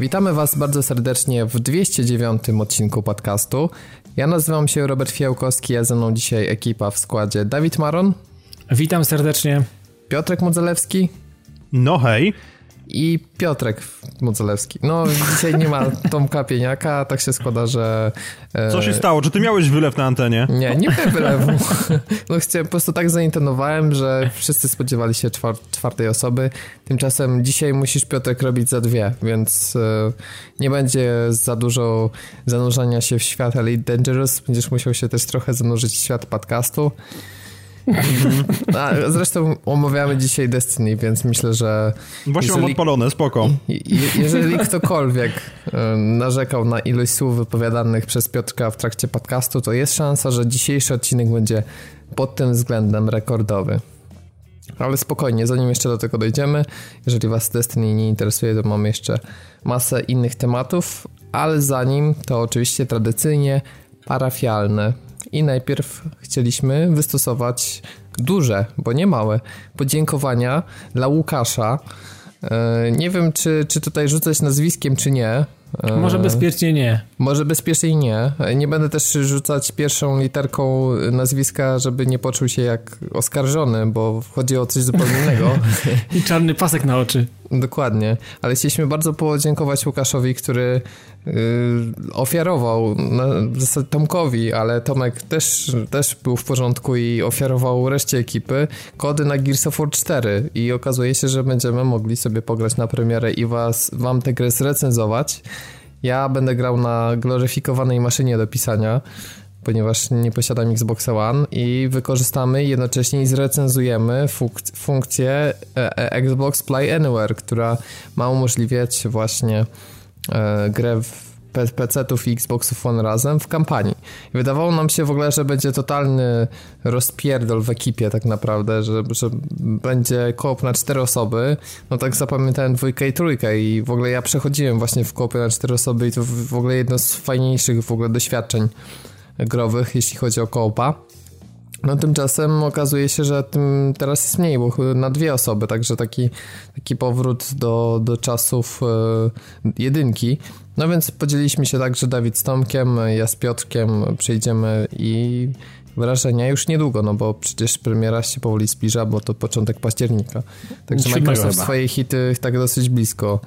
Witamy Was bardzo serdecznie w 209 odcinku podcastu. Ja nazywam się Robert Fiałkowski, a ze mną dzisiaj ekipa w składzie Dawid Maron. Witam serdecznie. Piotrek Modzelewski. No hej i Piotrek Modzelewski. No, dzisiaj nie ma Tomka Pieniaka, tak się składa, że... E... Co się stało? Czy ty miałeś wylew na antenie? Nie, nie miałem wylewu. No, chciałem, po prostu tak zaintonowałem, że wszyscy spodziewali się czwar czwartej osoby. Tymczasem dzisiaj musisz, Piotrek, robić za dwie, więc e, nie będzie za dużo zanurzania się w świat Elite Dangerous. Będziesz musiał się też trochę zanurzyć w świat podcastu. A, zresztą omawiamy dzisiaj Destiny, więc myślę, że... Właśnie jeżeli, mam odpalone, spoko. jeżeli ktokolwiek narzekał na ilość słów wypowiadanych przez Piotrka w trakcie podcastu, to jest szansa, że dzisiejszy odcinek będzie pod tym względem rekordowy. Ale spokojnie, zanim jeszcze do tego dojdziemy, jeżeli Was Destiny nie interesuje, to mamy jeszcze masę innych tematów, ale zanim to oczywiście tradycyjnie parafialne i najpierw chcieliśmy wystosować duże, bo nie małe, podziękowania dla Łukasza. E, nie wiem, czy, czy tutaj rzucać nazwiskiem, czy nie. E, może bezpiecznie nie. Może bezpiecznie nie. Nie będę też rzucać pierwszą literką nazwiska, żeby nie poczuł się jak oskarżony, bo chodzi o coś zupełnie innego. I czarny pasek na oczy. Dokładnie. Ale chcieliśmy bardzo podziękować Łukaszowi, który yy, ofiarował zasadzie Tomkowi, ale Tomek też, też był w porządku i ofiarował reszcie ekipy kody na Gears of War 4 i okazuje się, że będziemy mogli sobie pograć na premierę i was, wam tę grę zrecenzować. Ja będę grał na gloryfikowanej maszynie do pisania, ponieważ nie posiadam Xbox One i wykorzystamy jednocześnie i zrecenzujemy funk- funkcję e, e, Xbox Play Anywhere, która ma umożliwiać właśnie e, grę w PC-ów i Xboxów One razem w kampanii. Wydawało nam się w ogóle, że będzie totalny rozpierdol w ekipie tak naprawdę, że, że będzie koop na cztery osoby. No tak zapamiętałem dwójkę i trójkę i w ogóle ja przechodziłem właśnie w koopie na cztery osoby i to w ogóle jedno z fajniejszych w ogóle doświadczeń growych, jeśli chodzi o koopa. No tymczasem okazuje się, że tym teraz jest mniej, bo na dwie osoby, także taki, taki powrót do, do czasów e, jedynki. No więc podzieliliśmy się tak, że Dawid z Tomkiem, ja z Piotrkiem przyjdziemy i wrażenia już niedługo, no bo przecież premiera się powoli zbliża, bo to początek października. Także Microsoft swoje hity tak dosyć blisko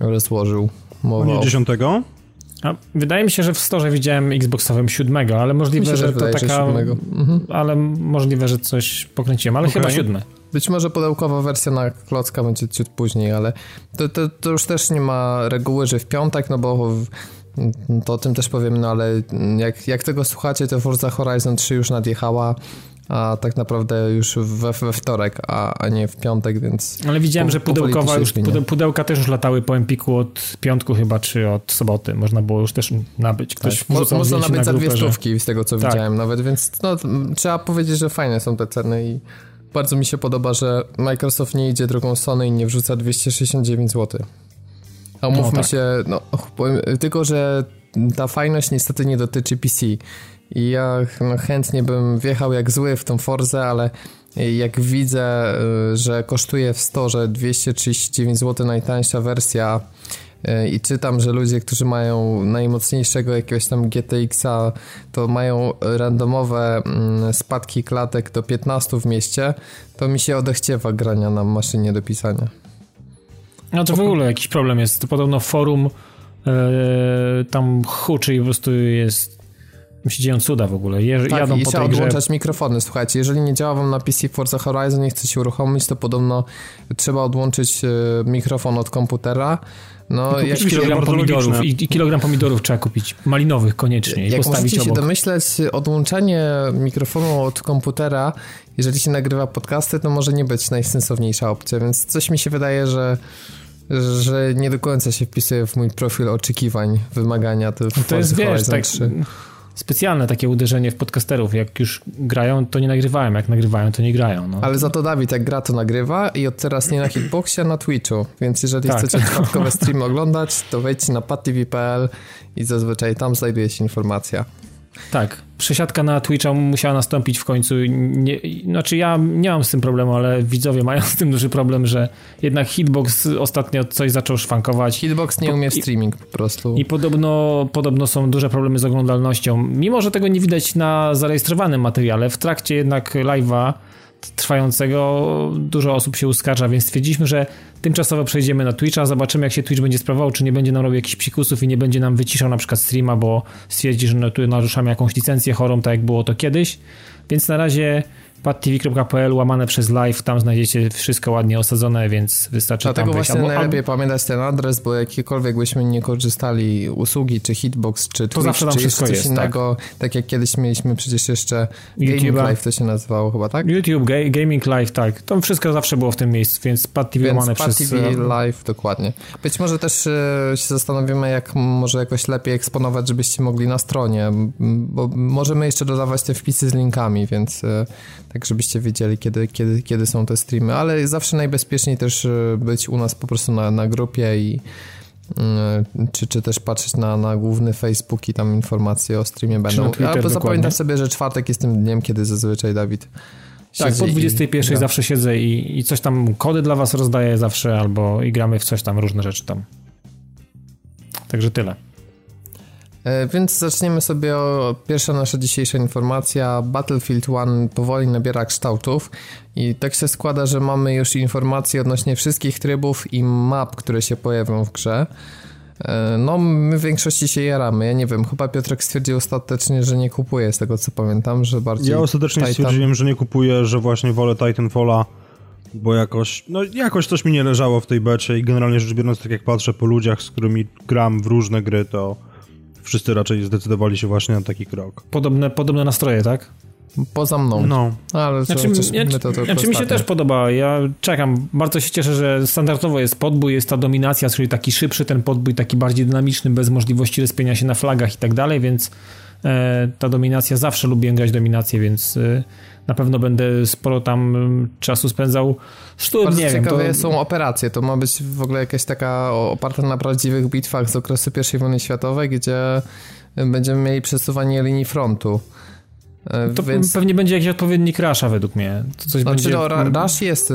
rozłożył. Mowa nie 10? A, wydaje mi się, że w storze widziałem Xboxowym 7, ale możliwe, że to wydaje, taka. Że mhm. Ale możliwe, że coś pokręciłem, ale okay. chyba 7. Być może pudełkowa wersja na klocka będzie ciut później, ale to, to, to, już też nie ma reguły, że w piątek, no bo to o tym też powiem, no ale jak, jak tego słuchacie, to Forza Horizon 3 już nadjechała, a tak naprawdę już we, we wtorek, a, a nie w piątek, więc... Ale widziałem, po, że pudełkowa już, pudełka też już latały po Empiku od piątku chyba, czy od soboty. Można było już też nabyć. Ktoś tak. Mo można nabyć na za dwie stówki że... z tego, co tak. widziałem nawet, więc no, trzeba powiedzieć, że fajne są te ceny i bardzo mi się podoba, że Microsoft nie idzie drogą Sony i nie wrzuca 269 zł. A umówmy no, tak. się, no, powiem, tylko że ta fajność niestety nie dotyczy PC. I ja no, chętnie bym wjechał jak zły w tą Forzę, ale jak widzę, y, że kosztuje w storze 239 zł najtańsza wersja y, i czytam, że ludzie, którzy mają najmocniejszego jakiegoś tam GTX-a, to mają randomowe mm, spadki klatek do 15 w mieście, to mi się odechciewa grania na maszynie do pisania. No to w ogóle jakiś problem jest. To podobno forum yy, tam huczy i po prostu jest tam się dzieją cuda w ogóle. Je, tak, jadą i po trzeba odłączać grze... mikrofony. Słuchajcie, jeżeli nie działa wam na PC Forza Horizon, nie chce się uruchomić, to podobno trzeba odłączyć e, mikrofon od komputera. No, jak kilogram pomidorów i, i, kilogram pomidorów trzeba kupić, malinowych koniecznie i jak postawić możecie obok. się domyśleć, odłączanie mikrofonu od komputera, jeżeli się nagrywa podcasty, to może nie być najsensowniejsza opcja, więc coś mi się wydaje, że że nie do końca się wpisuje w mój profil oczekiwań, wymagania. To, to jest, wiesz, tak, 3 specjalne takie uderzenie w podcasterów. Jak już grają, to nie nagrywają, jak nagrywają, to nie grają. No. Ale za to Dawid, jak gra, to nagrywa i od teraz nie na Hitboxie, a na Twitchu. Więc jeżeli tak. chcecie czwartkowe streamy oglądać, to wejdźcie na patv.pl i zazwyczaj tam znajduje się informacja. Tak, przesiadka na Twitcha musiała nastąpić w końcu. Nie, znaczy ja nie mam z tym problemu, ale widzowie mają z tym duży problem, że jednak Hitbox ostatnio coś zaczął szwankować. Hitbox nie umie streaming po prostu. I podobno, podobno są duże problemy z oglądalnością. Mimo, że tego nie widać na zarejestrowanym materiale, w trakcie jednak live'a trwającego dużo osób się uskarża, więc stwierdziliśmy, że tymczasowo przejdziemy na Twitcha, zobaczymy jak się Twitch będzie sprawował, czy nie będzie nam robił jakichś psikusów i nie będzie nam wyciszał na przykład streama, bo stwierdzi, że no, tu naruszamy jakąś licencję chorą, tak jak było to kiedyś. Więc na razie padtv.pl łamane przez live, tam znajdziecie wszystko ładnie osadzone, więc wystarczy Dlatego tam właśnie albo, najlepiej albo... pamiętać ten adres, bo jakiekolwiek byśmy nie korzystali usługi, czy Hitbox, czy Twitch, zawsze tam czy wszystko coś jest, innego, tak. tak. jak kiedyś mieliśmy przecież jeszcze Gaming Live to się nazywało chyba, tak? YouTube, ga Gaming Live, tak. To wszystko zawsze było w tym miejscu, więc Pad TV łamane Pad przez... TV Live, dokładnie. Być może też e, się zastanowimy, jak może jakoś lepiej eksponować, żebyście mogli na stronie, bo możemy jeszcze dodawać te wpisy z linkami, więc e, tak żebyście wiedzieli, kiedy, kiedy, kiedy są te streamy, ale zawsze najbezpieczniej też e, być u nas po prostu na, na grupie i e, czy, czy też patrzeć na, na główny Facebook i tam informacje o streamie będą. Albo zapamiętać sobie, że czwartek jest tym dniem, kiedy zazwyczaj Dawid tak, po 21 i, zawsze siedzę i, i coś tam kody dla was rozdaję zawsze, albo i gramy w coś tam, różne rzeczy tam. Także tyle. E, więc zaczniemy sobie o pierwsza nasza dzisiejsza informacja. Battlefield 1 powoli nabiera kształtów i tak się składa, że mamy już informacje odnośnie wszystkich trybów i map, które się pojawią w grze. E, no, my w większości się jaramy. Ja nie wiem, chyba Piotrek stwierdził ostatecznie, że nie kupuje, z tego co pamiętam, że bardziej. Ja ostatecznie Titan... stwierdziłem, że nie kupuję, że właśnie wolę Titanfalla, bo jakoś, no jakoś coś mi nie leżało w tej becie i generalnie rzecz biorąc, tak jak patrzę po ludziach, z którymi gram w różne gry, to wszyscy raczej zdecydowali się właśnie na taki krok. Podobne, podobne nastroje, tak? Poza mną. No. Ale znaczy, ja, my to, to znaczy mi się też podoba. Ja czekam. Bardzo się cieszę, że standardowo jest podbój, jest ta dominacja, czyli taki szybszy ten podbój, taki bardziej dynamiczny, bez możliwości respienia się na flagach i tak dalej, więc ta dominacja, zawsze lubię grać dominację, więc e, na pewno będę sporo tam czasu spędzał. Sztuk, Bardzo nie ciekawe wiem, to... są operacje. To ma być w ogóle jakaś taka oparta na prawdziwych bitwach z okresu I wojny światowej, gdzie będziemy mieli przesuwanie linii frontu. E, to Więc... pewnie będzie jakiś odpowiednik Rasha według mnie. To coś znaczy, będzie... no, Rush jest y,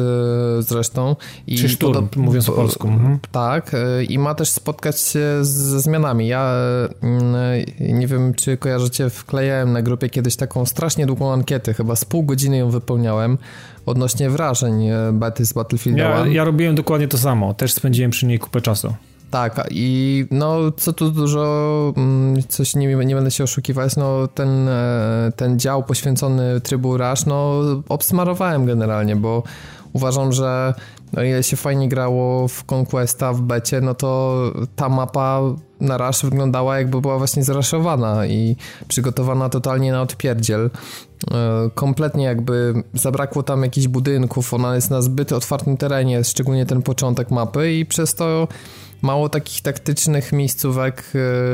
zresztą. I Czy szturm, mówiąc po polsku. Mhm. Tak, y, i ma też spotkać się ze zmianami. Ja y, nie wiem, czy kojarzycie, wklejałem na grupie kiedyś taką strasznie długą ankietę, chyba z pół godziny ją wypełniałem, odnośnie wrażeń bety z Battlefield ja, ja robiłem dokładnie to samo, też spędziłem przy niej kupę czasu. Tak, i no co tu dużo, mm, coś nie, nie będę się oszukiwać, no ten, e, ten dział poświęcony trybu Rush, no obsmarowałem generalnie, bo uważam, że no ile się fajnie grało w Conquesta w becie, no to ta mapa na Rush wyglądała jakby była właśnie zraszowana i przygotowana totalnie na odpierdziel. E, kompletnie jakby zabrakło tam jakichś budynków, ona jest na zbyt otwartym terenie, szczególnie ten początek mapy i przez to mało takich taktycznych miejscówek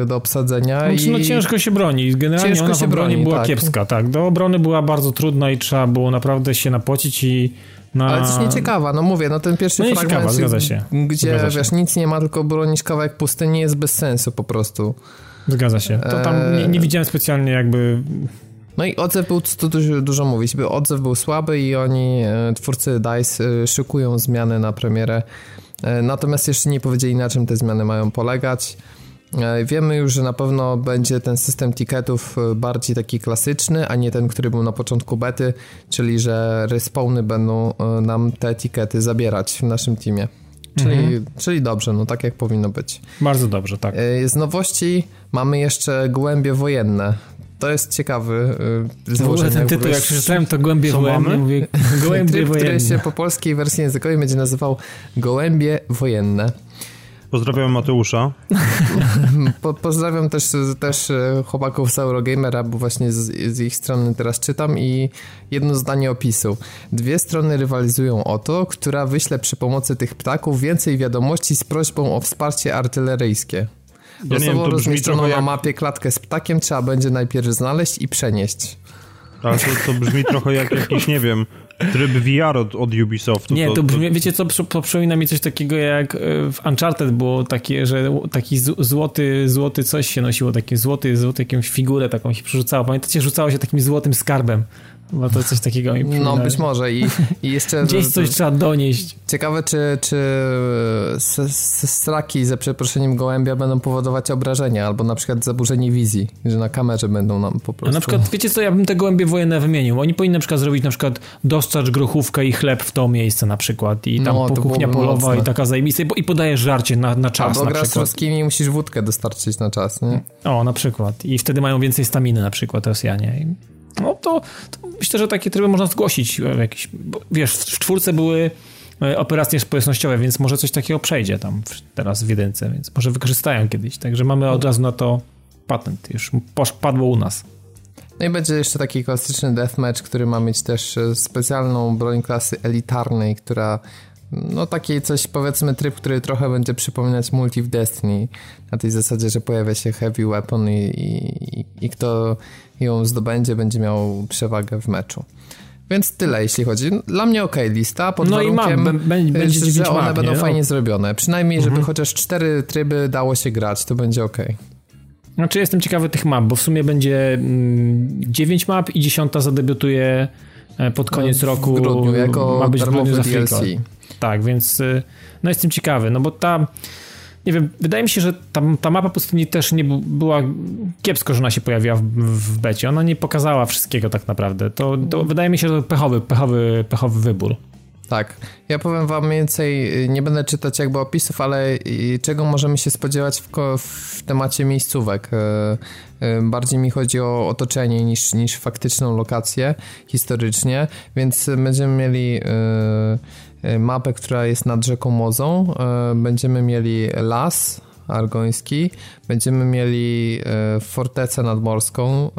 e, do obsadzenia. Znaczy, i... No ciężko się broni. Generalnie ciężko ona się broni była tak. kiepska, tak. Do obrony była bardzo trudna i trzeba było naprawdę się napocić i na... Ale coś nieciekawa, no mówię, no ten pierwszy no fragment, ciekawa, zgadza się. gdzie zgadza wiesz, nic nie ma, tylko bronisz kawałek pustyni jest bez sensu po prostu. Zgadza się. To tam nie, nie widziałem specjalnie jakby no i odzew był, tu dużo, dużo mówić, odzew był słaby i oni, e, twórcy DICE, e, szykują zmiany na premierę E, natomiast jeszcze nie powiedzieli na czym te zmiany mają polegać. E, wiemy już, że na pewno będzie ten system ticketów e, bardziej taki klasyczny, a nie ten, który był na początku bety, czyli że respawny będą nam te etykiety zabierać w naszym teamie. Czyli, mhm. czyli dobrze, no tak jak powinno być. Bardzo dobrze, tak. Z nowości mamy jeszcze głębie wojenne. To jest ciekawy yy, złożenie. ten tytuł, jak przeczytałem to Głębie Wojenne, mówię Gołębie Tryb, Wojenne. który się po polskiej wersji językowej będzie nazywał Gołębie Wojenne. Pozdrawiam Mateusza. Po, pozdrawiam też, też e, chłopaków z Eurogamera, bo właśnie z, z, ich strony teraz czytam i jedno zdanie opisu. Dwie strony rywalizują o to, która wyśle przy pomocy tych ptaków więcej wiadomości z prośbą o wsparcie artyleryjskie. Ja Losowo rozmieszczono jak... na mapie klatkę z ptakiem, trzeba będzie najpierw znaleźć i przenieść. Tak, to, to brzmi trochę jak jakiś, nie wiem, Tryb VR od, od Ubisoftu. Nie, to, to, brzmi, wiecie co, to przypomina mi coś takiego jak e, w Uncharted było takie, że taki złoty, złoty coś się nosiło, taki złoty, złoty jakąś figurę taką się przerzucało. Pamiętacie, rzucało się takim złotym skarbem. Bo to coś takiego mi No być może i, i jeszcze... Gdzieś coś trzeba donieść. Ciekawe, czy, czy straki ze przeproszeniem gołębia będą powodować obrażenia, albo na przykład zaburzenie wizji, że na kamerze będą nam po prostu... A na przykład, wiecie co, ja bym te gołębie wojenne wymienił. Oni powinni na przykład zrobić na przykład dostarcz grochówkę i chleb w to miejsce na przykład i tam no, kuchnia polowa mocne. i taka zajebista i podajesz żarcie na, na czas Albo na grasz z i musisz wódkę dostarczyć na czas, nie? O, na przykład. I wtedy mają więcej staminy na przykład Rosjanie no to, to, myślę, że takie tryby można zgłosić. E, jakieś, wiesz, w czwórce były e, operacje społecznościowe, więc może coś takiego przejdzie tam teraz w jedynce, więc może wykorzystają kiedyś. Także mamy od razu na to patent. Już padło u nas. No i będzie jeszcze taki klasyczny deathmatch, który ma mieć też e, specjalną broń klasy elitarnej, która no taki coś powiedzmy tryb, który trochę będzie przypominać multi w Destiny na tej zasadzie, że pojawia się heavy weapon i, i, i kto ją zdobędzie będzie miał przewagę w meczu. Więc tyle, jeśli chodzi. Dla mnie ok, lista, pod no warunkiem, i map, będzie że one będą nie? fajnie zrobione. Przynajmniej, żeby mhm. chociaż cztery tryby dało się grać, to będzie ok. Znaczy jestem ciekawy tych map, bo w sumie będzie mm, 9 map i 10 zadebiutuje e, pod koniec no, roku. W grudniu, jako ma być darmowy DLC. Tak, więc y, no jestem ciekawy, no bo ta nie wiem, wydaje mi się, że ta, ta mapa pustyni też nie była kiepsko, że ona się pojawiła w, w becie. Ona nie pokazała wszystkiego tak naprawdę. To, to wydaje mi się, że pechowy, pechowy, pechowy wybór. Tak. Ja powiem wam więcej, nie będę czytać jakby opisów, ale czego możemy się spodziewać w, w temacie miejscówek. E, bardziej mi chodzi o otoczenie niż, niż faktyczną lokację historycznie, więc będziemy mieli e, mapę, która jest nad rzeką Mozą. Będziemy mieli las, argoński. Będziemy mieli fortecę nadmorską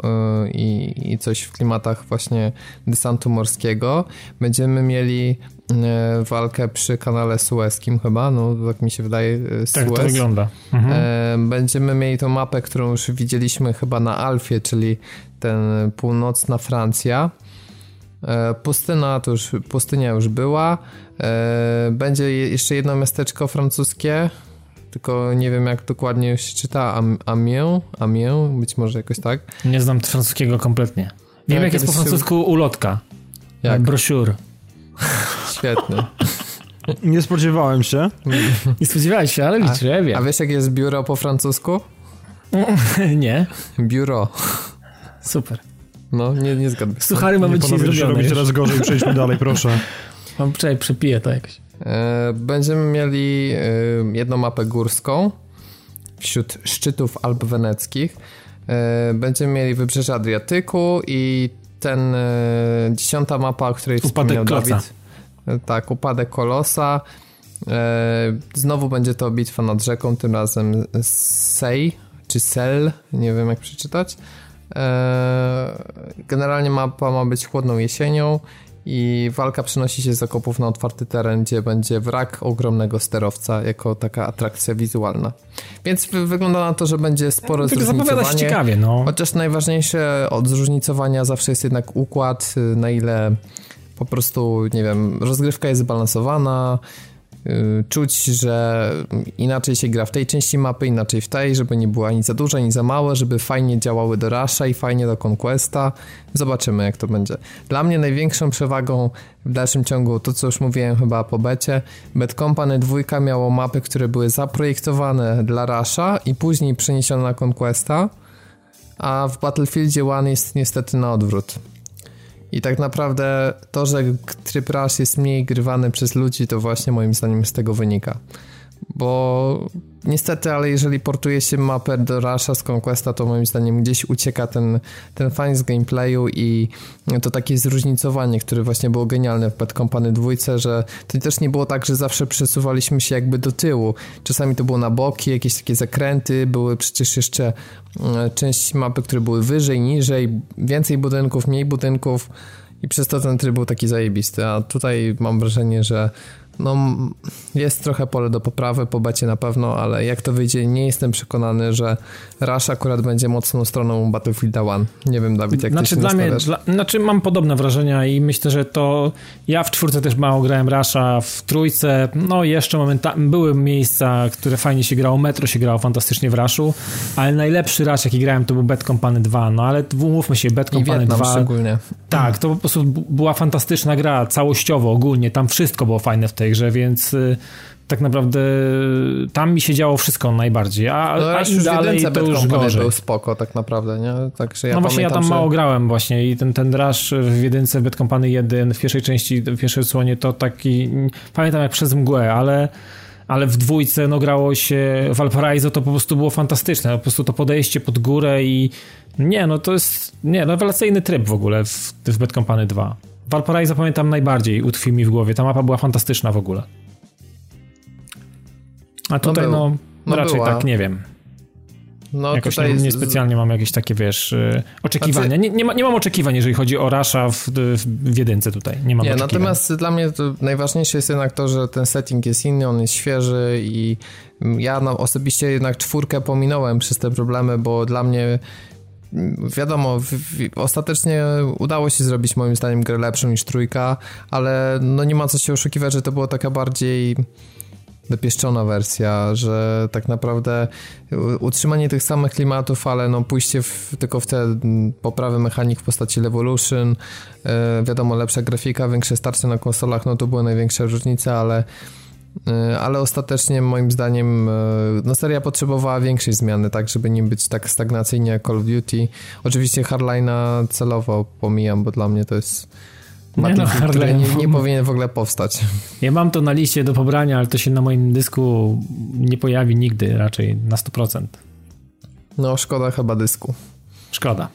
i, i coś w klimatach właśnie desantu morskiego. Będziemy mieli E, walkę przy kanale Suezkim chyba, no tak mi się wydaje Suez. Tak to wygląda. Mhm. E, będziemy mieli tą mapę, którą już widzieliśmy chyba na Alfie, czyli ten północna Francja. E, pustyna to już, pustynia już była. Będzie jeszcze jedno miasteczko francuskie, tylko nie wiem jak dokładnie się czyta, Amiens, Amiens, być może jakoś tak. Nie znam francuskiego kompletnie. Wiem tak, jak jest po francusku ulotka. Jak? Brochure. Świetny. Nie spodziewałem się. Nie spodziewałeś się, ale liczę, ja wiem. A wiesz, jak jest biuro po francusku? nie. Biuro. Super. No, nie, nie zgadzam. Suchary mamy dzisiaj zrobione. robić teraz gorzej, przejdźmy dalej, proszę. Mam, czekaj, przepiję to jakoś. E, będziemy mieli e, jedną mapę górską wśród szczytów Alp Weneckich. E, będziemy mieli wybrzeże Adriatyku i ten dziesiąta mapa, o której wspomniał Dawid. Tak, upadek Kolosa. Znowu będzie to bitwa nad rzeką, tym razem Sej, czy Sel, nie wiem jak przeczytać. E, generalnie mapa ma być chłodną jesienią i walka przenosi się z okopów na otwarty teren, gdzie będzie wrak ogromnego sterowca jako taka atrakcja wizualna. Więc wygląda na to, że będzie sporo no, zróżnicowanie. ciekawie, no. Chociaż najważniejsze od zróżnicowania zawsze jest jednak układ, na ile po prostu, nie wiem, rozgrywka jest zbalansowana, czuć, że inaczej się gra w tej części mapy, inaczej w tej, żeby nie była ani za duża, ani za małe, żeby fajnie działały do Rasha i fajnie do Conquesta. Zobaczymy, jak to będzie. Dla mnie największą przewagą w dalszym ciągu, to co już mówiłem chyba po becie, Bad Company 2 miało mapy, które były zaprojektowane dla Rasha i później przeniesione na Conquesta, a w Battlefieldzie 1 jest niestety na odwrót. I tak naprawdę to, że tryb Rush jest mniej grywany przez ludzi, to właśnie moim zdaniem z tego wynika. Bo niestety, ale jeżeli portuje się mapę do Rusha z Conquesta, to moim zdaniem gdzieś ucieka ten, ten fajny z gameplayu i to takie zróżnicowanie, które właśnie było genialne w Bad Company 2, że to też nie było tak, że zawsze przesuwaliśmy się jakby do tyłu. Czasami to było na boki, jakieś takie zakręty, były przecież jeszcze e, części mapy, które były wyżej, niżej, więcej budynków, mniej budynków i przez to ten tryb był taki zajebisty, a tutaj mam wrażenie, że no jest trochę pole do poprawy po becie na pewno, ale jak to wyjdzie, nie jestem przekonany, że Rush akurat będzie mocną stroną Battlefield 1. Nie wiem, Dawid, jak znaczy, ty się dla mnie, dla, Znaczy mam podobne wrażenia i myślę, że to ja w czwórce też mało grałem Rusha, w trójce, no jeszcze momentami były miejsca, które fajnie się grało, Metro się grało fantastycznie w Rushu, ale najlepszy Rush, jaki grałem, to był Bad Company 2, no ale umówmy się, Bad Company 2... szczególnie. Tak, to po prostu była fantastyczna gra, całościowo, ogólnie, tam wszystko było fajne w tej grze, więc y, tak naprawdę tam mi się działo wszystko najbardziej, a, no, a im dalej to już gorzej. był spoko tak naprawdę, nie? Także ja no właśnie ja tam że... mało grałem właśnie i ten, ten Rush w jedynce Bad Company 1 w pierwszej części, w pierwszej odsłonie to taki, pamiętam jak przez mgłę, ale ale w dwójce no grało się Valparaiso to po prostu było fantastyczne, po prostu to podejście pod górę i nie, no to jest, nie, rewelacyjny tryb w ogóle w, w Bad Company 2. Valparaiso pamiętam najbardziej, utkwił mi w głowie. Ta mapa była fantastyczna w ogóle. A tutaj no, no, no raczej była. tak, nie wiem. No, Jakoś tutaj... nie, nie specjalnie mam jakieś takie, wiesz, y, oczekiwania. Znaczy... Nie, nie, ma, nie mam oczekiwań, jeżeli chodzi o Rasha w, w jedynce tutaj. Nie mam nie, oczekiwań. Natomiast dla mnie najważniejsze jest jednak to, że ten setting jest inny, on jest świeży i ja no, osobiście jednak czwórkę pominąłem przez te problemy, bo dla mnie wiadomo, w, w, ostatecznie udało się zrobić moim zdaniem grę lepszą niż trójka, ale no nie ma co się oszukiwać, że to była taka bardziej dopieszczona wersja, że tak naprawdę utrzymanie tych samych klimatów, ale no pójście w, tylko w te poprawy mechanik w postaci Levolution, yy, wiadomo, lepsza grafika, większe starcie na konsolach, no to były największe różnice, ale ale ostatecznie moim zdaniem e, no seria potrzebowała większej zmiany, tak, żeby nie być tak stagnacyjnie jak Call of Duty. Oczywiście Hardline'a celowo pomijam, bo dla mnie to jest nie, no, który nie, nie, powinien w ogóle powstać. Ja mam to na liście do pobrania, ale to się na moim dysku nie pojawi nigdy, raczej na 100%. No, szkoda chyba dysku. Szkoda.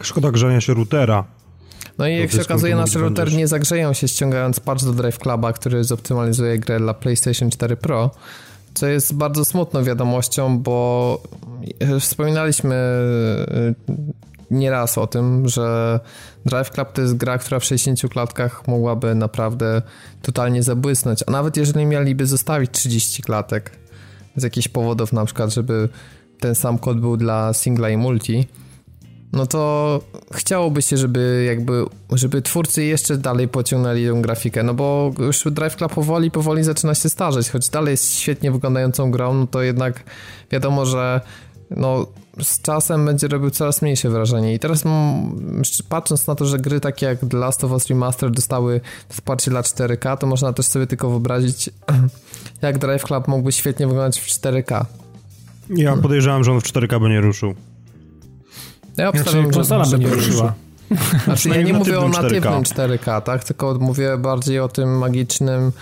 Szkoda grzania się routera. No i jak się okazuje, nasze router nie zagrzeją się ściągając patch do Drive Cluba, który zoptymalizuje grę dla PlayStation 4 Pro, co jest bardzo smutną wiadomością, bo wspominaliśmy y, nieraz o tym, że Drive Club to jest gra, która w 60 klatkach mogłaby naprawdę totalnie zabłysnąć, a nawet jeżeli mieliby zostawić 30 klatek z jakichś powodów, na przykład, żeby ten sam kod był dla singla i multi, no to chciałoby się, żeby jakby, żeby twórcy jeszcze dalej pociągnęli tą grafikę, no bo już Drive Club powoli, powoli zaczyna się starzeć, choć dalej jest świetnie wyglądającą grą, no to jednak wiadomo, że no z czasem będzie robił coraz mniejsze wrażenie i teraz patrząc na to, że gry takie jak The Last of Us Remaster dostały wsparcie dla 4K, to można też sobie tylko wyobrazić, jak Drive Club mógłby świetnie wyglądać w 4K. Ja podejrzewam, że on w 4K by nie ruszył. Ja obstawiam, znaczy, konsola by nie ruszyła. Znaczy, ja nie mówię o natywnym 4K, tak? Tylko mówię bardziej o tym magicznym,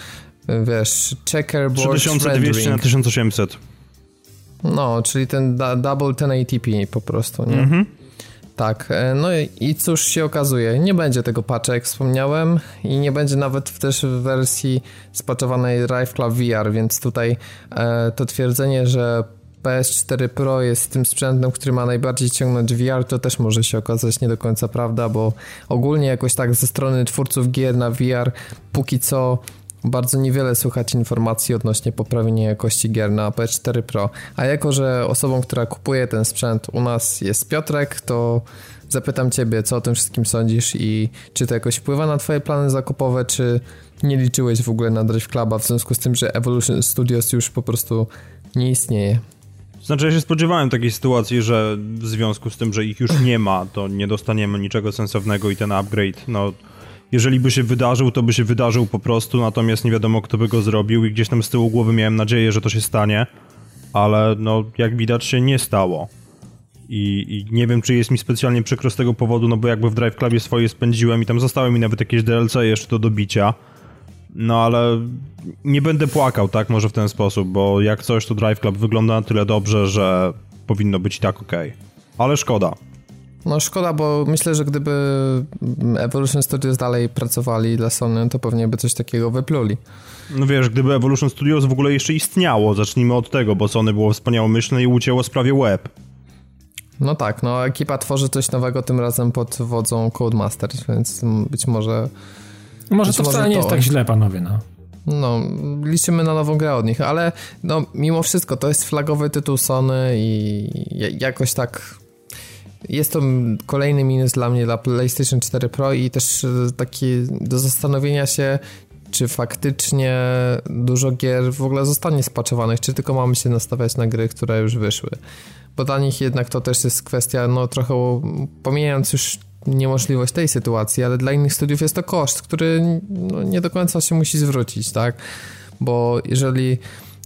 wiesz, checkerboard 3200 na 1800. No, czyli ten double 1080p po prostu, nie? Mhm. Tak, e, no i cóż się okazuje, nie będzie tego patcha, jak wspomniałem, i nie będzie nawet też w wersji spaczowanej Club VR, więc tutaj e, to twierdzenie, że PS4 Pro jest tym sprzętem, który ma najbardziej ciągnąć VR, to też może się okazać nie do końca prawda, bo ogólnie jakoś tak ze strony twórców gier na VR póki co bardzo niewiele słychać informacji odnośnie poprawienia jakości gier na PS4 Pro. A jako, że osobą, która kupuje ten sprzęt u nas jest Piotrek, to zapytam Ciebie, co o tym wszystkim sądzisz i czy to jakoś wpływa na Twoje plany zakupowe, czy nie liczyłeś w ogóle na Drive Cluba w związku z tym, że Evolution Studios już po prostu nie istnieje. Znaczy ja się spodziewałem takiej sytuacji, że w związku z tym, że ich już nie ma, to nie dostaniemy niczego sensownego i ten upgrade, no jeżeli by się wydarzył, to by się wydarzył po prostu, natomiast nie wiadomo kto by go zrobił i gdzieś tam z tyłu głowy miałem nadzieję, że to się stanie, ale no jak widać się nie stało. I, I, nie wiem, czy jest mi specjalnie przykro z tego powodu, no bo jakby w Drive Clubie swoje spędziłem i tam zostały mi nawet jakieś DLC jeszcze do dobicia. No ale nie będę płakał, tak, może w ten sposób, bo jak coś, to Drive Club wygląda na tyle dobrze, że powinno być i tak ok. Ale szkoda. No szkoda, bo myślę, że gdyby Evolution Studios dalej pracowali dla Sony, to pewnie by coś takiego wypluli. No wiesz, gdyby Evolution Studios w ogóle jeszcze istniało, zacznijmy od tego, bo Sony było wspaniałomyślne i ucięło sprawie web. No tak, no ekipa tworzy coś nowego tym razem pod wodzą Codemasters, więc być może może to wcale nie jest tak źle, panowie, no. No, liczymy na nową grę od nich, ale no, mimo wszystko to jest flagowy tytuł Sony i jakoś tak jest to kolejny minus dla mnie, dla PlayStation 4 Pro i też e, taki do zastanowienia się, czy faktycznie dużo gier w ogóle zostanie spaczowanych, czy tylko mamy się nastawiać na gry, które już wyszły. Bo dla nich jednak to też jest kwestia, no trochę pomijając już niemożliwość tej sytuacji, ale dla innych studiów jest to koszt, który no, nie do końca się musi zwrócić, tak? Bo jeżeli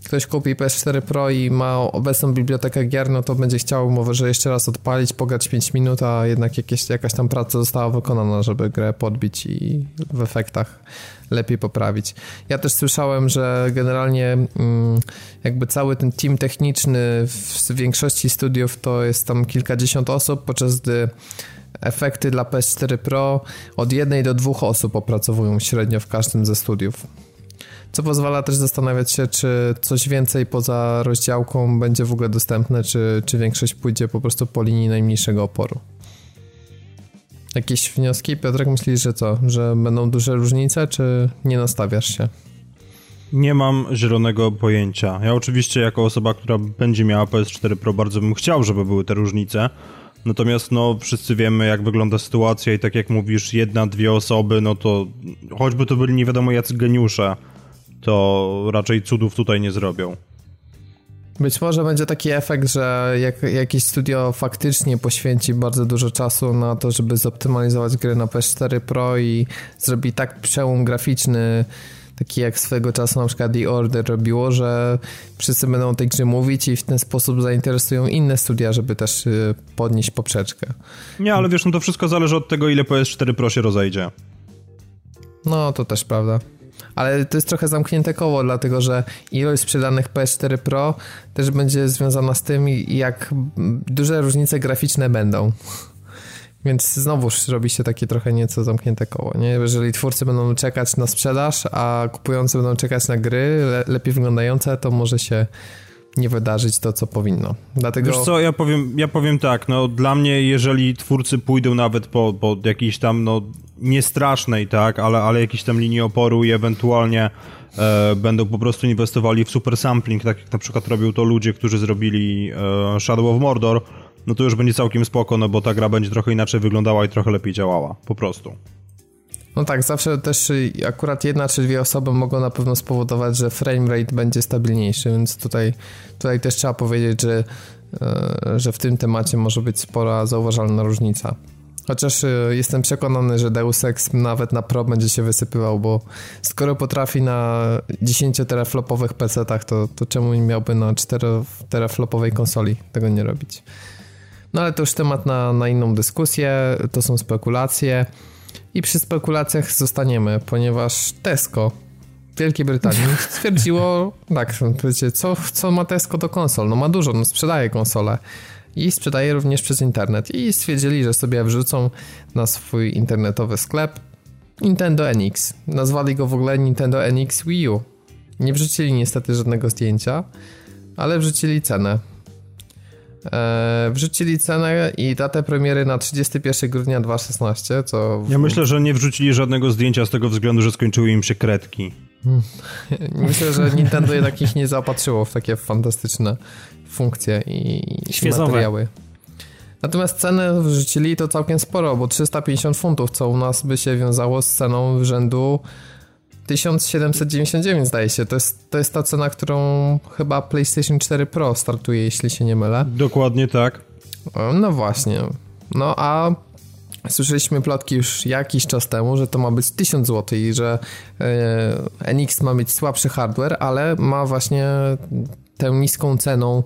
ktoś kupi PS4 Pro i ma obecną bibliotekę gier, no to będzie chciał może jeszcze raz odpalić, pograć 5 minut, a jednak jakieś, jakaś tam praca została wykonana, żeby grę podbić i w efektach lepiej poprawić. Ja też słyszałem, że generalnie mm, jakby cały ten team techniczny w większości studiów to jest tam kilkadziesiąt osób, podczas gdy efekty dla PS4 Pro od jednej do dwóch osób opracowują średnio w każdym ze studiów. Co pozwala też zastanawiać się, czy coś więcej poza rozdziałką będzie w ogóle dostępne, czy, czy większość pójdzie po prostu po linii najmniejszego oporu. Jakieś wnioski? Piotrek, myślisz, że co? Że będą duże różnice, czy nie nastawiasz się? Nie mam zielonego pojęcia. Ja oczywiście jako osoba, która będzie miała PS4 Pro bardzo bym chciał, żeby były te różnice, Natomiast no wszyscy wiemy jak wygląda sytuacja i tak jak mówisz, jedna, dwie osoby, no to choćby to byli nie wiadomo jacy geniusze, to raczej cudów tutaj nie zrobią. Być może będzie taki efekt, że jak jakieś studio faktycznie poświęci bardzo dużo czasu na to, żeby zoptymalizować gry na PS4 Pro i zrobi tak przełom graficzny, taki jak swego czasu na przykład The Order robiło, że wszyscy będą o tej grze mówić i w ten sposób zainteresują inne studia, żeby też y, podnieść poprzeczkę. Nie, ale wiesz, no to wszystko zależy od tego, ile PS4 Pro się rozejdzie. No, to też prawda. Ale to jest trochę zamknięte koło, dlatego że ilość sprzedanych PS4 Pro też będzie związana z tym, jak duże różnice graficzne będą. Więc znowuż robi się takie trochę nieco zamknięte koło, nie? Jeżeli twórcy będą czekać na sprzedaż, a kupujący będą czekać na gry le lepiej wyglądające, to może się nie wydarzyć to, co powinno. Dlatego... Wiesz co, ja powiem, ja powiem tak, no dla mnie, jeżeli twórcy pójdą nawet po, po jakiejś tam, no niestrasznej, tak, ale, ale jakiejś tam linii oporu i ewentualnie e, będą po prostu inwestowali w super sampling, tak jak na przykład robią to ludzie, którzy zrobili e, Shadow of Mordor, no to już będzie całkiem spoko, no bo ta gra będzie trochę inaczej wyglądała i trochę lepiej działała, po prostu. No tak, zawsze też akurat jedna czy dwie osoby mogą na pewno spowodować, że framerate będzie stabilniejszy, więc tutaj, tutaj też trzeba powiedzieć, że, e, że w tym temacie może być spora zauważalna różnica. Chociaż e, jestem przekonany, że Deus Ex nawet na Pro będzie się wysypywał, bo skoro potrafi na 10 teraflopowych PC-tach, to, to czemu nie miałby na 4 teraflopowej konsoli tego nie robić? No ale to już temat na, na inną dyskusję, to są spekulacje i przy spekulacjach zostaniemy, ponieważ Tesco w Wielkiej Brytanii stwierdziło, tak, wiecie, co, co ma Tesco do konsol? No ma dużo, no sprzedaje konsole i sprzedaje również przez internet i stwierdzili, że sobie wrzucą na swój internetowy sklep Nintendo NX. Nazwali go w ogóle Nintendo NX Wii U. Nie wrzucili niestety żadnego zdjęcia, ale wrzucili cenę. E, wrzucili cenę i datę premiery na 31 grudnia 2016, co... W... Ja myślę, że nie wrzucili żadnego zdjęcia z tego względu, że skończyły im się kredki. myślę, że Nintendo jednak ich nie zaopatrzyło w takie fantastyczne funkcje i, i materiały. Natomiast cenę wrzucili to całkiem sporo, bo 350 funtów, co u nas by się wiązało z ceną rzędu 1799 zdaje się. To jest, to jest ta cena, którą chyba PlayStation 4 Pro startuje, jeśli się nie mylę. Dokładnie tak. No właśnie. No a słyszeliśmy plotki już jakiś czas temu, że to ma być 1000 zł i że e, NX ma mieć słabszy hardware, ale ma właśnie tę niską ceną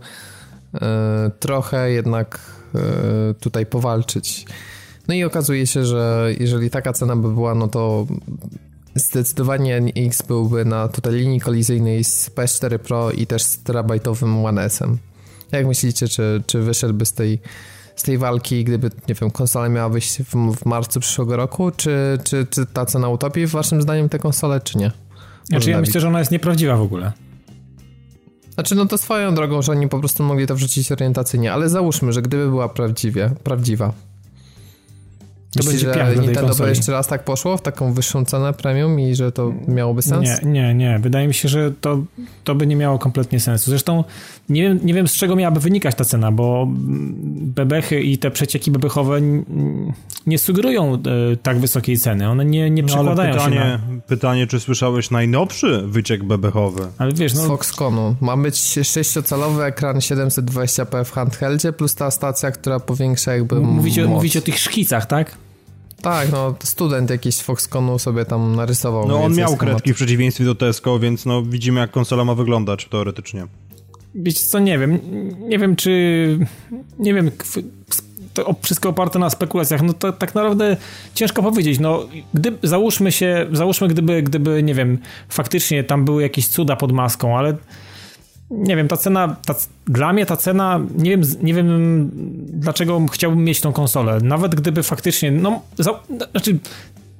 e, trochę jednak e, tutaj powalczyć. No i okazuje się, że jeżeli taka cena by była, no to Zdecydowanie NX byłby na tutaj linii kolizyjnej z PS4 Pro i też z terabajtowym One S-em. Jak myślicie, czy, czy wyszedłby z tej, z tej walki, gdyby, nie wiem, konsola miała wyjść w, w marcu przyszłego roku, czy, czy, czy ta cena utopi waszym zdaniem tę konsolę, czy nie? Znaczy ja myślę, że ona jest nieprawdziwa w ogóle. Znaczy, no to swoją drogą, że oni po prostu mogli to wrzucić orientacyjnie, ale załóżmy, że gdyby była prawdziwie, prawdziwa, To Myślisz, będzie piach że Nintendo by jeszcze raz tak poszło w taką wyższą cenę premium i że to miałoby sens? Nie, nie, nie. Wydaje mi się, że to, to by nie miało kompletnie sensu. Zresztą nie wiem, nie wiem z czego miałaby wynikać ta cena, bo bebechy i te przecieki bebechowe nie sugerują e, tak wysokiej ceny. One nie, nie przekładają no, ale pytanie, się na... Pytanie, czy słyszałeś najnowszy wyciek bebechowy? Ale wiesz, no... Z Foxconu. Ma być 6-calowy ekran 720p w handheldzie plus ta stacja, która powiększa jakby Mówicie, mówicie o tych szkicach, tak? Tak, no student jakiś z Foxconu sobie tam narysował. No on miał kredki w przeciwieństwie do Tesco, więc no widzimy jak konsola ma wyglądać teoretycznie. Wiecie co, nie wiem. Nie wiem, czy... Nie wiem, to wszystko oparte na spekulacjach, no to tak naprawdę ciężko powiedzieć. No, gdy, załóżmy się, załóżmy, gdyby, gdyby, nie wiem, faktycznie tam były jakieś cuda pod maską, ale nie wiem, ta cena, ta, dla mnie ta cena, nie wiem, nie wiem dlaczego chciałbym mieć tą konsolę. Nawet gdyby faktycznie, no, za, znaczy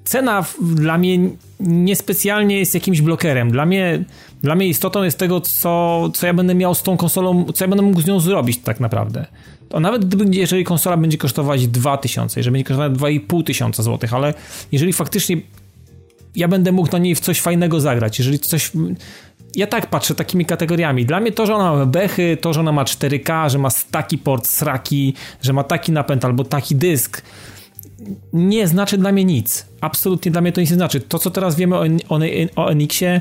cena dla mnie niespecjalnie jest jakimś blokerem. Dla mnie, dla mnie istotą jest tego, co, co ja będę miał z tą konsolą, co ja będę mógł z nią zrobić tak naprawdę. To nawet gdyby, jeżeli konsola będzie kosztować 2000, jeżeli będzie kosztować 2500 zł, ale jeżeli faktycznie ja będę mógł na niej w coś fajnego zagrać, jeżeli coś ja tak patrzę takimi kategoriami. Dla mnie to, że ona ma bechy, to, że ona ma 4K, że ma taki port sraki, że ma taki napęd albo taki dysk, nie znaczy dla mnie nic. Absolutnie dla mnie to nic nie znaczy. To, co teraz wiemy o, o, o NX-ie,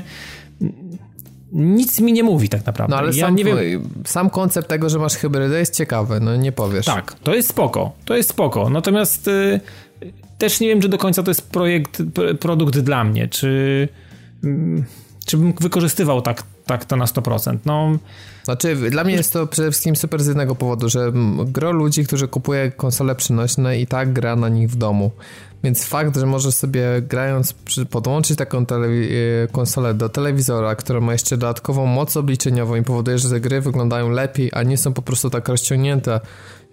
nic mi nie mówi tak naprawdę. No ale ja sam, nie wiem... sam koncept tego, że masz hybrydę jest ciekawy, no nie powiesz. Tak, to jest spoko, to jest spoko. Natomiast y, też nie wiem, czy do końca to jest projekt, produkt dla mnie, czy... Y, czy bym wykorzystywał tak, tak to na 100%. No, znaczy, dla mnie jest to przede wszystkim super z jednego powodu, że gro ludzi, którzy kupuje konsole przynośne i tak gra na nich w domu. Więc fakt, że możesz sobie grając, podłączyć taką e, konsolę do telewizora, która ma jeszcze dodatkową moc obliczeniową i powoduje, że te gry wyglądają lepiej, a nie są po prostu tak rozciągnięte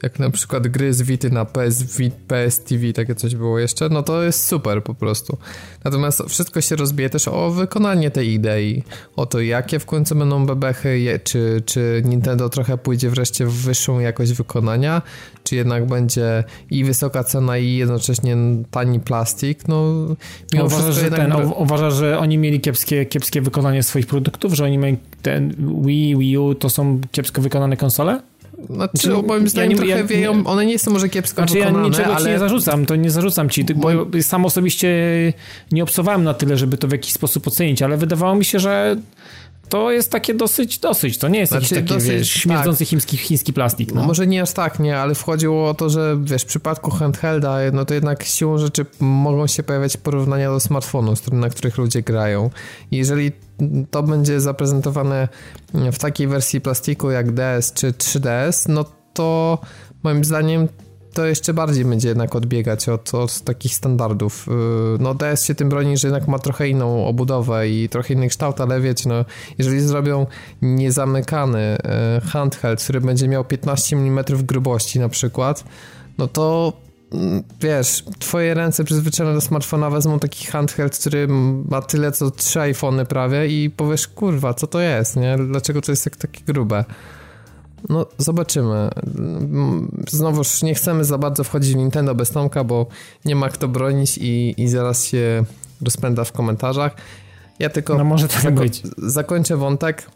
jak na przykład gry z Vity na PS, PS TV, takie coś było jeszcze, no to jest super po prostu. Natomiast wszystko się rozbije też o wykonanie tej idei, o to jakie w końcu będą bebechy, czy, czy Nintendo trochę pójdzie wreszcie w wyższą jakość wykonania, czy jednak będzie i wysoka cena i jednocześnie tani plastik, no mimo uważasz, że ten, uważasz, że oni mieli kiepskie, kiepskie wykonanie swoich produktów, że oni mieli ten Wii, Wii U to są kiepsko wykonane konsole? Znaczy, znaczy moim zdaniem ja nie, trochę ja, wieją, one nie są może kiepsko znaczy, wykonane, ja niczego ale... ci nie zarzucam, to nie zarzucam ci, bo sam osobiście nie obsowałem na tyle, żeby to w jakiś sposób ocenić, ale wydawało mi się, że to jest takie dosyć, dosyć. To nie jest znaczy, jakiś taki, dosyć, wiesz, śmierdzący tak. chiński, chiński plastik. No. Może nie aż tak, nie, ale wchodziło o to, że wiesz, w przypadku handhelda, no to jednak siłą rzeczy mogą się pojawiać porównania do smartfonu, na których ludzie grają. I jeżeli to będzie zaprezentowane w takiej wersji plastiku jak DS czy 3DS, no to moim zdaniem to jeszcze bardziej będzie jednak odbiegać od, od, takich standardów. Y, no DS się tym broni, że jednak ma trochę inną obudowę i trochę inny kształt, ale wiecie, no jeżeli zrobią niezamykany y, handheld, który będzie miał 15 mm grubości na przykład, no to mm, wiesz, twoje ręce przyzwyczajone do smartfona wezmą taki handheld, który ma tyle co trzy iPhony prawie i powiesz, kurwa, co to jest, nie? Dlaczego to jest tak, takie grube? No, zobaczymy. Znowuż nie chcemy za bardzo wchodzić w Nintendo bez Tomka, bo nie ma kto bronić i, i zaraz się rozpędza w komentarzach. Ja tylko no może tak zako być. zakończę wątek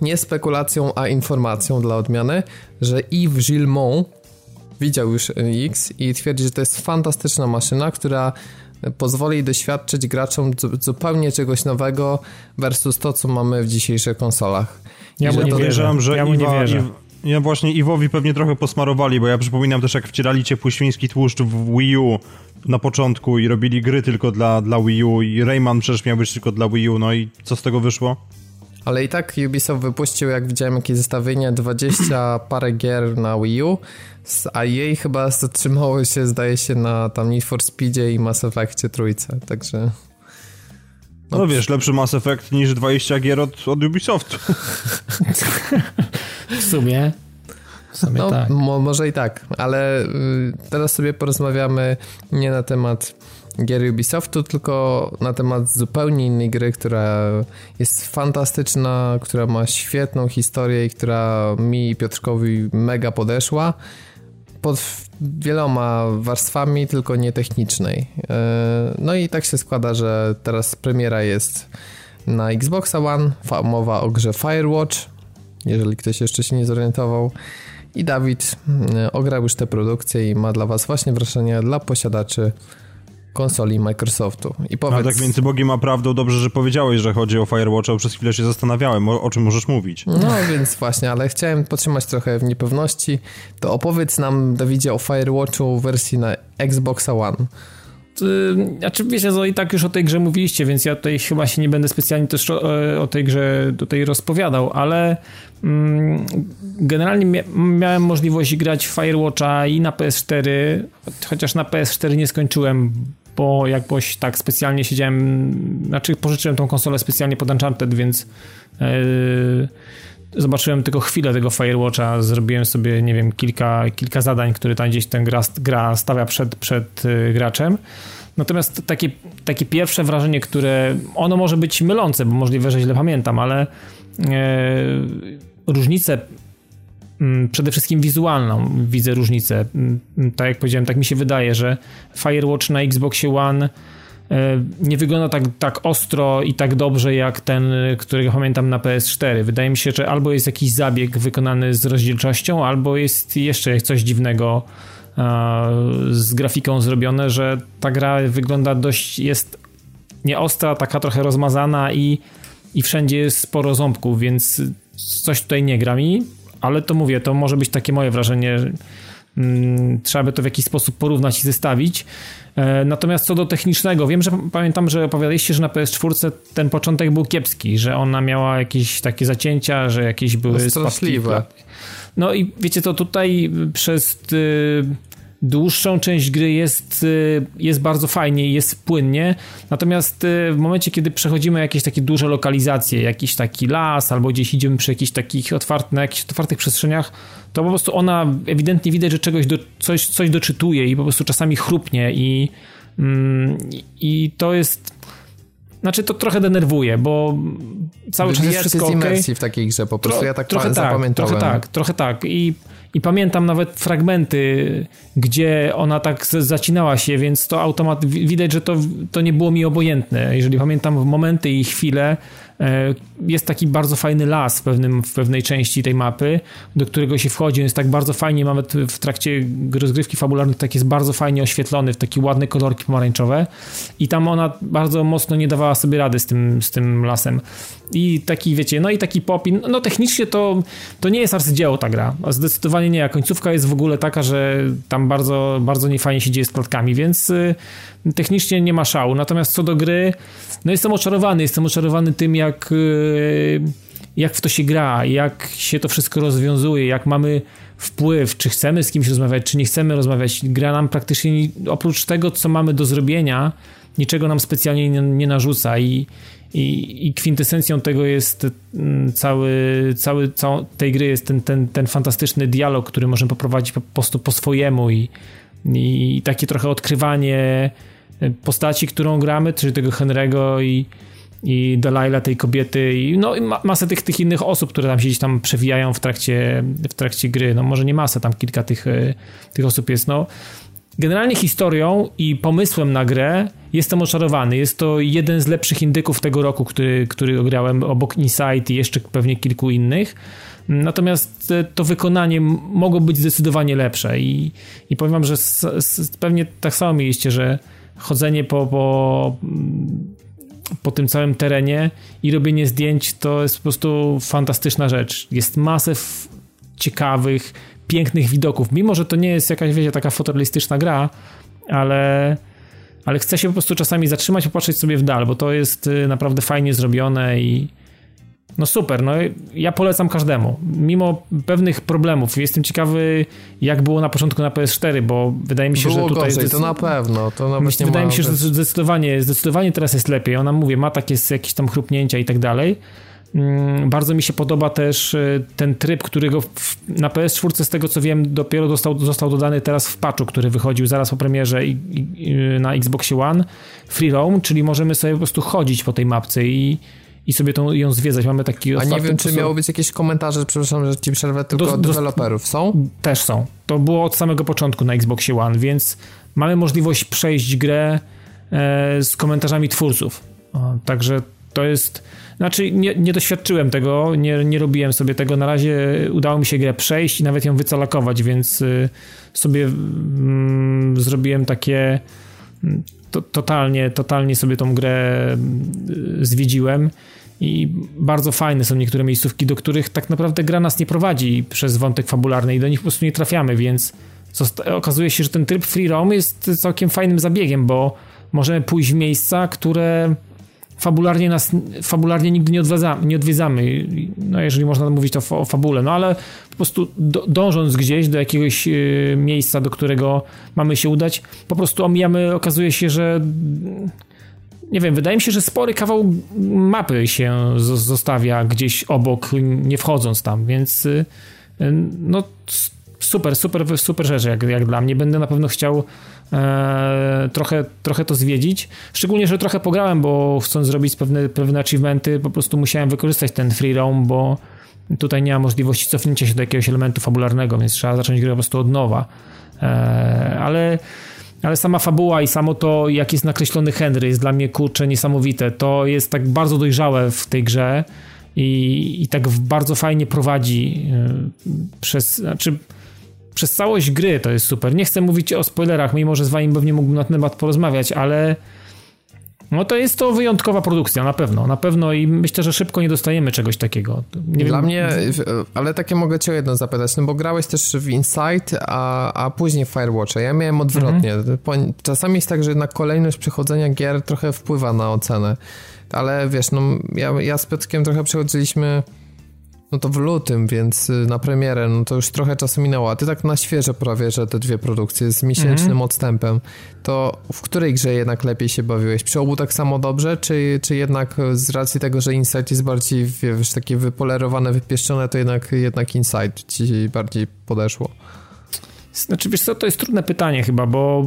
nie spekulacją, a informacją dla odmiany, że Yves Gilmont widział już X i twierdzi, że to jest fantastyczna maszyna, która pozwoli doświadczyć graczom zupełnie czegoś nowego versus to, co mamy w dzisiejszych konsolach. Ja mu nie podejrzewam, że ja mu nie wierzę. ja właśnie Iwowi pewnie trochę posmarowali, bo ja przypominam też, jak wcierali ciepły świński tłuszcz w Wii U na początku i robili gry tylko dla, dla Wii U i Rayman przecież miał być tylko dla Wii U, no i co z tego wyszło? Ale i tak Ubisoft wypuścił, jak widziałem jakieś zestawienie, 20 parę gier na Wii U, a jej chyba zatrzymało się, zdaje się, na tam Need for Speedzie i Mass Effectie trójce, także... No, no wiesz, lepszy Mass Effect niż 20 gier od, od Ubisoftu. w sumie. W sumie no, tak. Mo może i tak, ale y, teraz sobie porozmawiamy nie na temat gier Ubisoftu, tylko na temat zupełnie innej gry, która jest fantastyczna, która ma świetną historię i która mi i Piotrkowi mega podeszła. Pod wieloma warstwami, tylko nie technicznej. No i tak się składa, że teraz premiera jest na Xboxa One, mowa o grze Firewatch, jeżeli ktoś jeszcze się nie zorientował. I Dawid ograł już tę produkcję i ma dla was właśnie wrażenie dla posiadaczy konsoli Microsoftu. I powiedz... A tak między Bogiem a prawdą dobrze, że powiedziałeś, że chodzi o Firewatcha, bo przez chwilę się zastanawiałem, o, o, czym możesz mówić. No więc właśnie, ale chciałem podtrzymać trochę w niepewności. To opowiedz nam, Dawidzie, o Firewatchu w wersji na Xbox One. Znaczy, wiecie, no i tak już o tej grze mówiliście, więc ja tutaj chyba się nie będę specjalnie też o, o tej grze tutaj rozpowiadał, ale mm, generalnie miałem możliwość grać w Firewatcha i na PS4, chociaż na PS4 nie skończyłem, bo jakoś tak specjalnie siedziałem, znaczy pożyczyłem tą konsolę specjalnie pod Uncharted, więc yy, zobaczyłem tylko chwilę tego Firewatcha, zrobiłem sobie, nie wiem, kilka, kilka zadań, które tam gdzieś ten gra, gra stawia przed, przed yy, graczem. Natomiast takie, takie pierwsze wrażenie, które ono może być mylące, bo możliwe, że źle pamiętam, ale yy, różnice przede wszystkim wizualną widzę różnicę. Mm, tak jak powiedziałem, tak mi się wydaje, że Firewatch na Xboxie One e, nie wygląda tak, tak ostro i tak dobrze jak ten, którego pamiętam na PS4. Wydaje mi się, że albo jest jakiś zabieg wykonany z rozdzielczością, albo jest jeszcze coś dziwnego z grafiką zrobione, że ta gra wygląda dość, jest nieostra, taka trochę rozmazana i, i wszędzie jest sporo ząbków, więc coś tutaj nie gra mi ale to mówię, to może być takie moje wrażenie. Mm, trzeba by to w jakiś sposób porównać i zestawić. E, natomiast co do technicznego, wiem, że pamiętam, że opowiadaliście, że na PS4 ten początek był kiepski, że ona miała jakieś takie zacięcia, że jakieś były straszliwe. No i wiecie to tutaj przez y, dłuższą część gry jest, y, jest bardzo fajnie i jest płynnie, natomiast y, w momencie, kiedy przechodzimy jakieś takie duże lokalizacje, jakiś taki las, albo gdzieś idziemy przy jakichś takich otwartych, na jakichś otwartych przestrzeniach, to po prostu ona ewidentnie widać, że czegoś do, coś, coś doczytuje i po prostu czasami chrupnie i, mm, i to jest... Znaczy to trochę denerwuje, bo cały czas jest wszystko z imersji w takiej grze po prostu, Tro, ja tak trochę tak, trochę tak, trochę tak. I i pamiętam nawet fragmenty, gdzie ona tak zacinała się, więc to automat widać, że to, to nie było mi obojętne. Jeżeli pamiętam momenty i chwile, jest taki bardzo fajny las w, pewnym, w pewnej części tej mapy, do którego się wchodzi. On jest tak bardzo fajnie, nawet w trakcie rozgrywki fabularnej, tak jest bardzo fajnie oświetlony, w takie ładne kolorki pomarańczowe. I tam ona bardzo mocno nie dawała sobie rady z tym, z tym lasem. I taki, wiecie, no i taki popin. No technicznie to, to nie jest arcydzieło ta gra. Zdecydowanie nie. A końcówka jest w ogóle taka, że tam bardzo, bardzo niefajnie się dzieje z klatkami, więc y, technicznie nie ma szału. Natomiast co do gry, no jestem oczarowany. Jestem oczarowany tym, jak, y, jak w to się gra, jak się to wszystko rozwiązuje, jak mamy wpływ, czy chcemy z kimś rozmawiać, czy nie chcemy rozmawiać. Gra nam praktycznie oprócz tego, co mamy do zrobienia, niczego nam specjalnie nie, nie narzuca i, i, i kwintesencją tego jest mm, cały, cały, cały tej gry jest ten, ten, ten fantastyczny dialog, który możemy poprowadzić po prostu po swojemu i, i takie trochę odkrywanie postaci, którą gramy, czyli tego Henry'ego i, i Delilah, tej kobiety i no masę tych, tych innych osób, które tam się gdzieś tam przewijają w trakcie, w trakcie gry. No może nie masę, tam kilka tych, e, tych osób jest. No generalnie historią i pomysłem na grę jestem oczarowany. Jest to jeden z lepszych indyków tego roku, który, który grałem obok Insight i jeszcze pewnie kilku innych. Natomiast e, to wykonanie mogło być zdecydowanie lepsze i, i powiem wam, że s, s, pewnie tak samo mieliście, że chodzenie po, po, po tym całym terenie i robienie zdjęć to jest po prostu fantastyczna rzecz. Jest masę ciekawych, pięknych widoków. Mimo, że to nie jest jakaś, wiecie, taka fotorealistyczna gra, ale, ale chce się po prostu czasami zatrzymać, popatrzeć sobie w dal, bo to jest y, naprawdę fajnie zrobione i, no super, no ja polecam każdemu. Mimo pewnych problemów. Jestem ciekawy, jak było na początku na PS4, bo wydaje mi się, było że tutaj... Gorzej, to na pewno. To nawet wydaje mi się, że zdecydowanie, zdecydowanie teraz jest lepiej. Ona, mówię, ma takie jakieś tam chrupnięcia i tak dalej. Mm, bardzo mi się podoba też e, ten tryb, którego na PS4 z tego co wiem dopiero został, został dodany teraz w patchu, który wychodził zaraz po premierze i, i, na Xbox One. Free roam, czyli możemy sobie po prostu chodzić po tej mapce i i sobie tą, ją zwiedzać. Mamy taki A nie wiem, czy miało być jakieś komentarze, przepraszam, że ci przerwę, tylko do, od deweloperów. Są? Też są. To było od samego początku na Xboxie One, więc mamy możliwość przejść grę e, z komentarzami twórców. O, także to jest... Znaczy, nie, nie doświadczyłem tego, nie, nie robiłem sobie tego. Na razie udało mi się grę przejść i nawet ją wycalakować, więc y, sobie mm, zrobiłem takie to, totalnie, totalnie sobie tą grę y, zwiedziłem i bardzo fajne są niektóre miejscówki, do których tak naprawdę gra nas nie prowadzi przez wątek fabularny i do nich po prostu nie trafiamy, więc okazuje się, że ten tryb free roam jest całkiem fajnym zabiegiem, bo możemy pójść w miejsca, które fabularnie nas, fabularnie nigdy nie, odwiedza, nie odwiedzamy, no jeżeli można mówić to o fabule, no ale po prostu do, dążąc gdzieś do jakiegoś y, miejsca, do którego mamy się udać, po prostu omijamy, okazuje się, że nie wiem, wydaje mi się, że spory kawał mapy się zostawia gdzieś obok, nie wchodząc tam, więc y, no super, super, super rzecz jak, jak dla mnie. Będę na pewno chciał e, trochę, trochę to zwiedzić. Szczególnie, że trochę pograłem, bo chcąc zrobić pewne, pewne achievementy, po prostu musiałem wykorzystać ten free roam, bo tutaj nie ma możliwości cofnięcia się do jakiegoś elementu fabularnego, więc trzeba zacząć grę po prostu od nowa. E, ale ale sama fabuła i samo to, jak jest nakreślony Henry, jest dla mnie kurczę niesamowite. To jest tak bardzo dojrzałe w tej grze i, i tak bardzo fajnie prowadzi e, przez, znaczy przez całość gry to jest super. Nie chcę mówić o spoilerach, mimo że z wami pewnie mógłbym na ten temat porozmawiać, ale no to jest to wyjątkowa produkcja, na pewno, na pewno i myślę, że szybko nie dostajemy czegoś takiego. Nie Dla wiem... mnie, ale takie mogę cię o jedno zapytać, no bo grałeś też w Insight, a, a później w Firewatcha. Ja miałem odwrotnie. Mhm. Czasami jest tak, że jednak kolejność przechodzenia gier trochę wpływa na ocenę, ale wiesz, no ja, ja z Piotrkiem trochę przechodziliśmy no to w lutym, więc y, na premierę, no to już trochę czasu minęło, a ty tak na świeżo prawie, że te dwie produkcje z miesięcznym mm -hmm. odstępem, to w której grze jednak lepiej się bawiłeś? Przy obu tak samo dobrze, czy, czy jednak z racji tego, że Insight jest bardziej, wiesz, takie wypolerowane, wypieszczone, to jednak, jednak Insight ci bardziej podeszło? Znaczy, wiesz co, to jest trudne pytanie chyba, bo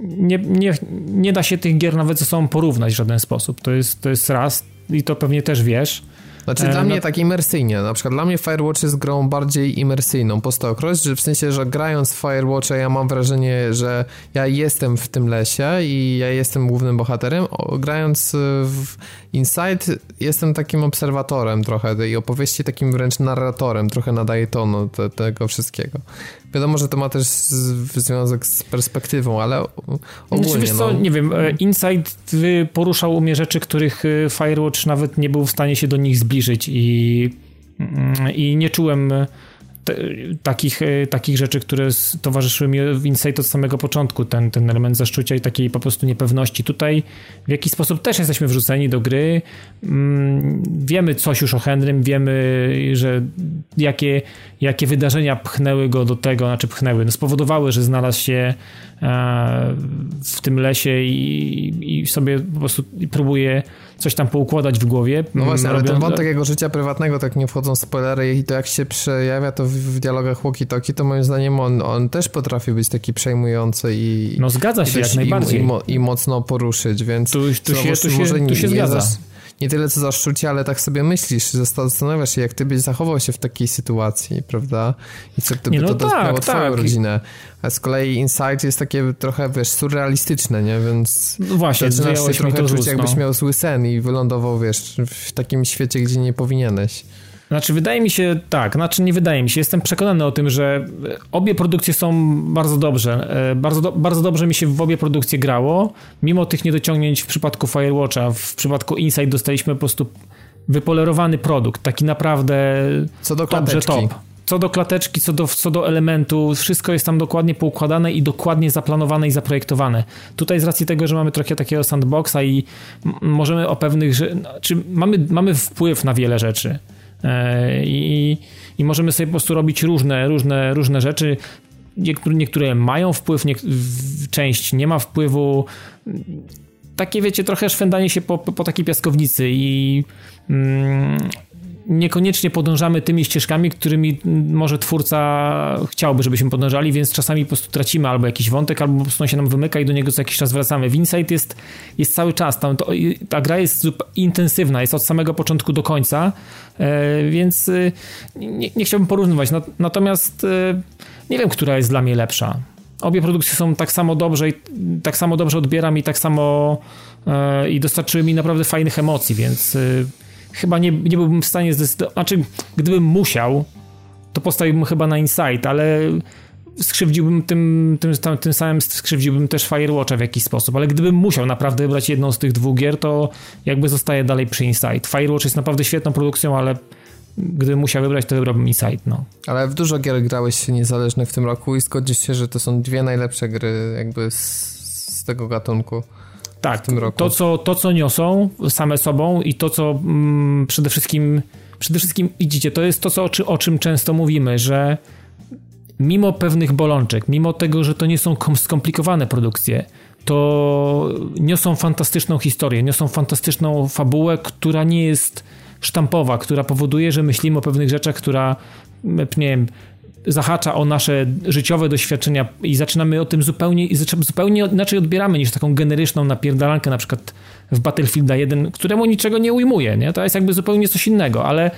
nie, nie, nie da się tych gier nawet ze sobą porównać w żaden sposób. To jest, to jest raz i to pewnie też wiesz. Znaczy dla e, mnie no... tak imersyjnie, na przykład dla mnie Firewatch jest grą bardziej imersyjną po stokroć, że w sensie, że grając Firewatcha ja mam wrażenie, że ja jestem w tym lesie i ja jestem głównym bohaterem, grając w Inside jestem takim obserwatorem trochę tej opowieści, takim wręcz narratorem, trochę nadaje tonu te, tego wszystkiego. Wiadomo, że to ma też związek z perspektywą, ale ogólnie... Znaczy, co, no... nie wiem, e, Inside poruszał u mnie rzeczy, których e, Firewatch nawet nie był w stanie się do nich zbliżyć i, mm, i nie czułem takich, e, takich rzeczy, które towarzyszyły mi w Insight od samego początku, ten, ten element zaszczucia i takiej po prostu niepewności. Tutaj w jakiś sposób też jesteśmy wrzuceni do gry. Mm, wiemy coś już o Henrym, wiemy, że jakie, jakie wydarzenia pchnęły go do tego, znaczy pchnęły, no spowodowały, że znalazł się e, w tym lesie i, i sobie po prostu próbuje coś tam poukładać w głowie. No właśnie, ale ten wątek jego życia prywatnego, tak nie wchodzą spoilery i to jak się przejawia to w, w dialogach walkie-talkie, to moim zdaniem on, on też potrafi być taki przejmujący i... No zgadza się, jak najbardziej. I, i, mocno poruszyć, więc... Tu, tu, się, tu, się, tu się zgadza nie tyle co zaszczucie, ale tak sobie myślisz, zastanawiasz się, jak ty byś zachował się w takiej sytuacji, prawda? I co gdyby nie, no to tak, twoją tak. rodzinę. A z kolei Inside jest takie trochę, wiesz, surrealistyczne, nie? Więc no właśnie, zaczynasz się trochę czuć, jakbyś miał zły sen i wylądował, wiesz, w takim świecie, gdzie nie powinieneś. Znaczy, wydaje mi się, tak, znaczy nie wydaje mi się, jestem przekonany o tym, że obie produkcje są bardzo dobrze. E, bardzo, do, bardzo dobrze mi się w obie produkcje grało, mimo tych niedociągnięć w przypadku Firewatcha, w przypadku Inside dostaliśmy po prostu wypolerowany produkt, taki naprawdę co do top, że top. Co do klateczki, co do, co do elementu, wszystko jest tam dokładnie poukładane i dokładnie zaplanowane i zaprojektowane. Tutaj z racji tego, że mamy trochę takiego sandboxa i możemy o pewnych, czy znaczy mamy, mamy wpływ na wiele rzeczy. E, i, i możemy sobie po prostu robić różne, różne, różne rzeczy. Niektóre, niektóre mają wpływ, nie, część nie ma wpływu. Takie, wiecie, trochę szwendanie się po, po takiej piaskownicy i mm, niekoniecznie podążamy tymi ścieżkami, którymi może twórca chciałby, żebyśmy podążali, więc czasami po prostu tracimy albo jakiś wątek, albo po prostu on się nam wymyka i do niego co jakiś czas wracamy. W Insight jest, jest cały czas, tam to, ta gra jest intensywna, jest od samego początku do końca, e, więc e, nie, nie chciałbym porównywać. Natomiast e, nie wiem, która jest dla mnie lepsza. Obie produkcje są tak samo dobrze i tak samo dobrze odbieram i tak samo i dostarczyły mi naprawdę fajnych emocji, więc chyba nie, nie byłbym w stanie zdecydować. Znaczy, gdybym musiał, to postawiłbym chyba na Insight, ale skrzywdziłbym tym, tym, tym, tym samym skrzywdziłbym też Firewatcha w jakiś sposób, ale gdybym musiał naprawdę wybrać jedną z tych dwóch gier, to jakby zostaję dalej przy Insight. Firewatch jest naprawdę świetną produkcją, ale gdybym musiał wybrać, to wybrałbym Insight, no. Ale w dużo gier grałeś niezależnie w tym roku i zgodzisz się, że to są dwie najlepsze gry jakby z, z tego gatunku. Tak, To, co, to co niosą same sobą i to co mm, przede wszystkim przede wszystkim widzicie, to jest to, co, o czym często mówimy, że mimo pewnych bolączek, mimo tego, że to nie są skomplikowane produkcje, to niosą fantastyczną historię, niosą fantastyczną fabułę, która nie jest sztampowa, która powoduje, że myślimy o pewnych rzeczach, która, nie wiem, zahacza o nasze życiowe doświadczenia i zaczynamy o tym zupełnie, zupełnie inaczej odbieramy niż taką generyczną napierdalankę na przykład w Battlefielda 1, któremu niczego nie ujmuje, nie? To jest jakby zupełnie coś innego, ale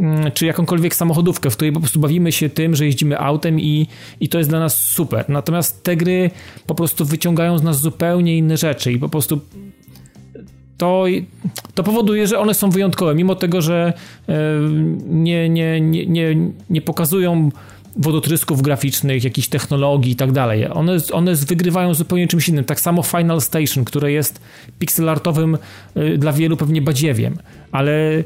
mm, czy jakąkolwiek samochodówkę, w której po prostu bawimy się tym, że jeździmy autem i, i to jest dla nas super. Natomiast te gry po prostu wyciągają z nas zupełnie inne rzeczy i po prostu to, to powoduje, że one są wyjątkowe, mimo tego, że e, nie, nie, nie, nie, nie pokazują wodotrysków graficznych, jakichś technologii i tak dalej. One, one wygrywają zupełnie czymś innym. Tak samo Final Station, które jest pixelartowym e, dla wielu pewnie badziewiem, ale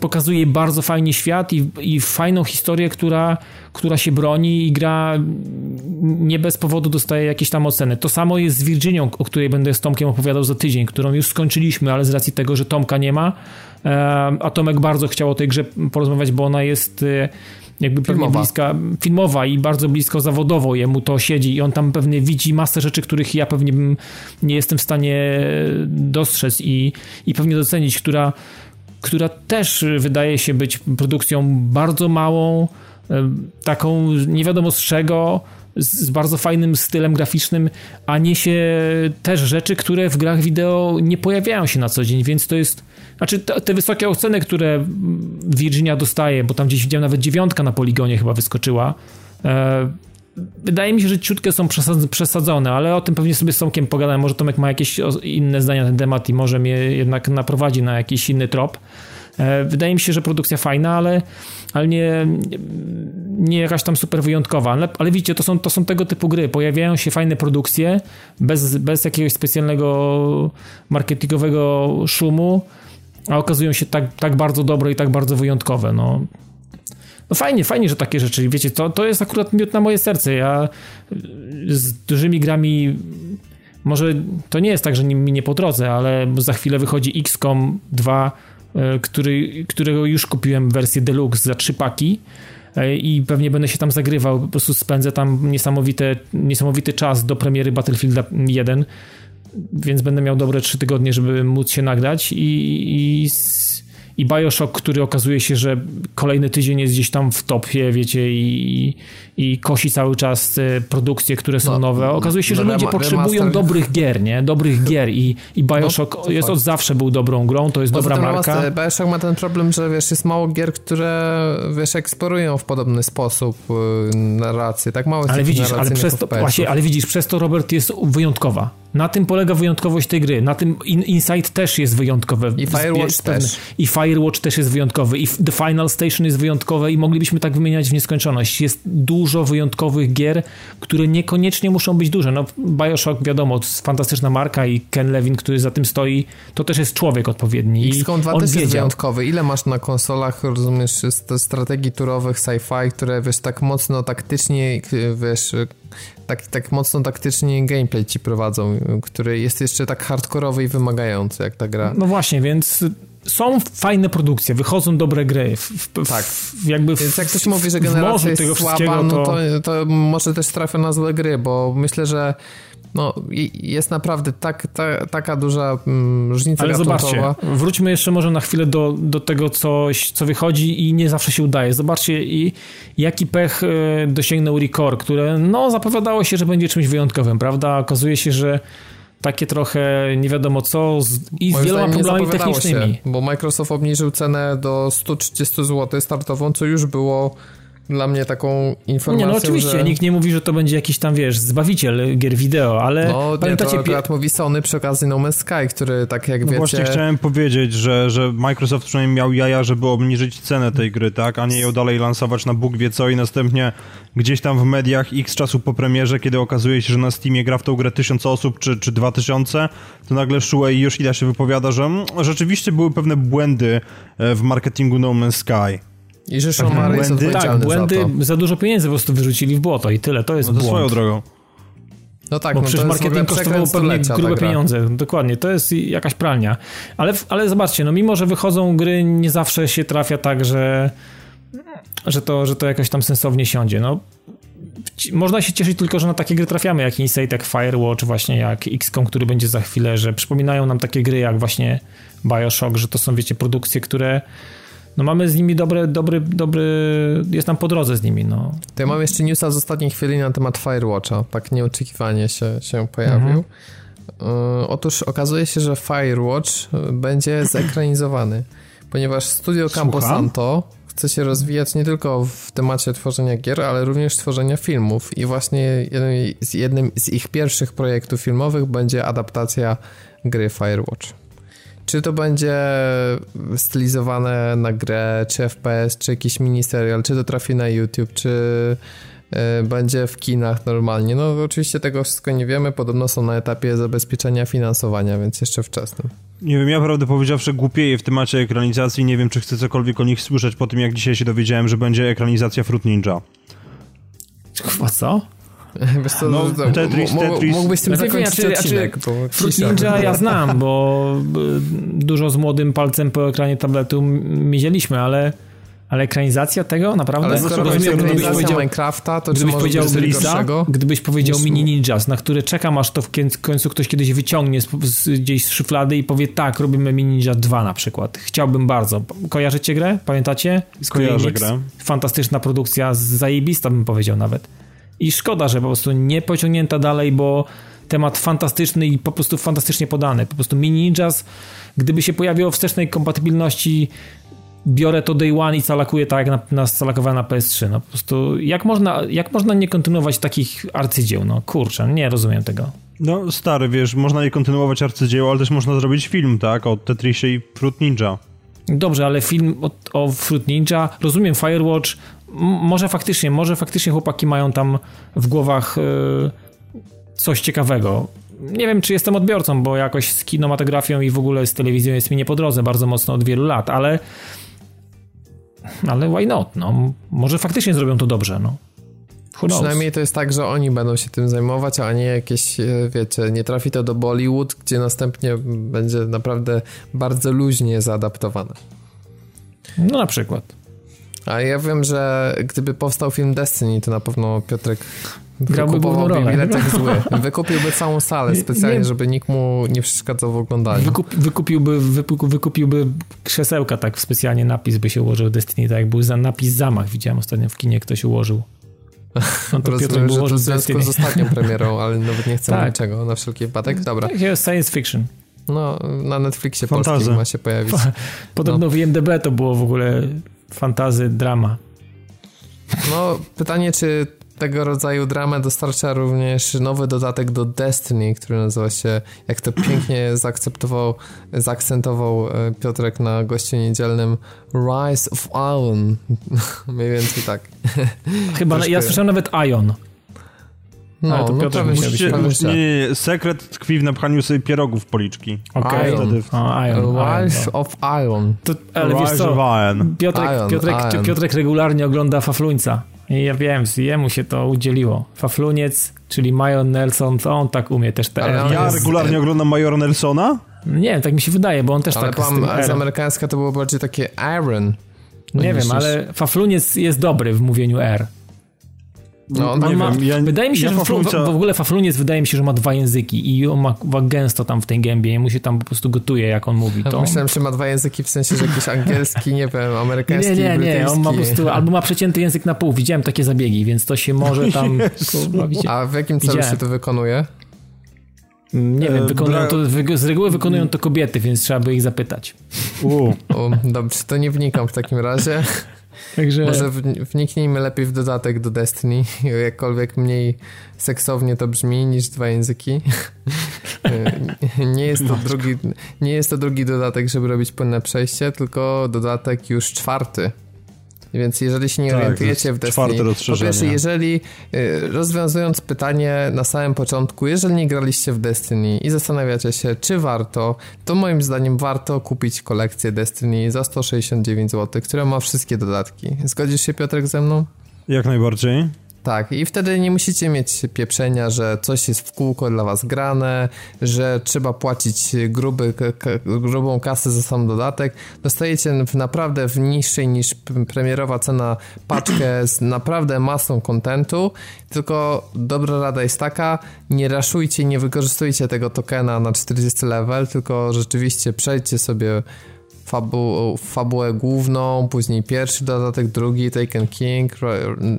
pokazuje bardzo fajnie świat i, i fajną historię, która, która się broni i gra nie bez powodu dostaje jakieś tam oceny. To samo jest z Virginią, o której będę z Tomkiem opowiadał za tydzień, którą już skończyliśmy, ale z racji tego, że Tomka nie ma, e, a Tomek bardzo chciał o tej grze porozmawiać, bo ona jest e, jakby pewnie filmowa. bliska, filmowa i bardzo blisko zawodowo jemu to siedzi i on tam pewnie widzi masę rzeczy, których ja pewnie nie jestem w stanie dostrzec i, i pewnie docenić, która która też wydaje się być produkcją bardzo małą, taką nie wiadomo z czego, z bardzo fajnym stylem graficznym, a niesie też rzeczy, które w grach wideo nie pojawiają się na co dzień, więc to jest. Znaczy, te, wysokie oceny, które Virginia dostaje, bo tam gdzieś widziałem nawet dziewiątka na poligonie chyba wyskoczyła. Wydaje mi się, że ciutkę są przesadzone, ale o tym pewnie sobie z Tomkiem pogadałem. Może Tomek ma jakieś inne zdania na ten temat i może mnie jednak naprowadzi na jakiś inny trop. E, wydaje mi się, że produkcja fajna, ale, ale nie, nie jakaś tam super wyjątkowa. Ale, ale widzicie, to są, to są tego typu gry. Pojawiają się fajne produkcje bez, bez jakiegoś specjalnego marketingowego szumu, a okazują się tak, tak bardzo dobre i tak bardzo wyjątkowe. No, no fajnie, fajnie, że takie rzeczy, wiecie, to, to jest akurat miód na moje serce. Ja z dużymi grami może to nie jest tak, że mi nie po drodze, ale za chwilę wychodzi XCOM 2, e, który, którego już kupiłem wersję deluxe za trzy paki e, i pewnie będę się tam zagrywał, po prostu spędzę tam niesamowite, niesamowity czas do premiery Battlefielda 1, więc będę miał dobre trzy tygodnie, żeby móc się nagrać i, i i Bioshock, który okazuje się, że kolejny tydzień jest gdzieś tam w topie, wiecie, i, i kosi cały czas produkcje, które są no, nowe. Okazuje się, że rema, ludzie potrzebują remaster... dobrych gier, nie? Dobrych gier i, i Bioshock no, jest od zawsze był dobrą grą, to jest Poza dobra marka. Remaster, Bioshock ma ten problem, że wiesz, jest mało gier, które wiesz, eksplorują w podobny sposób y, narrację, tak mało ale widzisz, ale przez to, właśnie, ale widzisz, przez to Robert jest wyjątkowa. Na tym polega wyjątkowość tej gry. Na tym in, Insight też jest wyjątkowe. I Firewatch też. I Firewatch też jest wyjątkowy. I The Final Station jest wyjątkowe i moglibyśmy tak wymieniać w nieskończoność. Jest dużo wyjątkowych gier, które niekoniecznie muszą być duże. No Bioshock wiadomo, to jest fantastyczna marka i Ken Levin, który za tym stoi, to też jest człowiek odpowiedni. XCOM 2 też wiedział. jest wyjątkowy. Ile masz na konsolach, rozumiesz, strategii turowych sci-fi, które wiesz, tak mocno taktycznie, wiesz, tak, tak mocno taktycznie gameplay ci prowadzą, który jest jeszcze tak hardkorowy i wymagający jak ta gra. No właśnie, więc są fajne produkcje, wychodzą dobre gry. W, w, tak. W, jakby Więc jak ktoś mówi, że generacja jest tego słaba, no to... to, to może też trafia na złe gry, bo myślę, że no, jest naprawdę tak, ta, taka duża mm, różnica Ale gatunkowa. zobaczcie, wróćmy jeszcze może na chwilę do, do tego, coś, co wychodzi i nie zawsze się udaje. Zobaczcie, i, jaki pech e, dosięgnął Record, które no, zapowiadało się, że będzie czymś wyjątkowym, prawda? Okazuje się, że takie trochę nie wiadomo co z, i z wieloma problemami technicznymi. Się, bo Microsoft obniżył cenę do 130 zł startową, co już było dla mnie taką informacją, Nie, no oczywiście, że... nikt nie mówi, że to będzie jakiś tam, wiesz, zbawiciel gier wideo, ale no, pamiętacie... Nie, to akurat mówi Sony przy okazji No Man's Sky, który tak jak no wiecie... właśnie chciałem powiedzieć, że, że Microsoft przynajmniej miał jaja, żeby obniżyć cenę tej gry, tak, a nie ją dalej lansować na Bóg wie co i następnie gdzieś tam w mediach x czasu po premierze, kiedy okazuje się, że na Steamie gra w tą grę tysiąc osób czy, czy dwa tysiące, to nagle Shuei Yoshida się wypowiada, że mm, rzeczywiście były pewne błędy e, w marketingu No Man's Sky. I że Sean Murray jest Tak, błędy, za, za, dużo pieniędzy po prostu wyrzucili w błoto i tyle, to jest no to błąd. swoją drogą. No tak, Bo no przecież marketing kosztował pewnie grube pieniądze, dokładnie, to jest jakaś pralnia. Ale, ale zobaczcie, no mimo, że wychodzą gry, nie zawsze się trafia tak, że, że, to, że to jakoś tam sensownie siądzie. No, można się cieszyć tylko, że na takie gry trafiamy, jak Insight, jak Firewatch, właśnie jak XCOM, który będzie za chwilę, że przypominają nam takie gry jak właśnie Bioshock, że to są, wiecie, produkcje, które no mamy z nimi dobry, dobry, dobry, jest nam po drodze z nimi, no. To ja mam jeszcze newsa z ostatniej chwili na temat Firewatcha, tak nieoczekiwanie się, się pojawił. Mhm. Y, otóż okazuje się, że Firewatch będzie zekranizowany, ponieważ studio Camposanto chce się rozwijać nie tylko w temacie tworzenia gier, ale również tworzenia filmów i właśnie jednym z, jednym z ich pierwszych projektów filmowych będzie adaptacja gry Firewatch. Czy to będzie stylizowane na grę, czy FPS, czy jakiś miniserial, czy to trafi na YouTube, czy e, będzie w kinach normalnie. No oczywiście tego wszystko nie wiemy, podobno są na etapie zabezpieczenia finansowania, więc jeszcze wczesnym. Nie wiem, ja prawdę powiedziawszy głupieję w temacie ekranizacji, nie wiem czy chcę cokolwiek o nich słyszeć po tym jak dzisiaj się dowiedziałem, że będzie ekranizacja Fruit Ninja. Chyba co? Wiesz co, no, to, Tetris, Tetris. Mógłbyś tym zakończyć znaczy, odcinek. Znaczy, Fruit Ninja ja znam, bo dużo z młodym palcem po ekranie tabletu mieliśmy, ale ale ekranizacja tego naprawdę? Ale skoro rozumiem, gdybyś powiedział Minecrafta, to gdybyś powiedział Lisa, gdybyś powiedział Mini Ninjas, na które czekam aż to w końcu ktoś kiedyś wyciągnie z, z, gdzieś z szuflady i powie tak, robimy Mini Ninja 2 na przykład. Chciałbym bardzo. Kojarzycie grę? Pamiętacie? Kojarzę grę. Fantastyczna produkcja, zajebista bym powiedział nawet. I szkoda, że po prostu nie pociągnięta dalej, bo temat fantastyczny i po prostu fantastycznie podany. Po prostu Mini Ninjas, gdyby się pojawiło wstecznej kompatybilności, biorę to day one i calakuję tak, jak na, na na PS3. No po prostu jak można, jak można nie kontynuować takich arcydzieł? No kurczę, nie rozumiem tego. No stary, wiesz, można nie kontynuować arcydzieł, ale też można zrobić film, tak, o Tetrisie i Fruit Ninja. Dobrze, ale film o, o Fruit Ninja, rozumiem Firewatch, może faktycznie, może faktycznie chłopaki mają tam w głowach yy, coś ciekawego. Nie wiem, czy jestem odbiorcą, bo jakoś z kinematografią i w ogóle z telewizją jest mi nie po drodze bardzo mocno od wielu lat, ale ale why not, no. Może faktycznie zrobią to dobrze, no. Przynajmniej to jest tak, że oni będą się tym zajmować, a nie jakieś, e, wiecie, nie trafi to do Bollywood, gdzie następnie będzie naprawdę bardzo luźnie zaadaptowane. No na przykład. A ja wiem, że gdyby powstał film Destiny, to na pewno Piotrek Grałby główną bilet jak zły. Wykupiłby całą salę specjalnie, nie. żeby nikt mu nie przeszkadzał w oglądaniu. Wykup, wykupiłby, wykupiłby krzesełka, tak specjalnie napis by się ułożył Destiny, tak jak był za napis zamach, widziałem ostatnio w kinie ktoś ułożył. No to Rozumiem, że to w związku z ostatnią premierą, ale nawet nie chcę tak. niczego, na wszelki wypadek. Dobra. Tak, science fiction. No, na Netflixie polskim ma się pojawić. Podobno no. w IMDB to było w ogóle fantazy, drama. No, pytanie, czy tego rodzaju dramę dostarcza również nowy dodatek do Destiny, który nazywa się, jak to pięknie zaakceptował, zaakcentował e, Piotrek na goście niedzielnym, Rise of Iron. Mniej więcej tak. Chyba, Troszkę... ja słyszałem nawet Ion. No, Ale to no Piotr musicie, musicie, nie, nie, sekret tkwi w napchaniu sobie pierogów w policzki. Okej. Okay. Rise of Iron. To, ale wiesz co, Piotrek, Iron, Piotrek, Iron. Piotrek regularnie ogląda Fafluńca. I ja wiem, jemu się to udzieliło. Fafluniec, czyli Major Nelson, to on tak umie też teraz. Ja regularnie oglądam Majora Nelsona? Nie wiem, tak mi się wydaje, bo on też ale tak... Ale z amerykańska to było bardziej takie Iron. Nie wiem, ale Fafluniec jest dobry w mówieniu R. No, nie ma, wiem, ja, wydaje mi się, ja że w ogóle Fafluniec wydaje mi się, że ma dwa języki i on ma, ma gęsto tam w tej gębie i mu się tam po prostu gotuje, jak on mówi. To... Myślałem, że ma dwa języki w sensie, że jakiś angielski, nie wiem, amerykański, Nie, nie, nie, on ma po prostu, albo ma przecięty język na pół. Widziałem takie zabiegi, więc to się może tam... A w jakim celu Widziałem. się to wykonuje? Nie wiem, e, wykonują to, z reguły wykonują to kobiety, więc trzeba by ich zapytać. U. O, dobrze, to nie wnikam w takim razie. Także... Może wniknijmy lepiej w dodatek do Destiny, jakkolwiek mniej seksownie to brzmi niż dwa języki. nie, jest to drugi, nie jest to drugi dodatek, żeby robić płynne przejście, tylko dodatek już czwarty więc jeżeli się nie tak, orientujecie w Destiny, po pierwsze, jeżeli y, rozwiązując pytanie na samym początku, jeżeli nie graliście w Destiny i zastanawiacie się, czy warto, to moim zdaniem warto kupić kolekcję Destiny za 169 zł, która ma wszystkie dodatki. Zgodzisz się Piotrek ze mną? Jak najbardziej. Tak, i wtedy nie musicie mieć pieprzenia, że coś jest w kółko dla was grane, że trzeba płacić gruby, grubą kasę za sam dodatek. Dostajecie w naprawdę w niższej niż premierowa cena paczkę z naprawdę masą kontentu, tylko dobra rada jest taka, nie raszujcie, nie wykorzystujcie tego tokena na 40 level, tylko rzeczywiście przejdźcie sobie fabu fabułę główną, później pierwszy dodatek, drugi Taken King,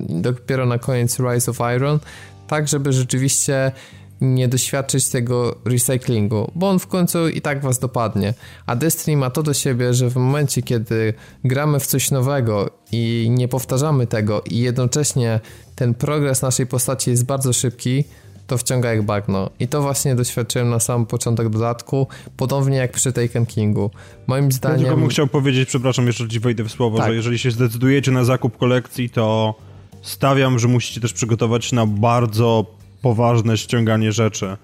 dopiero na koniec Rise of Iron, tak żeby rzeczywiście nie doświadczyć tego recyklingu, bo on w końcu i tak was dopadnie. A Destiny ma to do siebie, że w momencie, kiedy gramy w coś nowego i nie powtarzamy tego i jednocześnie ten progres naszej postaci jest bardzo szybki, to wciąga jak bagno. I to właśnie doświadczyłem na sam początek dodatku, podobnie jak przy Taken Kingu. Moim zdaniem... Ja tylko bym chciał powiedzieć, przepraszam, jeszcze ci wejdę w słowo, tak. że jeżeli się zdecydujecie na zakup kolekcji, to stawiam, że musicie też przygotować się na bardzo poważne ściąganie rzeczy.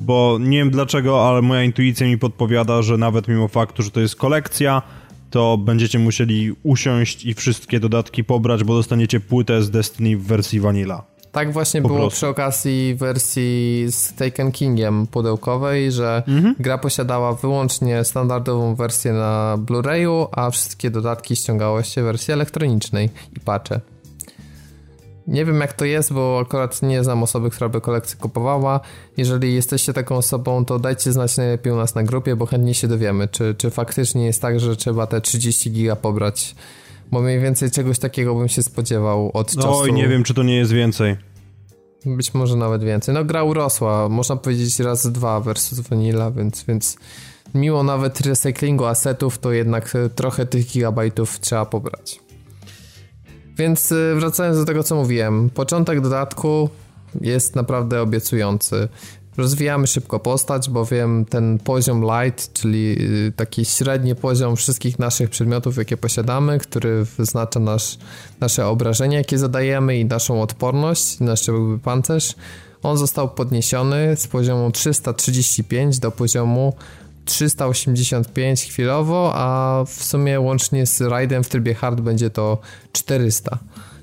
Bo nie wiem dlaczego, ale moja intuicja mi podpowiada, że nawet mimo faktu, że to jest kolekcja, to będziecie musieli usiąść i wszystkie dodatki pobrać, bo dostaniecie płytę z Destiny w wersji Vanilla. Tak właśnie po było prostu. przy okazji wersji z Taken Kingiem pudełkowej, że mhm. gra posiadała wyłącznie standardową wersję na Blu-rayu, a wszystkie dodatki ściągało się w wersji elektronicznej i patche. Nie wiem jak to jest, bo akurat nie znam osoby, która by kolekcję kupowała. Jeżeli jesteście taką osobą, to dajcie znać najlepiej u nas na grupie, bo chętnie się dowiemy, czy, czy faktycznie jest tak, że trzeba te 30 giga pobrać bo mniej więcej czegoś takiego bym się spodziewał od no, czasu. Oj, nie wiem, czy to nie jest więcej. Być może nawet więcej. No gra urosła, można powiedzieć raz dwa versus Vanilla, więc, więc mimo nawet recyklingu asetów, to jednak trochę tych gigabajtów trzeba pobrać. Więc y, wracając do tego, co mówiłem, początek dodatku jest naprawdę obiecujący. Rozwijamy szybko postać, bowiem ten poziom light, czyli y, taki średni poziom wszystkich naszych przedmiotów, jakie posiadamy, który wyznacza nasz, nasze obrażenia, jakie zadajemy i naszą odporność, nasz pancerz, on został podniesiony z poziomu 335 do poziomu 385 chwilowo, a w sumie łącznie z rajdem w trybie hard będzie to 400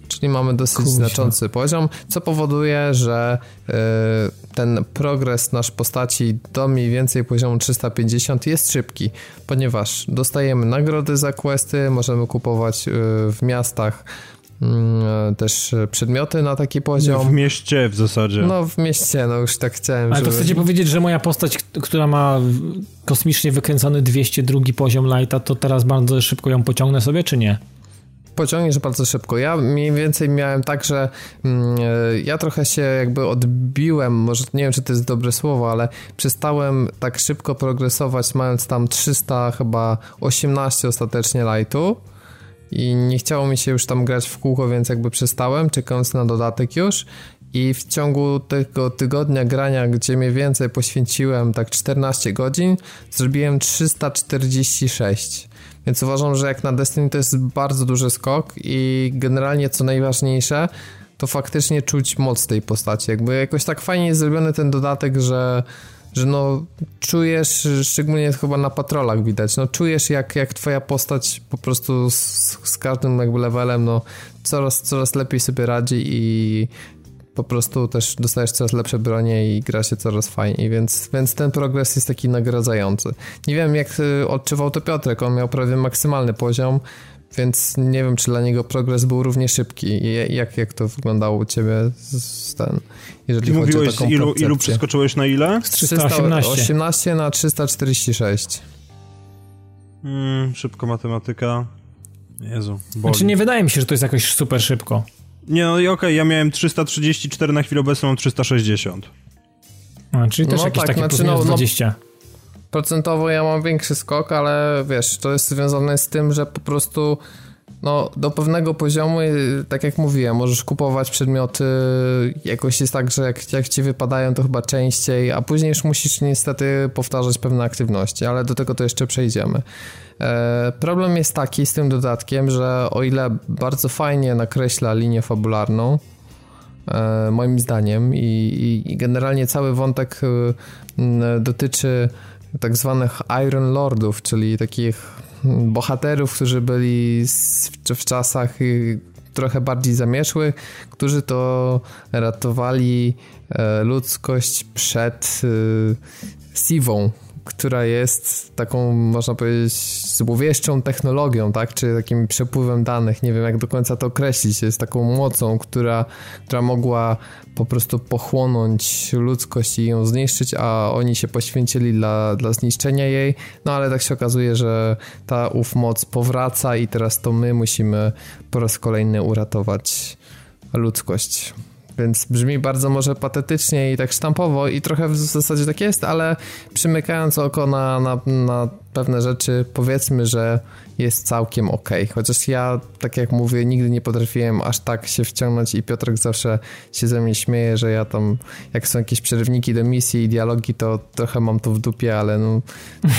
czyli mamy dosyć znaczący poziom, co powoduje, że y, ten progres nasz postaci do mniej więcej poziomu 350 jest szybki, ponieważ dostajemy nagrody za questy, możemy kupować y, w miastach mm, też przedmioty na taki poziom. W mieście w zasadzie. No w mieście, no już tak chciałem. Ale żeby... to chcecie powiedzieć, że moja postać, która ma kosmicznie wykręcony 202 poziom lighta, to teraz bardzo szybko ją pociągnę sobie, czy nie? Pociągniesz bardzo szybko. Ja mniej więcej miałem tak, że mm, e, ja trochę się jakby odbiłem, może nie wiem, czy to jest dobre słowo, ale przestałem tak szybko progresować, mając tam 300 chyba 18 ostatecznie lightu i nie chciało mi się już tam grać w kółko, więc jakby przestałem, czekając na dodatek już i w ciągu tego tygodnia grania, gdzie mniej więcej poświęciłem tak 14 godzin, zrobiłem 346. Więc uważam, że jak na Destiny to jest bardzo duży skok i generalnie co najważniejsze, to faktycznie czuć moc tej postaci. Jakby jakoś tak fajnie jest zrobiony ten dodatek, że że no czujesz, szczególnie chyba na patrolach widać, no czujesz jak, jak twoja postać po prostu z, z każdym jakby levelem no coraz, coraz lepiej sobie radzi i po prostu też dostajesz coraz lepsze bronie i gra się coraz fajniej, więc, więc ten progres jest taki nagradzający. Nie wiem jak y, odczuwał to Piotrek, on miał prawie maksymalny poziom, więc nie wiem, czy dla niego progres był równie szybki. Jak, jak to wyglądało u ciebie z ten, jeżeli Ty chodzi mówiłeś, o taką ilu, ilu przeskoczyłeś na ile? Z 318. 318 na 346. Hmm, szybko matematyka. Jezu, boli. Znaczy nie wydaje mi się, że to jest jakoś super szybko. Nie, no i okej, okay, ja miałem 334, na chwilę obecną mam 360. A, czyli też no jakieś tak, takie znaczy, no, 20. No, procentowo ja mam większy skok, ale wiesz, to jest związane z tym, że po prostu no, do pewnego poziomu, tak jak mówiłem, możesz kupować przedmioty, jakoś jest tak, że jak, jak ci wypadają, to chyba częściej, a później już musisz niestety powtarzać pewne aktywności, ale do tego to jeszcze przejdziemy. E, problem jest taki z tym dodatkiem, że o ile bardzo fajnie nakreśla linię fabularną, e, moim zdaniem, i, i, generalnie cały wątek e, dotyczy tak zwanych Iron Lordów, czyli takich bohaterów, którzy byli w czasach trochę bardziej zamieszłych, którzy to ratowali ludzkość przed siwą, która jest taką, można powiedzieć, złowieszczą technologią, tak? Czy takim przepływem danych, nie wiem jak do końca to określić, jest taką mocą, która, która mogła po prostu pochłonąć ludzkość i ją zniszczyć, a oni się poświęcili dla, dla zniszczenia jej, no ale tak się okazuje, że ta ów moc powraca i teraz to my musimy po raz kolejny uratować ludzkość. Więc brzmi bardzo może patetycznie i tak sztampowo i trochę w zasadzie tak jest, ale przymykając oko na, na, na pewne rzeczy, powiedzmy, że jest całkiem ok. Chociaż ja, tak jak mówię, nigdy nie potrafiłem aż tak się wciągnąć i Piotrek zawsze się ze mnie śmieje, że ja tam, jak są jakieś przerywniki do misji i dialogi, to trochę mam to w dupie, ale no...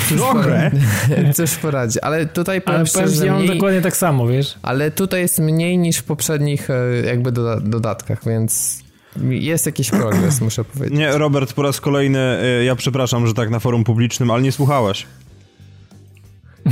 Cóż, Trochę? Cóż poradzi. Ale tutaj powiem Ale szczerze, ja mam dokładnie tak samo, wiesz? Ale tutaj jest mniej niż w poprzednich e, jakby doda dodatkach, więc jest jakiś progres, muszę powiedzieć. Nie, Robert, po raz kolejny, e, ja przepraszam, że tak na forum publicznym, ale nie słuchałeś.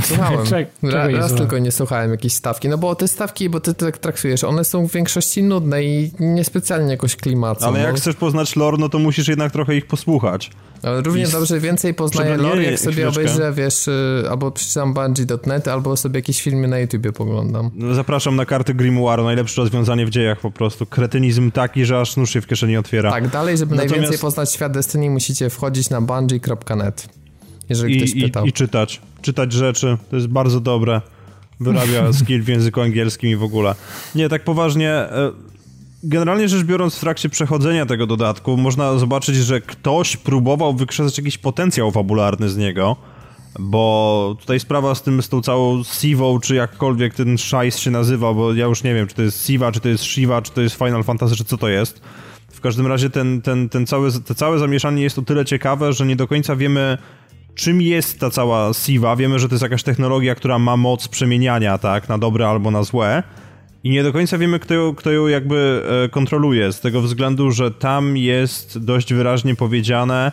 Słuchałem. Czek, Ra, raz tylko nie słuchałem jakiejś stawki. No bo te stawki, bo ty tak traktujesz, one są w większości nudne i niespecjalnie jakoś klimacą. Ale jak no. chcesz poznać lore, no to musisz jednak trochę ich posłuchać. Ale równie I dobrze więcej poznaję lore, jak sobie chwileczkę. obejrzę, wiesz, y, albo przeczytam Bungie.net, albo sobie jakieś filmy na YouTubie poglądam. No, zapraszam na karty Grimoire, najlepsze rozwiązanie w dziejach po prostu. Kretynizm taki, że aż nóż się w kieszeni otwiera. Tak, dalej, żeby Natomiast... najwięcej poznać świat Destiny, musicie wchodzić na bungie.net jeżeli I, ktoś pytał. I, I czytać, czytać rzeczy, to jest bardzo dobre. Wyrabia skill w języku angielskim i w ogóle. Nie, tak poważnie, e, generalnie rzecz biorąc, w trakcie przechodzenia tego dodatku można zobaczyć, że ktoś próbował wykrzesać jakiś potencjał fabularny z niego, bo tutaj sprawa z tym, z tą całą Sivą, czy jakkolwiek ten szajs się nazywa, bo ja już nie wiem, czy to jest Siva, czy to jest Shiva, czy to jest Final Fantasy, czy co to jest. W każdym razie ten, ten, ten cały, to całe zamieszanie jest o tyle ciekawe, że nie do końca wiemy, czym jest ta cała Siva. Wiemy, że to jest jakaś technologia, która ma moc przemieniania, tak, na dobre albo na złe. I nie do końca wiemy, kto ją, kto ją jakby e, kontroluje, z tego względu, że tam jest dość wyraźnie powiedziane,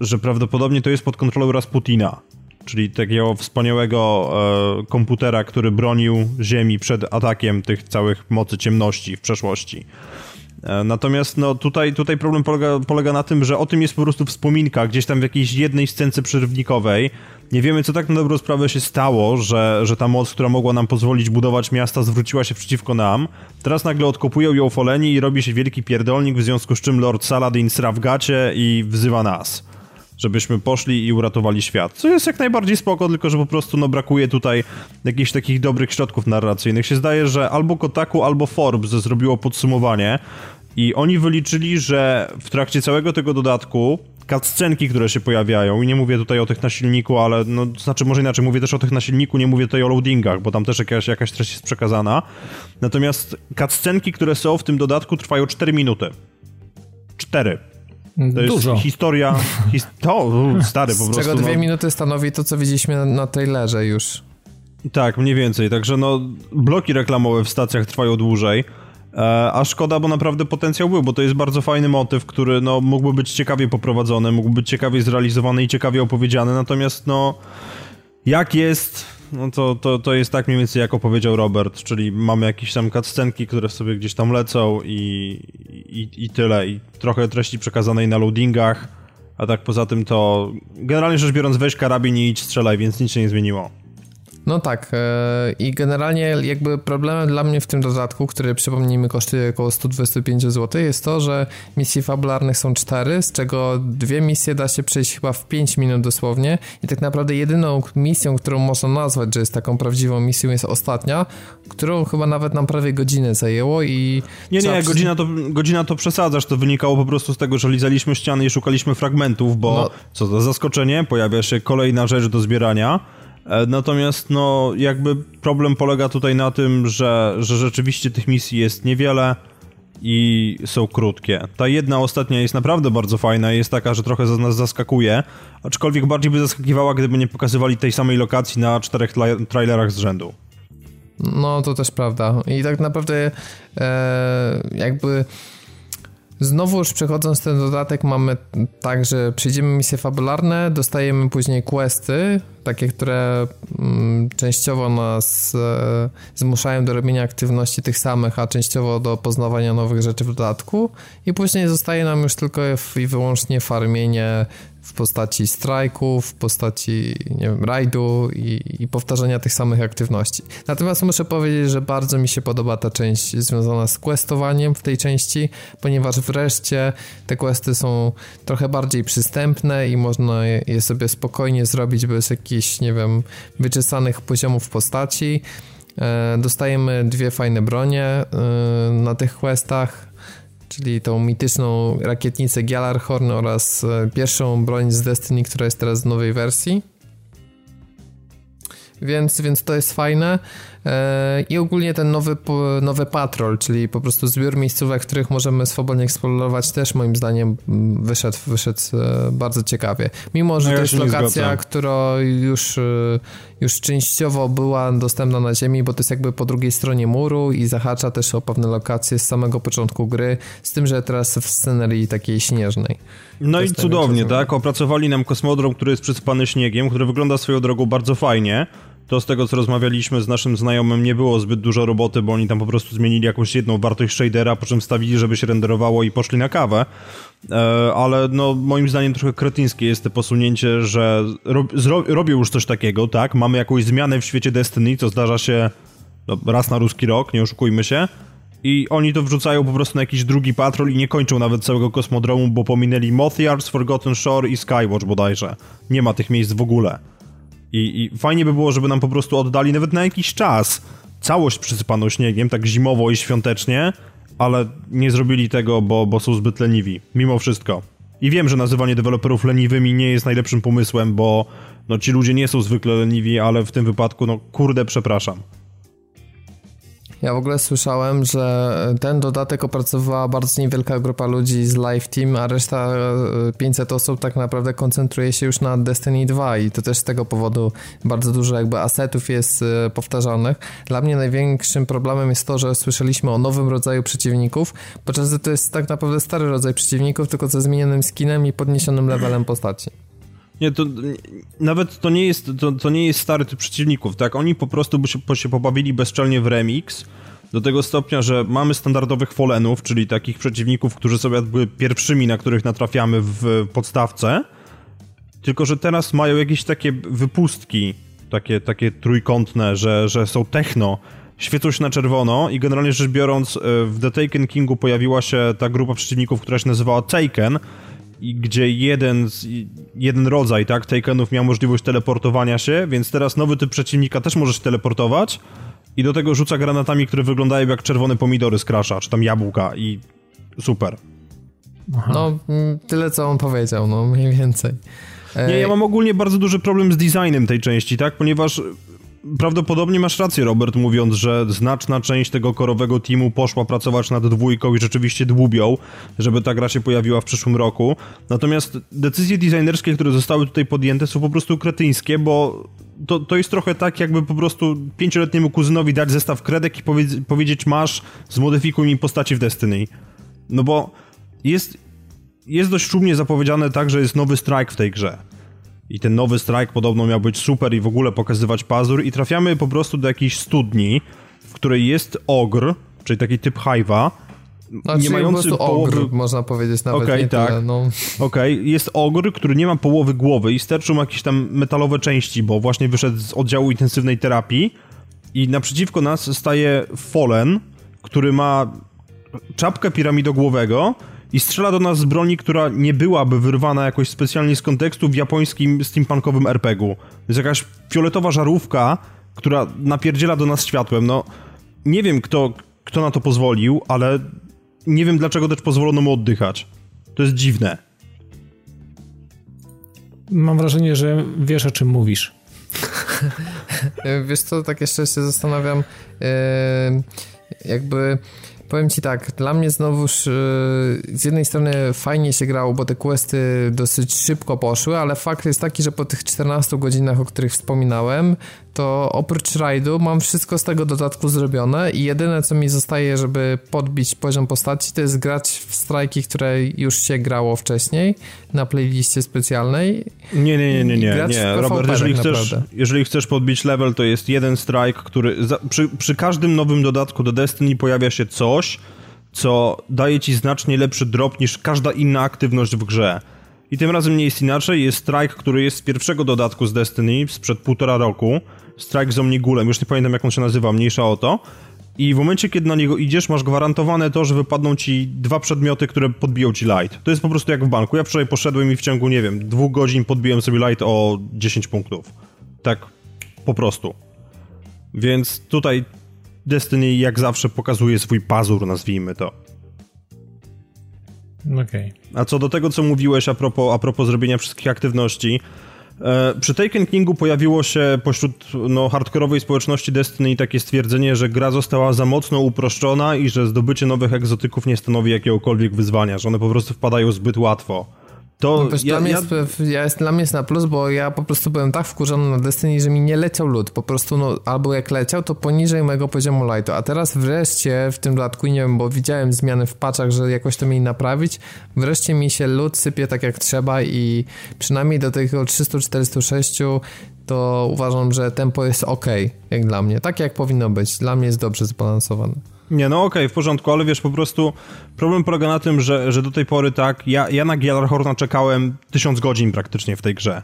że prawdopodobnie to jest pod kontrolą Rasputina, czyli takiego wspaniałego e, komputera, który bronił Ziemi przed atakiem tych całych mocy ciemności w przeszłości. E, natomiast no, tutaj, tutaj problem polega, polega na tym, że o tym jest po prostu wspominka gdzieś tam w jakiejś jednej scence przerywnikowej. Nie wiemy, co tak na dobrą sprawę się stało, że, że ta moc, która mogła nam pozwolić budować miasta, zwróciła się przeciwko nam. Teraz nagle odkopują ją Foleni i robi się wielki pierdolnik, w związku z czym Lord Saladin sra w gacie i wzywa nas żebyśmy poszli i uratowali świat. Co jest jak najbardziej spoko, tylko że po prostu no, brakuje tutaj jakichś takich dobrych środków narracyjnych. Się zdaje, że albo Kotaku, albo Forbes zrobiło podsumowanie i oni wyliczyli, że w trakcie całego tego dodatku cutscenki, które się pojawiają, i nie mówię tutaj o tych na silniku, ale no, znaczy może inaczej, mówię też o tych na silniku, nie mówię tutaj o loadingach, bo tam też jakaś, jakaś treść jest przekazana. Natomiast cutscenki, które są w tym dodatku trwają 4 minuty. 4. To jest Dużo. historia. His to, stary, po prostu. Z czego dwie no... minuty stanowi to, co widzieliśmy na, na trailerze już. Tak, mniej więcej. Także no, bloki reklamowe w stacjach trwają dłużej. E, a szkoda, bo naprawdę potencjał był, bo to jest bardzo fajny motyw, który no, mógłby być ciekawie poprowadzony, mógłby być ciekawie zrealizowany i ciekawie opowiedziany. Natomiast no, jak jest, no to, to, to jest tak mniej więcej jak opowiedział Robert, czyli mamy jakieś tam cutscenki, które sobie gdzieś tam lecą i, i, i tyle. I trochę treści przekazanej na loadingach, a tak poza tym to generalnie rzecz biorąc weź karabin i idź strzelaj, więc nic się nie zmieniło. No tak e, i generalnie jakby problemem dla mnie w tym dodatku, który przypomnijmy kosztuje około 125 zł jest to, że misji fabularnych są cztery, z czego dwie misje da się przejść chyba w 5 minut dosłownie. I tak naprawdę jedyną misją, którą można nazwać, że jest taką prawdziwą misją jest ostatnia, którą chyba nawet nam prawie godzinę zajęło i... Nie, nie, godzina to, godzina to przesadzasz, to wynikało po prostu z tego, że lizaliśmy ściany i szukaliśmy fragmentów, bo no. co za zaskoczenie, pojawia się kolejna rzecz do zbierania, natomiast no jakby problem polega tutaj na tym, że, że rzeczywiście tych misji jest niewiele i są krótkie. Ta jedna ostatnia jest naprawdę bardzo fajna, jest taka, że trochę nas zaskakuje, aczkolwiek bardziej by zaskakiwała, gdyby nie pokazywali tej samej lokacji na czterech trailerach z rzędu. No to też prawda. I tak naprawdę e, jakby Znowu już przechodząc ten dodatek mamy tak, że przejdziemy misje fabularne, dostajemy później questy, takie, które mm, częściowo nas e, zmuszają do robienia aktywności tych samych, a częściowo do poznawania nowych rzeczy w dodatku. I później zostaje nam już tylko i wyłącznie farmienie w postaci strajków, w postaci, nie wiem, rajdu i, i, powtarzania tych samych aktywności. Natomiast muszę powiedzieć, że bardzo mi się podoba ta część związana z questowaniem w tej części, ponieważ wreszcie te questy są trochę bardziej przystępne i można je sobie spokojnie zrobić bez jakichś, nie wiem, wyczesanych poziomów postaci. E, dostajemy dwie fajne bronie e, na tych questach czyli tą mityczną rakietnicę Gjallarhorn oraz e, pierwszą broń z Destiny, która jest teraz w nowej wersji. Więc, więc to jest fajne. E, I ogólnie ten nowy, nowy patrol, czyli po prostu zbiór miejscówek, których możemy swobodnie eksplorować, też moim zdaniem mm, wyszedł, wyszedł e, bardzo ciekawie. Mimo, że no ja to jest lokacja, która już, e, już częściowo była dostępna na ziemi, bo to jest jakby po drugiej stronie muru i zahacza też o pewne lokacje z samego początku gry, z tym, że teraz w scenerii takiej śnieżnej. No i cudownie, tak? Opracowali nam kosmodrom, który jest przysypany śniegiem, który wygląda swoją drogą bardzo fajnie to z tego co rozmawialiśmy z naszym znajomym nie było zbyt dużo roboty, bo oni tam po prostu zmienili jakąś jedną wartość shadera, po czym stawili, żeby się renderowało i poszli na kawę. E, ale no moim zdaniem trochę kretyńskie jest to posunięcie, że robią już coś takiego, tak? Mamy jakąś zmianę w świecie Destiny, co zdarza się no, raz na ruski rok, nie oszukujmy się. I oni to wrzucają po prostu na jakiś drugi patrol i nie kończą nawet całego kosmodromu, bo pominęli Moth Forgotten Shore i Skywatch bodajże. Nie ma tych miejsc w ogóle. I, I fajnie by było, żeby nam po prostu oddali nawet na jakiś czas całość przysypaną śniegiem, tak zimowo i świątecznie, ale nie zrobili tego, bo, bo są zbyt leniwi. Mimo wszystko. I wiem, że nazywanie deweloperów leniwymi nie jest najlepszym pomysłem, bo no, ci ludzie nie są zwykle leniwi, ale w tym wypadku, no kurde, przepraszam. Ja w ogóle słyszałem, że ten dodatek opracowała bardzo niewielka grupa ludzi z Live Team, a reszta 500 e, osób tak naprawdę koncentruje się już na Destiny 2 i to też z tego powodu bardzo dużo jakby asetów jest e, powtarzanych. Dla mnie największym problemem jest to, że słyszeliśmy o nowym rodzaju przeciwników, podczas gdy to jest tak naprawdę stary rodzaj przeciwników, tylko ze zmienionym skinem i podniesionym levelem postaci. Nie, to nawet to nie jest, to, to nie jest stary typ przeciwników, tak? Oni po prostu by się, się pobawili bezczelnie w remix, do tego stopnia, że mamy standardowych folenów, czyli takich przeciwników, którzy są jakby pierwszymi, na których natrafiamy w podstawce, tylko że teraz mają jakieś takie wypustki, takie, takie trójkątne, że, że są techno, świecą się na czerwono i generalnie rzecz biorąc e, w The Taken Kingu pojawiła się ta grupa przeciwników, która się nazywała Taken, gdzie jeden, jeden rodzaj, tak, Takenów miał możliwość teleportowania się, więc teraz nowy typ przeciwnika też może się teleportować i do tego rzuca granatami, które wyglądają jak czerwone pomidory z Crasha, czy tam jabłka i super. Aha. No, mm, tyle co on powiedział, no mniej więcej. Nie, ja mam ogólnie bardzo duży problem z designem tej części, tak, ponieważ prawdopodobnie masz rację, Robert, mówiąc, że znaczna część tego korowego teamu poszła pracować nad dwójką i rzeczywiście dłubią, żeby ta gra się pojawiła w przyszłym roku. Natomiast decyzje designerskie, które zostały tutaj podjęte są po prostu kretyńskie, bo to, to jest trochę tak, jakby po prostu pięcioletniemu kuzynowi dać zestaw kredek i powie powiedzieć masz, zmodyfikuj mi postaci w Destiny. No bo jest, jest dość szumnie zapowiedziane tak, że jest nowy strike w tej grze i ten nowy strike podobno miał być super i w ogóle pokazywać pazur i trafiamy po prostu do jakiejś studni, w której jest ogr, czyli taki typ hajwa, no, nie mający po połowy... Ogr, można powiedzieć nawet, okay, tak. Tyle, no. Okej, okay. jest ogr, który nie ma połowy głowy i sterczą jakieś tam metalowe części, bo właśnie wyszedł z oddziału intensywnej terapii i naprzeciwko nas staje Fallen, który ma czapkę piramidogłowego i strzela do nas z broni, która nie byłaby wyrwana jakoś specjalnie z kontekstu w japońskim steampunkowym RPG-u. Jest jakaś fioletowa żarówka, która napierdziela do nas światłem. No, nie wiem kto, kto na to pozwolił, ale nie wiem dlaczego też pozwolono mu oddychać. To jest dziwne. Mam wrażenie, że wiesz o czym mówisz. wiesz co, tak jeszcze się zastanawiam, jakby powiem ci tak, dla mnie znowuż yy, z jednej strony fajnie się grało, bo te questy dosyć szybko poszły, ale fakt jest taki, że po tych 14 godzinach, o których wspominałem, to oprócz rajdu mam wszystko z tego dodatku zrobione i jedyne co mi zostaje, żeby podbić poziom postaci, to jest grać w strajki, które już się grało wcześniej na playliście specjalnej. Nie, nie, nie, nie, nie, nie. Robert, jeżeli chcesz, jeżeli chcesz podbić level, to jest jeden strike, który za, przy, przy każdym nowym dodatku do Destiny pojawia się coś, co daje ci znacznie lepszy drop niż każda inna aktywność w grze. I tym razem nie jest inaczej, jest strike, który jest z pierwszego dodatku z Destiny sprzed półtora roku, Strike z Omnigulem, już nie pamiętam jak on się nazywa, mniejsza o to. I w momencie, kiedy na niego idziesz, masz gwarantowane to, że wypadną ci dwa przedmioty, które podbiją ci light. To jest po prostu jak w banku. Ja wczoraj poszedłem i w ciągu, nie wiem, dwóch godzin podbiłem sobie light o 10 punktów. Tak po prostu. Więc tutaj Destiny jak zawsze pokazuje swój pazur, nazwijmy to. Okay. A co do tego, co mówiłeś a propos, a propos zrobienia wszystkich aktywności, E, przy Taken Kingu pojawiło się pośród no, hardkorowej społeczności Destiny takie stwierdzenie, że gra została za mocno uproszczona i że zdobycie nowych egzotyków nie stanowi jakiegokolwiek wyzwania, że one po prostu wpadają zbyt łatwo. To no, ja, dla, mnie ja... Jest, ja jest, dla mnie jest na plus, bo ja po prostu byłem tak wkurzony na Destiny, że mi nie leciał lód. Po prostu, no, albo jak leciał, to poniżej mojego poziomu lightu. A teraz wreszcie w tym dodatku, nie wiem, bo widziałem zmiany w patchach, że jakoś to mieli naprawić, wreszcie mi się lód sypie tak jak trzeba i przynajmniej do tego 346 to uważam, że tempo jest ok, jak dla mnie. Tak jak powinno być. Dla mnie jest dobrze zbalansowane. Nie, no okej, okay, w porządku, ale wiesz, po prostu problem polega na tym, że, że do tej pory tak, ja, ja na Gjallarhorna czekałem tysiąc godzin praktycznie w tej grze,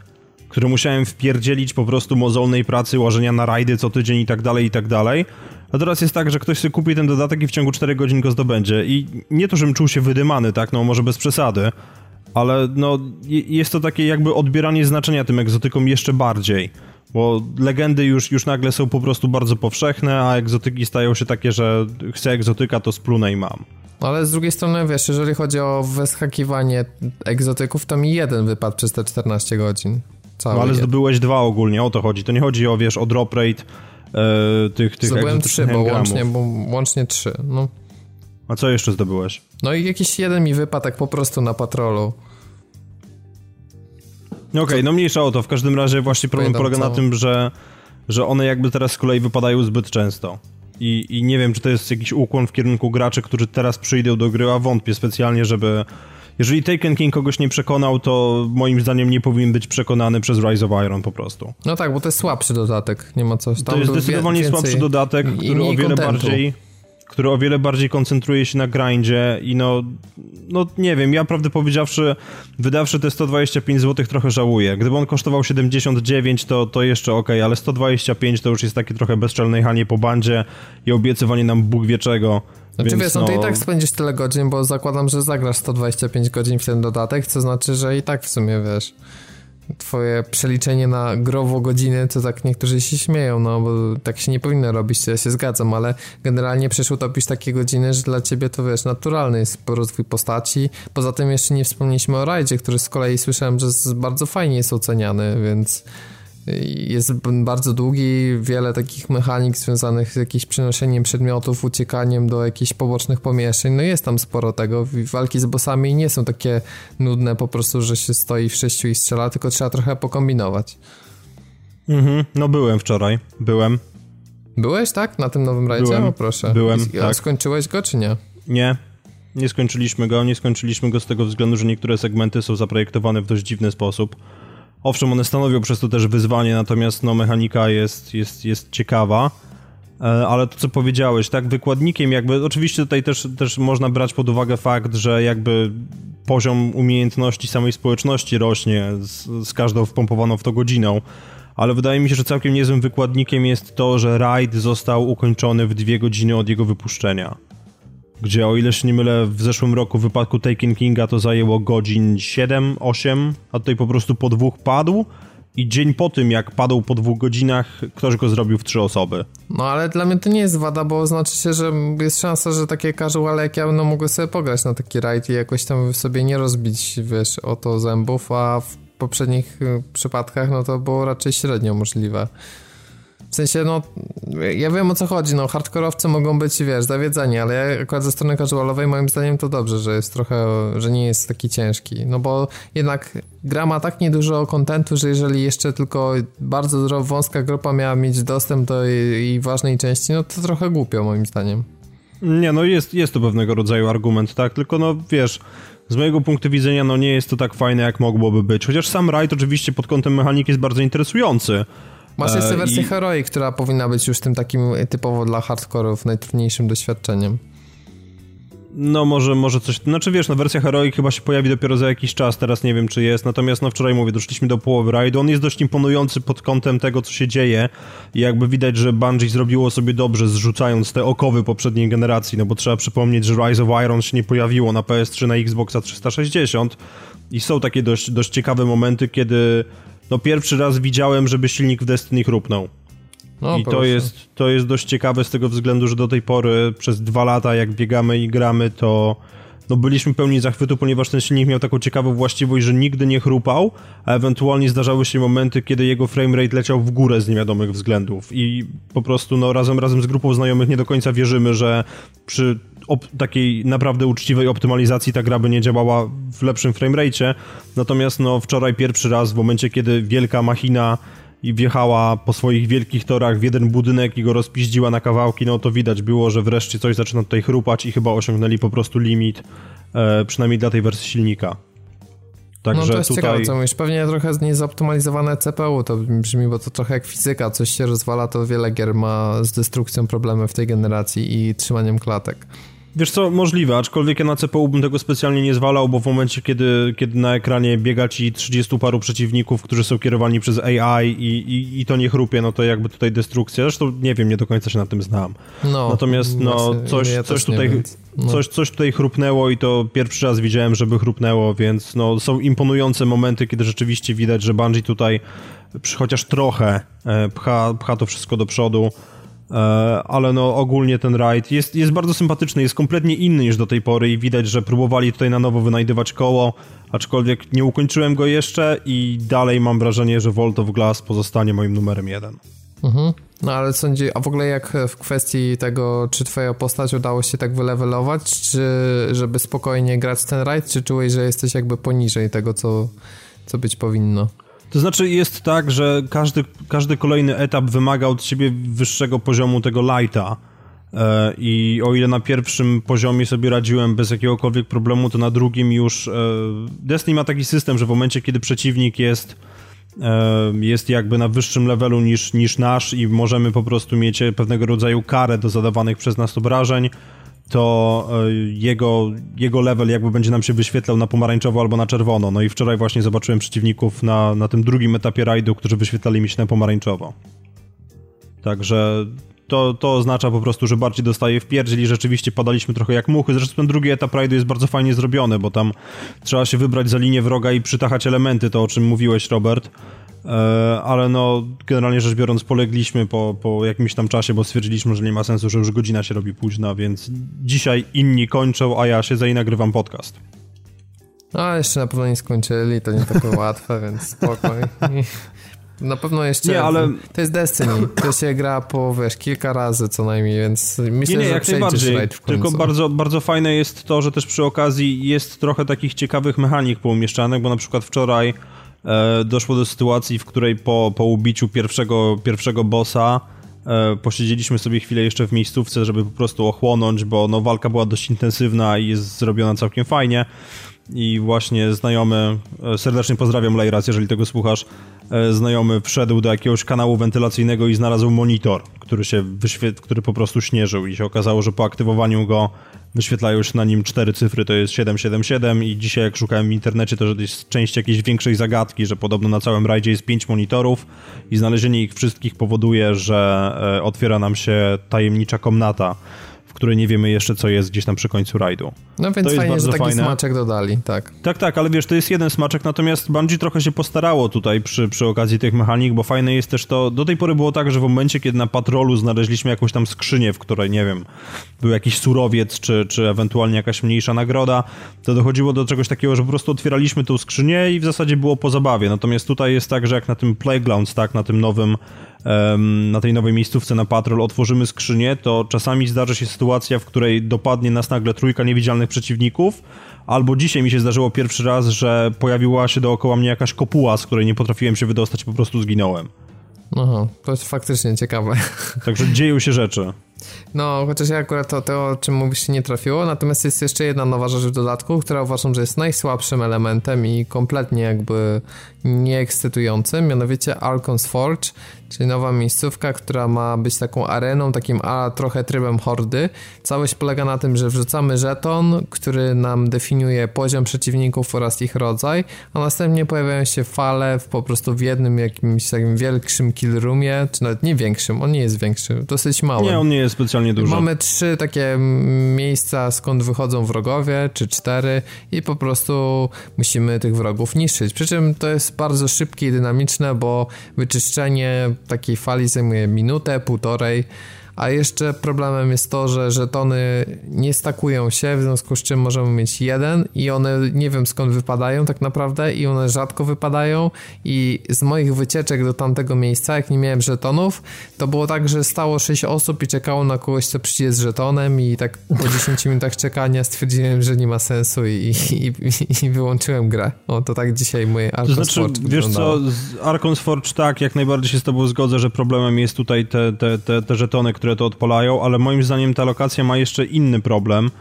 które musiałem wpierdzielić po prostu mozolnej pracy, łożenia na rajdy co tydzień i tak dalej, i tak dalej. A teraz jest tak, że ktoś sobie kupi ten dodatek i w ciągu 4 godzin go zdobędzie. I nie to, żebym czuł się wydymany, tak, no może bez przesady, ale no jest to takie jakby odbieranie znaczenia tym egzotykom jeszcze bardziej. Bo legendy już, już nagle są po prostu bardzo powszechne, a egzotyki stają się takie, że chcę egzotyka, to splunę i mam. Ale z drugiej strony, wiesz, jeżeli chodzi o wyschakiwanie egzotyków, to mi jeden wypadł przez te 14 godzin. Cały no ale zdobyłeś dwa ogólnie, o to chodzi. To nie chodzi o, wiesz, o drop rate e, tych, tych Zdobyłem trzy, bo łącznie, bo łącznie trzy, no. A co jeszcze zdobyłeś? No i jakiś jeden mi wypadł tak po prostu na patrolu. Okej, okay, no mniejsza o to. W każdym razie właśnie problem polega na tym, że, że one jakby teraz z kolei wypadają zbyt często. I, I nie wiem, czy to jest jakiś ukłon w kierunku graczy, którzy teraz przyjdą do gry, a wątpię specjalnie, żeby... Jeżeli Taken King kogoś nie przekonał, to moim zdaniem nie powinien być przekonany przez Rise of Iron po prostu. No tak, bo to jest słabszy dodatek, nie ma co... Tam to jest zdecydowanie więcej... słabszy dodatek, który o wiele kontentu. bardziej który o wiele bardziej koncentruje się na grindzie i no, no nie wiem, ja prawdę powiedziawszy, wydawszy te 125 zł trochę żałuję. Gdyby on kosztował 79, to, to jeszcze ok, ale 125 to już jest takie trochę bezczelne jechanie po bandzie i obiecywanie nam Bóg wie czego. Znaczy Więc wiesz, no, no to i tak spędzisz tyle godzin, bo zakładam, że zagrasz 125 godzin w ten dodatek, co znaczy, że i tak w sumie wiesz twoje przeliczenie na growo godziny, to tak niektórzy się śmieją, no bo tak się nie powinno robić, ja się zgadzam, ale generalnie przecież utopisz takie godziny, że dla ciebie to wiesz, naturalny jest rozwój postaci. Poza tym jeszcze nie wspomnieliśmy o rajdzie, który z kolei słyszałem, że bardzo fajnie jest oceniany, więc jest bardzo długi, wiele takich mechanik związanych z jakimś przenoszeniem przedmiotów, uciekaniem do jakichś pobocznych pomieszczeń. No jest tam sporo tego. Walki z bossami nie są takie nudne po prostu, że się stoi w sześciu i strzela, tylko trzeba trochę pokombinować. Mhm, no byłem wczoraj, byłem. Byłeś, tak? Na tym nowym rajdzie? Byłem, o proszę. Byłem, I, tak. skończyłeś go, czy nie? Nie, nie skończyliśmy go. Nie skończyliśmy go z tego względu, że niektóre segmenty są zaprojektowane w dość dziwny sposób. Owszem, one stanowią przez to też wyzwanie, natomiast no, mechanika jest, jest, jest ciekawa. E, ale to, co powiedziałeś, tak, wykładnikiem jakby, oczywiście tutaj też, też można brać pod uwagę fakt, że jakby poziom umiejętności samej społeczności rośnie z, z każdą wpompowaną w to godziną, ale wydaje mi się, że całkiem niezłym wykładnikiem jest to, że raid został ukończony w dwie godziny od jego wypuszczenia. Gdzie, o ile się nie mylę, w zeszłym roku w wypadku Taken Kinga to zajęło godzin 7, 8, a tutaj po prostu po dwóch padł i dzień po tym, jak padł po dwóch godzinach, ktoś go zrobił w trzy osoby. No ale dla mnie to nie jest wada, bo znaczy się, że jest szansa, że takie casuale jak ja będą mogły sobie pograć na taki raid i jakoś tam sobie nie rozbić, wiesz, o to zębów, a w poprzednich y, przypadkach no to było raczej średnio możliwe. W sensie, no, ja wiem o co chodzi, no, hardkorowcy mogą być, wiesz, zawiedzeni, ale ja akurat ze strony casualowej moim zdaniem to dobrze, że jest trochę, że nie jest taki ciężki, no bo jednak gra ma tak niedużo kontentu, że jeżeli jeszcze tylko bardzo wąska grupa miała mieć dostęp do jej ważnej części, no to trochę głupio moim zdaniem. Nie, no jest, jest to pewnego rodzaju argument, tak, tylko no, wiesz, z mojego punktu widzenia, no nie jest to tak fajne, jak mogłoby być, chociaż sam rajd oczywiście pod kątem mechaniki jest bardzo interesujący, Masz jeszcze e, wersję I... Heroi, która powinna być już tym takim typowo dla hardkorów najtrudniejszym doświadczeniem. No może, może coś, znaczy wiesz, no wersja Heroic chyba się pojawi dopiero za jakiś czas, teraz nie wiem czy jest, natomiast no wczoraj mówię, doszliśmy do połowy rajdu, on jest dość imponujący pod kątem tego, co się dzieje. I jakby widać, że Bungie zrobiło sobie dobrze zrzucając te okowy poprzedniej generacji, no bo trzeba przypomnieć, że Rise of Iron się nie pojawiło na PS3, na Xboxa 360 i są takie dość, dość ciekawe momenty, kiedy no pierwszy raz widziałem, żeby silnik w Destiny chrupnął. No, I to jest, to jest dość ciekawe z tego względu, że do tej pory przez dwa lata jak biegamy i gramy, to no byliśmy pełni zachwytu, ponieważ ten silnik miał taką ciekawą właściwość, że nigdy nie chrupał, a ewentualnie zdarzały się momenty, kiedy jego framerate leciał w górę z niewiadomych względów i po prostu no razem, razem z grupą znajomych nie do końca wierzymy, że przy takiej naprawdę uczciwej optymalizacji ta gra by nie działała w lepszym framerate, natomiast no wczoraj pierwszy raz w momencie, kiedy wielka machina i wjechała po swoich wielkich torach w jeden budynek i go rozpiździła na kawałki, no to widać było, że wreszcie coś zaczyna tutaj chrupać i chyba osiągnęli po prostu limit, e, przynajmniej dla tej wersji silnika. Także no to jest tutaj... ciekawe, co mówisz. Pewnie trochę niezoptymalizowane CPU to brzmi, bo to trochę jak fizyka. Coś się rozwala, to wiele gier ma z destrukcją problemy w tej generacji i trzymaniem klatek. Wiesz co, możliwe, aczkolwiek ja na CPU bym tego specjalnie nie zwalał, bo w momencie, kiedy, kiedy na ekranie biega ci 30 paru przeciwników, którzy są kierowani przez AI i, i, i to nie chrupie, no to jakby tutaj destrukcja. Zresztą nie wiem, nie do końca się na tym znam. No, Natomiast no, coś, ja coś, tutaj, no. coś, coś tutaj chrupnęło i to pierwszy raz widziałem, żeby chrupnęło, więc no, są imponujące momenty, kiedy rzeczywiście widać, że Bungie tutaj chociaż trochę e, pcha, pcha to wszystko do przodu. E, ale no ogólnie ten raid jest, jest bardzo sympatyczny, jest kompletnie inny niż do tej pory i widać, że próbowali tutaj na nowo wynajdywać koło, aczkolwiek nie ukończyłem go jeszcze i dalej mam wrażenie, że Volt of Glass pozostanie moim numerem jeden. Mhm. No ale sądzi, a w ogóle jak w kwestii tego, czy twoja postać udało się tak wylewelować, czy żeby spokojnie grać ten raid, czy czułeś, że jesteś jakby poniżej tego, co, co być powinno? To znaczy jest tak, że każdy, każdy kolejny etap wymaga od ciebie wyższego poziomu tego lighta. E, I o ile na pierwszym poziomie sobie radziłem bez jakiegokolwiek problemu, to na drugim już. E, Destiny ma taki system, że w momencie, kiedy przeciwnik jest, e, jest jakby na wyższym levelu niż, niż nasz i możemy po prostu mieć pewnego rodzaju karę do zadawanych przez nas obrażeń, to e, jego, jego level jakby będzie nam się wyświetlał na pomarańczowo albo na czerwono. No i wczoraj właśnie zobaczyłem przeciwników na, na tym drugim etapie rajdu, którzy wyświetlali mi się na pomarańczowo. Także to, to oznacza po prostu, że bardziej dostaje w pierdziel i rzeczywiście padaliśmy trochę jak muchy. Zresztą ten drugi etap rajdu jest bardzo fajnie zrobiony, bo tam trzeba się wybrać za linię wroga i przytachać elementy, to o czym mówiłeś, Robert. E, ale no, generalnie rzecz biorąc, polegliśmy po, po jakimś tam czasie, bo stwierdziliśmy, że nie ma sensu, że już godzina się robi późna, więc dzisiaj inni kończą, a ja siedzę i nagrywam podcast. No, jeszcze na pewno nie skończyli, to nie takie łatwe, więc spokój. Na pewno jeszcze. Nie, ale. To jest Destiny. To się gra po wiesz, kilka razy co najmniej, więc myślę, nie, nie, że jak najbardziej. Tylko bardzo, bardzo fajne jest to, że też przy okazji jest trochę takich ciekawych mechanik poumieszczanych, bo na przykład wczoraj doszło do sytuacji, w której po, po ubiciu pierwszego, pierwszego bossa E, posiedzieliśmy sobie chwilę jeszcze w miejscówce, żeby po prostu ochłonąć, bo no, walka była dość intensywna i jest zrobiona całkiem fajnie. I właśnie znajomy, e, serdecznie pozdrawiam Lejras, jeżeli tego słuchasz, e, znajomy wszedł do jakiegoś kanału wentylacyjnego i znalazł monitor, który się który po prostu śnieżył i się okazało, że po aktywowaniu go wyświetlają się na nim cztery cyfry, to jest 777 i dzisiaj jak szukałem w internecie, to jest część jakiejś większej zagadki, że podobno na całym rajdzie jest pięć monitorów i znalezienie ich wszystkich powoduje, że e, otwiera nam się tajemnicza komnata, w której nie wiemy jeszcze, co jest gdzieś tam przy końcu rajdu. No więc To jest fajnie, że taki fajne. smaczek dodali, tak. Tak, tak, ale wiesz, to jest jeden smaczek, natomiast Bungie trochę się postarało tutaj przy, przy okazji tych mechanik, bo fajne jest też to, do tej pory było tak, że w momencie, kiedy na patrolu znaleźliśmy jakąś tam skrzynię, w której, nie wiem, był jakiś surowiec, czy, czy ewentualnie jakaś mniejsza nagroda, to dochodziło do czegoś takiego, że po prostu otwieraliśmy tą skrzynię i w zasadzie było po zabawie. Natomiast tutaj jest tak, że jak na tym Playgrounds, tak, na tym nowym na tej nowej miejscówce na patrol otworzymy skrzynię, to czasami zdarzy się sytuacja, w której dopadnie nas nagle trójka niewidzialnych przeciwników, albo dzisiaj mi się zdarzyło pierwszy raz, że pojawiła się dookoła mnie jakaś kopuła, z której nie potrafiłem się wydostać, po prostu zginąłem. Aha, to jest faktycznie ciekawe. Także dzieją się rzeczy. No, chociaż ja akurat to, to, o czym mówisz, się nie trafiło. Natomiast jest jeszcze jedna nowa rzecz w dodatku, która uważam, że jest najsłabszym elementem i kompletnie jakby nieekscytującym, mianowicie Archon's Forge, czyli nowa miejscówka, która ma być taką areną, takim a trochę trybem hordy. Całość polega na tym, że wrzucamy żeton, który nam definiuje poziom przeciwników oraz ich rodzaj, a następnie pojawiają się fale w po prostu w jednym jakimś takim większym kill roomie, czy nawet nie większym, on nie jest większy, dosyć mały. Nie, on nie jest specjalnie duży. Mamy trzy takie miejsca, skąd wychodzą wrogowie, czy cztery, i po prostu musimy tych wrogów niszczyć. Przy czym to jest bardzo szybkie i dynamiczne, bo wyczyszczenie takiej fali zajmuje minutę, półtorej. A jeszcze problemem jest to, że żetony nie stakują się, w związku z czym możemy mieć jeden i one nie wiem skąd wypadają tak naprawdę i one rzadko wypadają i z moich wycieczek do tamtego miejsca, jak nie miałem żetonów, to było tak, że stało 6 osób i czekało na kogoś, co przyjdzie z żetonem i tak po 10 minutach czekania stwierdziłem, że nie ma sensu i, i, i wyłączyłem grę. O, to tak dzisiaj moje To Arkham znaczy, Forge wiesz wyglądało. co, z Archon's Forge tak, jak najbardziej się z tobą zgodzę, że problemem jest tutaj te, te, te, te żetony, które to odpalają, ale moim zdaniem ta lokacja ma jeszcze inny problem,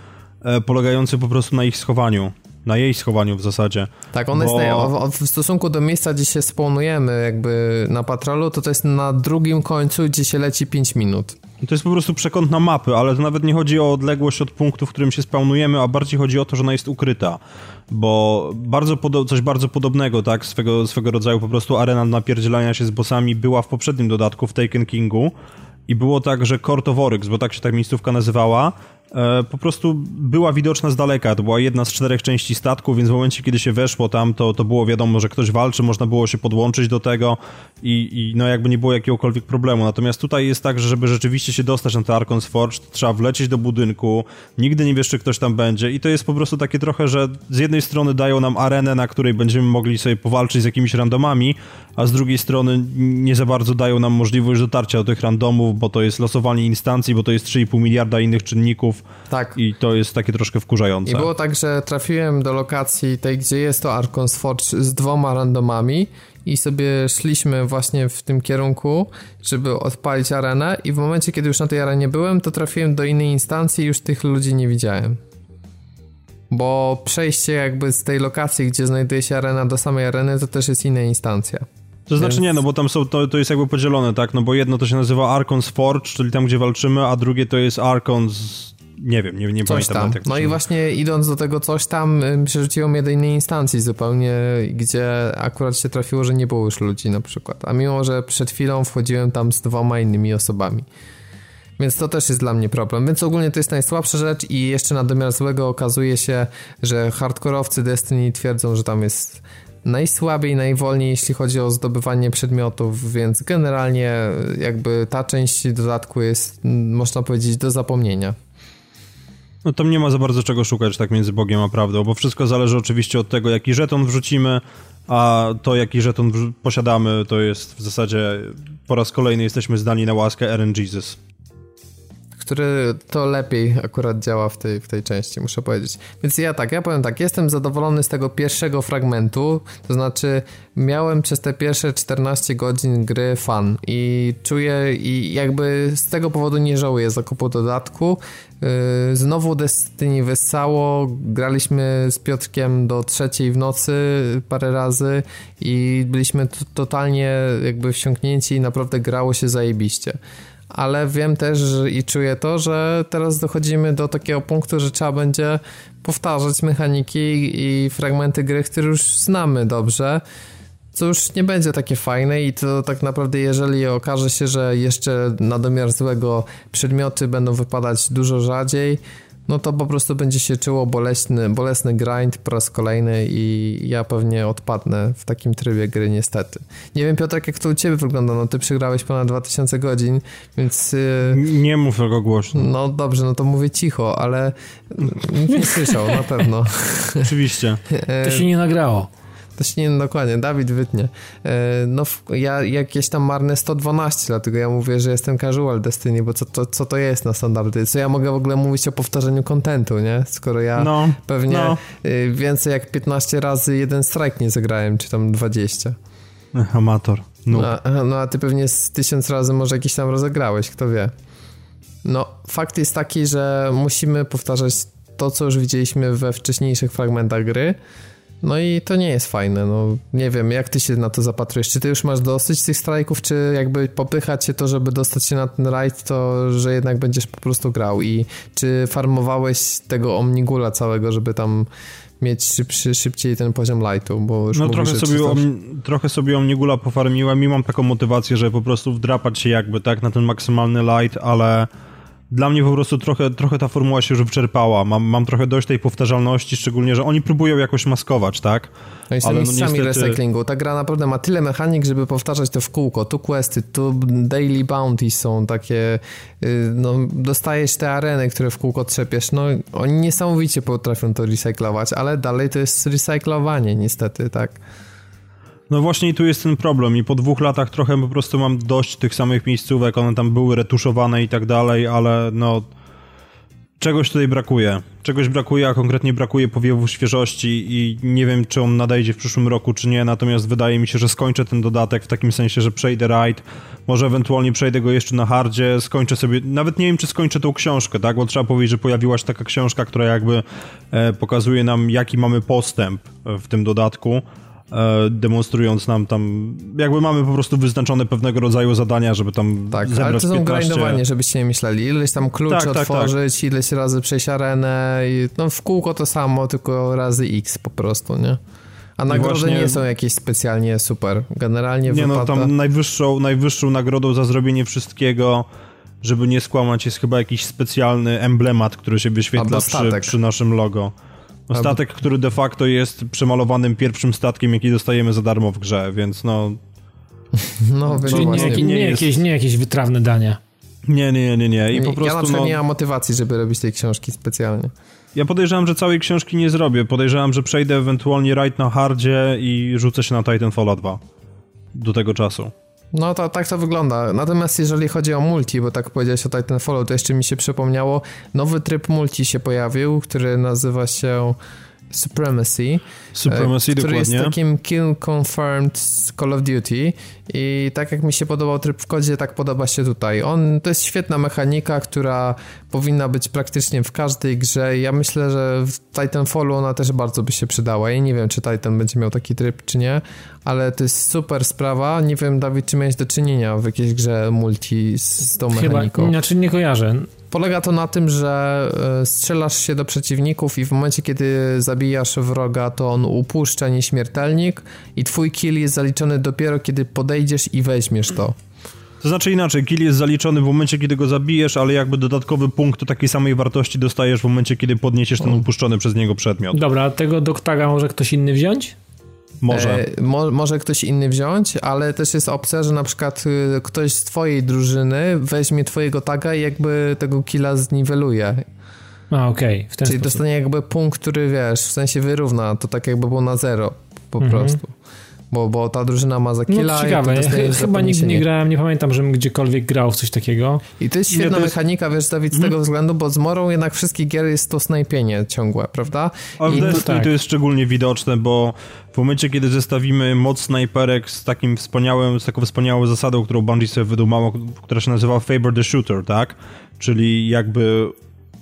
e, polegający po prostu na ich schowaniu. Na jej schowaniu w zasadzie. Tak, on jest Bo- o- o- w stosunku do miejsca, gdzie się spawnujemy jakby na patrolu, to to jest na drugim końcu, gdzie się leci 5 minut. To jest po prostu przekąt na mapy, ale to nawet nie chodzi o odległość od punktu, w którym się spawnujemy, a bardziej chodzi o to, że ona jest ukryta. Bo bardzo coś bardzo podobnego, tak, swego, swego rodzaju po prostu arena napierdzielania się z bossami była w poprzednim dodatku, w Taken Kingu. I było tak, że Court of Oryx, bo tak się ta miejscówka nazywała, po prostu była widoczna z daleka. To była jedna z czterech części statku, więc w momencie, kiedy się weszło tam, to, to było wiadomo, że ktoś walczy, można było się podłączyć do tego i, i no jakby nie było jakiegokolwiek problemu. Natomiast tutaj jest tak, że żeby rzeczywiście się dostać na te Archon's Forge, trzeba wlecieć do budynku, nigdy nie wiesz, czy ktoś tam będzie i to jest po prostu takie trochę, że z jednej strony dają nam arenę, na której będziemy mogli sobie powalczyć z jakimiś randomami, a z drugiej strony nie za bardzo dają nam możliwość dotarcia do tych randomów, bo to jest losowanie instancji, bo to jest 3,5 miliarda innych czynników Tak. i to jest takie troszkę wkurzające. I było tak, że trafiłem do lokacji tej, gdzie jest to Archon's Forge z dwoma randomami i sobie szliśmy właśnie w tym kierunku, żeby odpalić arenę i w momencie, kiedy już na tej arenie byłem, to trafiłem do innej instancji i już tych ludzi nie widziałem. Bo przejście jakby z tej lokacji, gdzie znajduje się arena do samej areny, to też jest inna instancja. To znaczy Więc- nie, no bo tam są, to, to jest jakby podzielone, tak? No bo jedno to się nazywa Archon's Forge, czyli tam, gdzie walczymy, a drugie to jest Archon's... Nie wiem, nie, nie Coś pamiętam. tam. to No i właśnie idąc do tego coś tam, ym, przerzuciło mnie do innej instancji zupełnie, gdzie akurat się trafiło, że nie było już ludzi na przykład. A mimo, że przed chwilą wchodziłem tam z dwoma innymi osobami. Więc to też jest dla mnie problem. Więc ogólnie to jest najsłabsza rzecz i jeszcze na domiar złego okazuje się, że hardkorowcy Destiny twierdzą, że tam jest najsłabiej, najwolniej, jeśli chodzi o zdobywanie przedmiotów, więc generalnie jakby ta część dodatku jest, można powiedzieć, do zapomnienia. No tam nie ma za bardzo czego szukać tak między Bogiem a prawdą, bo wszystko zależy oczywiście od tego, jaki żeton wrzucimy, a to, jaki żeton posiadamy, to jest w zasadzie po raz kolejny jesteśmy zdani na łaskę RNGesus. Który to lepiej akurat działa w tej, w tej części, muszę powiedzieć. Więc ja tak, ja powiem tak, jestem zadowolony z tego pierwszego fragmentu, to znaczy miałem przez te pierwsze 14 godzin gry fan i czuję i jakby z tego powodu nie żałuję zakupu dodatku. Yy, znowu Destiny wessało, graliśmy z Piotrkiem do trzeciej w nocy parę razy i byliśmy totalnie jakby wsiąknięci i naprawdę grało się zajebiście ale wiem też i czuję to, że teraz dochodzimy do takiego punktu, że trzeba będzie powtarzać mechaniki i fragmenty gry, które już znamy dobrze co już nie będzie takie fajne i to tak naprawdę jeżeli okaże się, że jeszcze na domiar złego przedmioty będą wypadać dużo rzadziej, no to po prostu będzie się czuło bolesny, bolesny grind po raz kolejny i ja pewnie odpadnę w takim trybie gry niestety. Nie wiem Piotrek, jak to u ciebie wygląda, no ty przegrałeś ponad 2000 godzin, więc... Yy... Nie mów tego głośno. No dobrze, no to mówię cicho, ale nikt nie słyszał, na pewno. Oczywiście. To się nie nagrało. To się nie dokładnie, Dawid wytnie. E, no, ja jakieś tam marne 112, dlatego ja mówię, że jestem casual Destiny, bo co to, co to jest na standardy? Co ja mogę w ogóle mówić o powtarzaniu kontentu, nie? Skoro ja no, pewnie no. E, więcej jak 15 razy jeden strike nie zagrałem, czy tam 20. Amator. No. A, no a ty pewnie z tysiąc razy może jakiś tam rozegrałeś, kto wie. No, fakt jest taki, że musimy powtarzać to, co już widzieliśmy we wcześniejszych fragmentach gry, no i to nie jest fajne, no. Nie wiem, jak ty się na to zapatrujesz? Czy ty już masz dosyć tych strajków, czy jakby popychać się to, żeby dostać się na ten rajd, to że jednak będziesz po prostu grał? I czy farmowałeś tego Omnigula całego, żeby tam mieć szybszy, szybciej ten poziom lightu, bo już No trochę, sobie, om, trochę sobie Omnigula pofarmiłem i mam taką motywację, żeby po prostu wdrapać się jakby tak na ten maksymalny light, ale dla mnie po prostu trochę, trochę ta formuła się już wyczerpała. Mam, mam trochę dość tej powtarzalności, szczególnie, że oni próbują jakoś maskować, tak? No i sami, no niestety... recyklingu. Ta gra naprawdę ma tyle mechanik, żeby powtarzać to w kółko. Tu questy, tu daily bounties są takie, y, no dostajesz te areny, które w kółko trzepiesz. No oni niesamowicie potrafią to recyklować, ale dalej to jest recyklowanie niestety, tak? No właśnie i tu jest ten problem i po dwóch latach trochę po prostu mam dość tych samych miejscówek, one tam były retuszowane i tak dalej, ale no czegoś tutaj brakuje. Czegoś brakuje, a konkretnie brakuje powiewu świeżości i nie wiem, czy on nadejdzie w przyszłym roku, czy nie, natomiast wydaje mi się, że skończę ten dodatek w takim sensie, że przejdę raid, może ewentualnie przejdę go jeszcze na hardzie, skończę sobie, nawet nie wiem, czy skończę tą książkę, tak, bo trzeba powiedzieć, że pojawiła się taka książka, która jakby e, pokazuje nam, jaki mamy postęp w tym dodatku, demonstrując nam tam, jakby mamy po prostu wyznaczone pewnego rodzaju zadania, żeby tam Tak, ale to są 15... grindowanie, żebyście nie myśleli. Ileś tam klucz tak, otworzyć, tak, tak. ileś razy przejść arenę i no w kółko to samo, tylko razy x po prostu, nie? A nagrody właśnie... nie są jakieś specjalnie super. Generalnie Nie wypada... no, tam najwyższą, najwyższą nagrodą za zrobienie wszystkiego żeby nie skłamać, jest chyba jakiś specjalny emblemat, który się wyświetla przy, przy naszym logo. No, statek, który de facto jest przemalowanym pierwszym statkiem, jaki dostajemy za darmo w grze, więc no... No, Czyli nie, nie, nie, jest... jakieś, nie jakieś wytrawne dania. Nie, nie, nie, nie. I po prostu, ja na przykład no... nie mam motywacji, żeby robić tej książki specjalnie. Ja podejrzewam, że całej książki nie zrobię. Podejrzewam, że przejdę ewentualnie raid na hardzie i rzucę się na Titanfall 2 do tego czasu. No to tak to wygląda. Natomiast jeżeli chodzi o multi, bo tak powiedziałeś o Titanfallu, to jeszcze mi się przypomniało, nowy tryb multi się pojawił, który nazywa się Supremacy, Supremacy który dokładnie. jest takim kill confirmed Call of Duty i tak jak mi się podobał tryb w kodzie, tak podoba się tutaj. On, to jest świetna mechanika, która powinna być praktycznie w każdej grze ja myślę, że w Titanfallu ona też bardzo by się przydała. I nie wiem, czy Titan będzie miał taki tryb, czy nie, ale to jest super sprawa. Nie wiem, Dawid, czy miałeś do czynienia w jakiejś grze multi z, z tą mechaniką? Chyba, znaczy nie kojarzę. Polega to na tym, że e, strzelasz się do przeciwników i w momencie, kiedy zabijasz wroga, to on upuszcza nieśmiertelnik i twój kill jest zaliczony dopiero, kiedy podejdziesz i weźmiesz to. To znaczy inaczej, kill jest zaliczony w momencie, kiedy go zabijesz, ale jakby dodatkowy punkt takiej samej wartości dostajesz w momencie, kiedy podniesiesz ten upuszczony przez niego przedmiot. Dobra, tego doktaga może ktoś inny wziąć? Może. E, mo, może ktoś inny wziąć, ale też jest opcja, że na przykład y, ktoś z twojej drużyny weźmie twojego taga i jakby tego killa zniweluje. A, okej. Okay. Czyli sposób. dostanie jakby punkt, który wiesz, w sensie wyrówna, to tak jakby było na zero po mhm. prostu. Bo, bo ta drużyna ma za killa. No, ciekawe, ja chyba nigdy nie grałem, nie pamiętam, żebym gdziekolwiek grał w coś takiego. I to jest świetna to jest... mechanika, wiesz, Dawid, z mm. tego względu, bo z Morą jednak wszystkich gier jest to snajpienie ciągłe, prawda? Ale I... to, tak. to jest szczególnie widoczne, bo w momencie, kiedy zestawimy moc snajperek z takim wspaniałym, z taką wspaniałą zasadą, którą Bungie sobie wydumało, która się nazywa Favor the Shooter, tak? Czyli jakby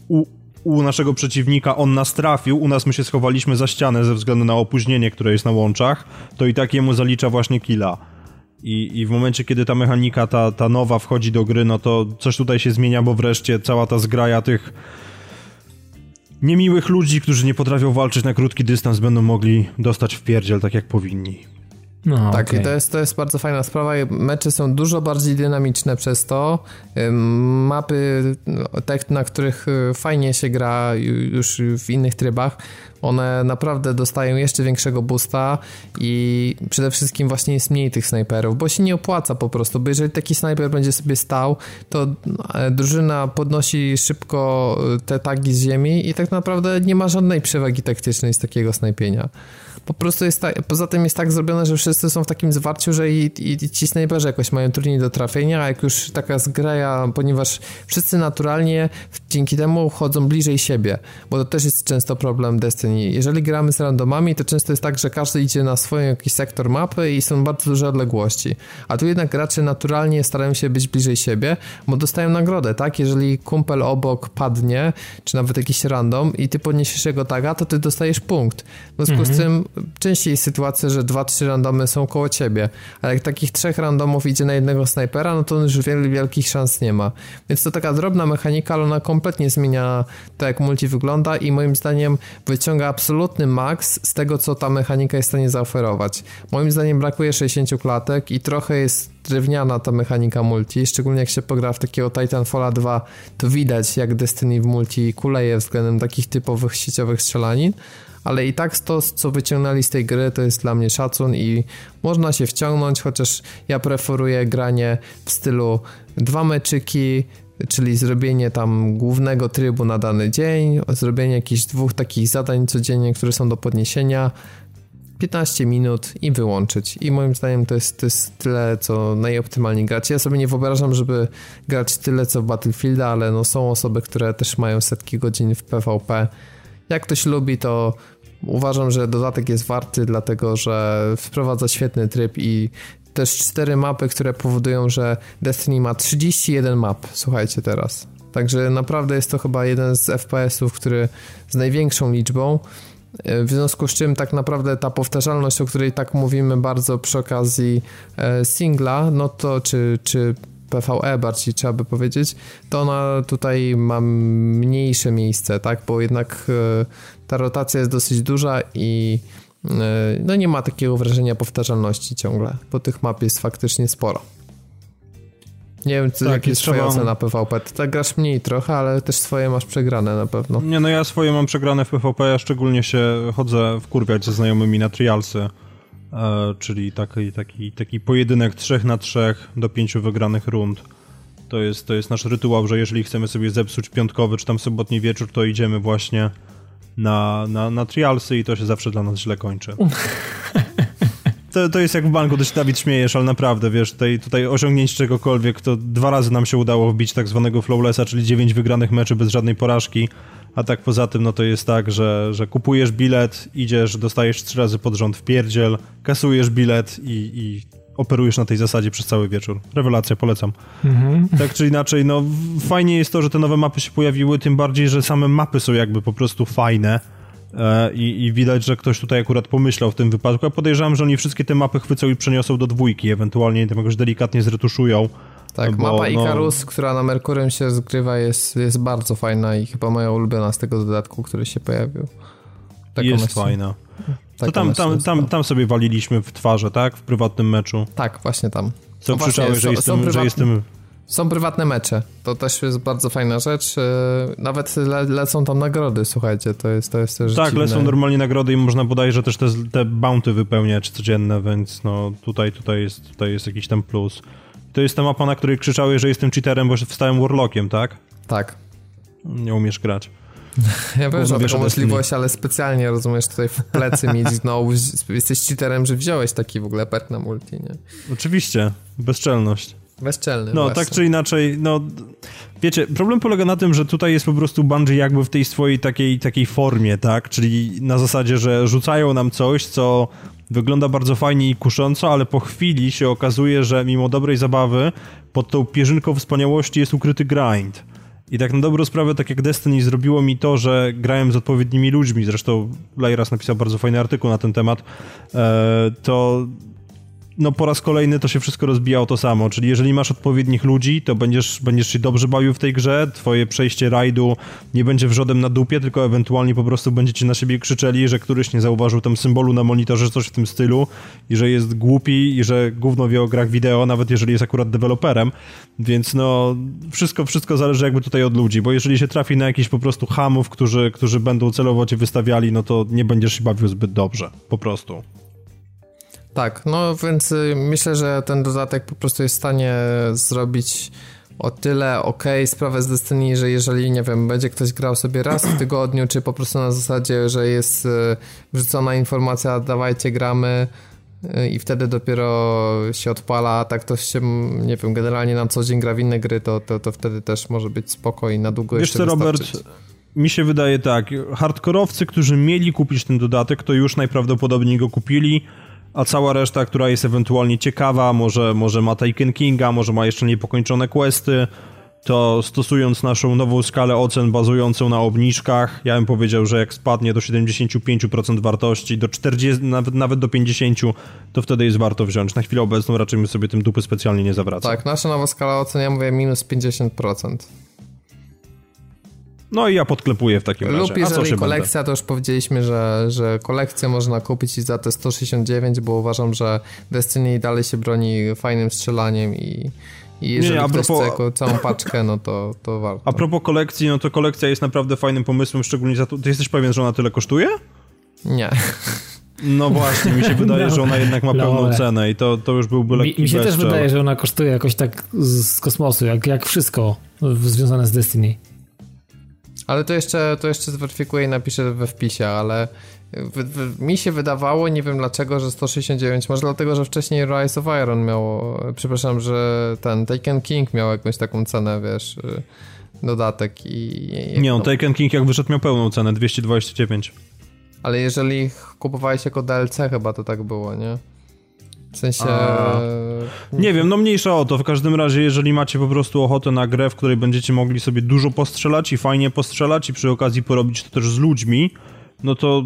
u, u naszego przeciwnika on nas trafił, u nas my się schowaliśmy za ścianę ze względu na opóźnienie, które jest na łączach, to i tak jemu zalicza właśnie killa. I, I w momencie, kiedy ta mechanika, ta, ta nowa wchodzi do gry, no to coś tutaj się zmienia, bo wreszcie cała ta zgraja tych niemiłych ludzi, którzy nie potrafią walczyć na krótki dystans, będą mogli dostać w pierdziel tak jak powinni. No, tak, okay. i to jest, to jest bardzo fajna sprawa. Mecze są dużo bardziej dynamiczne przez to. Mapy, te, na których y, fajnie się gra już w innych trybach, one naprawdę dostają jeszcze większego boosta i przede wszystkim właśnie jest mniej tych snajperów, bo się nie opłaca po prostu, bo jeżeli taki snajper będzie sobie stał, to e, drużyna podnosi szybko e, te tagi z ziemi i tak naprawdę nie ma żadnej przewagi taktycznej z takiego snajpienia po prostu jest tak, poza tym jest tak zrobione, że wszyscy są w takim zwarciu, że i, i ci snajperzy jakoś mają trudniej do trafienia, a jak już taka zgraja, ponieważ wszyscy naturalnie dzięki temu chodzą bliżej siebie, bo to też jest często problem Destiny. Jeżeli gramy z randomami, to często jest tak, że każdy idzie na swoją jakiś sektor mapy i są bardzo duże odległości, a tu jednak gracze naturalnie starają się być bliżej siebie, bo dostają nagrodę, tak? Jeżeli kumpel obok padnie, czy nawet jakiś random i ty podniesiesz jego taga, to ty dostajesz punkt. W związku mhm. z tym częściej jest sytuacja, że dwa, trzy randomy są koło ciebie, ale jak takich trzech randomów idzie na jednego snajpera, no to już wiele wielkich szans nie ma. Więc to taka drobna mechanika, ale ona kompletnie zmienia to, jak multi wygląda i moim zdaniem wyciąga absolutny maks z tego, co ta mechanika jest w stanie zaoferować. Moim zdaniem brakuje 60 klatek i trochę jest drewniana ta mechanika multi, szczególnie jak się pogra w takiego Titanfalla 2, to widać jak Destiny w multi kuleje względem takich typowych sieciowych strzelanin, ale i tak to, co wyciągnęli z tej gry, to jest dla mnie szacun i można się wciągnąć, chociaż ja preferuję granie w stylu dwa meczyki, czyli zrobienie tam głównego trybu na dany dzień, zrobienie jakichś dwóch takich zadań codziennie, które są do podniesienia, 15 minut i wyłączyć. I moim zdaniem to jest, to jest tyle, co najoptymalniej grać. Ja sobie nie wyobrażam, żeby grać tyle, co w Battlefielda, ale no są osoby, które też mają setki godzin w PvP. Jak ktoś lubi, to Uważam, że dodatek jest warty, dlatego że wprowadza świetny tryb i też cztery mapy, które powodują, że Destiny ma 31 map. Słuchajcie teraz. Także naprawdę jest to chyba jeden z FPS-ów, który z największą liczbą. W związku z czym tak naprawdę ta powtarzalność, o której tak mówimy bardzo przy okazji e, singla, no to czy, czy PvE bardziej trzeba by powiedzieć, to ona tutaj ma mniejsze miejsce, tak, bo jednak e, ta rotacja jest dosyć duża i e, no nie ma takiego wrażenia powtarzalności ciągle, bo tych map jest faktycznie sporo. Nie wiem, co, tak, jak jest twoja ocena PvP. Ty tak grasz mniej trochę, ale też swoje masz przegrane na pewno. Nie, no ja swoje mam przegrane w PvP, ja szczególnie się chodzę wkurwiać ze znajomymi na trialsy, e, czyli taki, taki, taki pojedynek 3 na 3 do 5 wygranych rund. To jest, to jest nasz rytuał, że jeżeli chcemy sobie zepsuć piątkowy czy tam sobotni wieczór, to idziemy właśnie na, na, na trialsy i to się zawsze dla nas źle kończy. To, to jest jak w banku, też Dawid śmiejesz, ale naprawdę, wiesz, tutaj, tutaj osiągnięcie czegokolwiek, to dwa razy nam się udało wbić tak zwanego flowlessa, czyli dziewięć wygranych meczy bez żadnej porażki, a tak poza tym, no to jest tak, że, że kupujesz bilet, idziesz, dostajesz trzy razy pod rząd w pierdziel, kasujesz bilet i, i operujesz na tej zasadzie przez cały wieczór. Rewelacja, polecam. Mhm. Tak czy inaczej, no fajnie jest to, że te nowe mapy się pojawiły, tym bardziej, że same mapy są jakby po prostu fajne e, i, i widać, że ktoś tutaj akurat pomyślał w tym wypadku. Ja podejrzewam, że oni wszystkie te mapy chwycą i przeniosą do dwójki, ewentualnie tam jakoś delikatnie zretuszują. Tak, bo, mapa Icarus, no... która na Merkurym się zgrywa jest, jest bardzo fajna i chyba moja ulubiona z tego dodatku, który się pojawił. Taką jest fajna. To tam, tam, tam, tam sobie waliliśmy w twarze, tak? W prywatnym meczu. Tak, właśnie tam. Co no krzyczałeś, że, jestem, prywatne, że jestem... Są prywatne mecze. To też jest bardzo fajna rzecz. E, nawet le, lecą tam nagrody, słuchajcie, to jest, to jest też Tak, dziwne. lecą normalnie nagrody i można bodajże też te, te bounty wypełniać codzienne, więc no tutaj, tutaj, jest, tutaj jest jakiś tam plus. To jest ta mapa, na której krzyczałeś, że jestem cheaterem, bo wstałem warlockiem, tak? Tak. Nie umiesz grać. Ja wiem, że taką możliwość, ale specjalnie, rozumiesz, tutaj w plecy mieć znowu, jesteś cheaterem, że wziąłeś taki w ogóle pet na multi, nie? Oczywiście, bezczelność. Bezczelny. No, właśnie. tak czy inaczej, no wiecie, problem polega na tym, że tutaj jest po prostu Bungie jakby w tej swojej takiej, takiej formie, tak? Czyli na zasadzie, że rzucają nam coś, co wygląda bardzo fajnie i kusząco, ale po chwili się okazuje, że mimo dobrej zabawy pod tą pierzynką wspaniałości jest ukryty grind. I tak na dobrą sprawę, tak jak Destiny zrobiło mi to, że grałem z odpowiednimi ludźmi, zresztą Lairas napisał bardzo fajny artykuł na ten temat, e, to no po raz kolejny to się wszystko rozbija o to samo, czyli jeżeli masz odpowiednich ludzi, to będziesz, będziesz się dobrze bawił w tej grze, twoje przejście rajdu nie będzie wrzodem na dupie, tylko ewentualnie po prostu będziecie na siebie krzyczeli, że któryś nie zauważył tam symbolu na monitorze, coś w tym stylu i że jest głupi i że gówno wie o grach wideo, nawet jeżeli jest akurat deweloperem, więc no wszystko, wszystko zależy jakby tutaj od ludzi, bo jeżeli się trafi na jakichś po prostu hamów, którzy, którzy będą celowo cię wystawiali, no to nie będziesz się bawił zbyt dobrze, po prostu. Tak, no więc y, myślę, że ten dodatek po prostu jest w stanie zrobić o tyle ok sprawę z Destiny, że jeżeli, nie wiem, będzie ktoś grał sobie raz w tygodniu, czy po prostu na zasadzie, że jest y, wrzucona informacja, dawajcie gramy y, i wtedy dopiero się odpala, a tak to się, nie wiem, generalnie na co dzień gra w inne gry, to, to, to wtedy też może być spoko i na długo Wiesz jeszcze co, Robert, mi się wydaje tak, hardkorowcy, którzy mieli kupić ten dodatek, to już najprawdopodobniej go kupili, a cała reszta, która jest ewentualnie ciekawa, może, może ma Taken Kinga, może ma jeszcze niepokończone questy, to stosując naszą nową skalę ocen bazującą na obniżkach, ja bym powiedział, że jak spadnie do 75% wartości, do 40, nawet, nawet do 50%, to wtedy jest warto wziąć. Na chwilę obecną raczej my sobie tym dupy specjalnie nie zawracamy. Tak, nasza nowa skala ocen, ja mówię minus 50%. No i ja podklepuję w takim razie. Lub A co jeżeli się kolekcja, to już powiedzieliśmy, że, że kolekcję można kupić za te 169, bo uważam, że Destiny dalej się broni fajnym strzelaniem i, i jeżeli Nie, a ktoś propos- chce jako całą paczkę, no to, to warto. A propos kolekcji, no to kolekcja jest naprawdę fajnym pomysłem, szczególnie za to... Ty jesteś pewien, że ona tyle kosztuje? Nie. No właśnie, mi się wydaje, No. że ona jednak ma pełną Lore. cenę i to, to już byłby Mi, lekki mi się też bezczel. wydaje, że ona kosztuje jakoś tak z, kosmosu, jak, jak wszystko związane z Destiny. Ale to jeszcze, to jeszcze zweryfikuję i napiszę we wpisie, ale w, w, mi się wydawało, nie wiem dlaczego, że 169, może dlatego, że wcześniej Rise of Iron miało, przepraszam, że ten Taken King miał jakąś taką cenę, wiesz, y, dodatek i... i Nie, on no, Taken King jak wyszedł miał pełną cenę, 229. Ale jeżeli kupowałeś jako DLC chyba to tak było, nie? W sensie... A. Nie wiem, no mniejsza o to. W każdym razie, jeżeli macie po prostu ochotę na grę, w której będziecie mogli sobie dużo postrzelać i fajnie postrzelać i przy okazji porobić to też z ludźmi, no to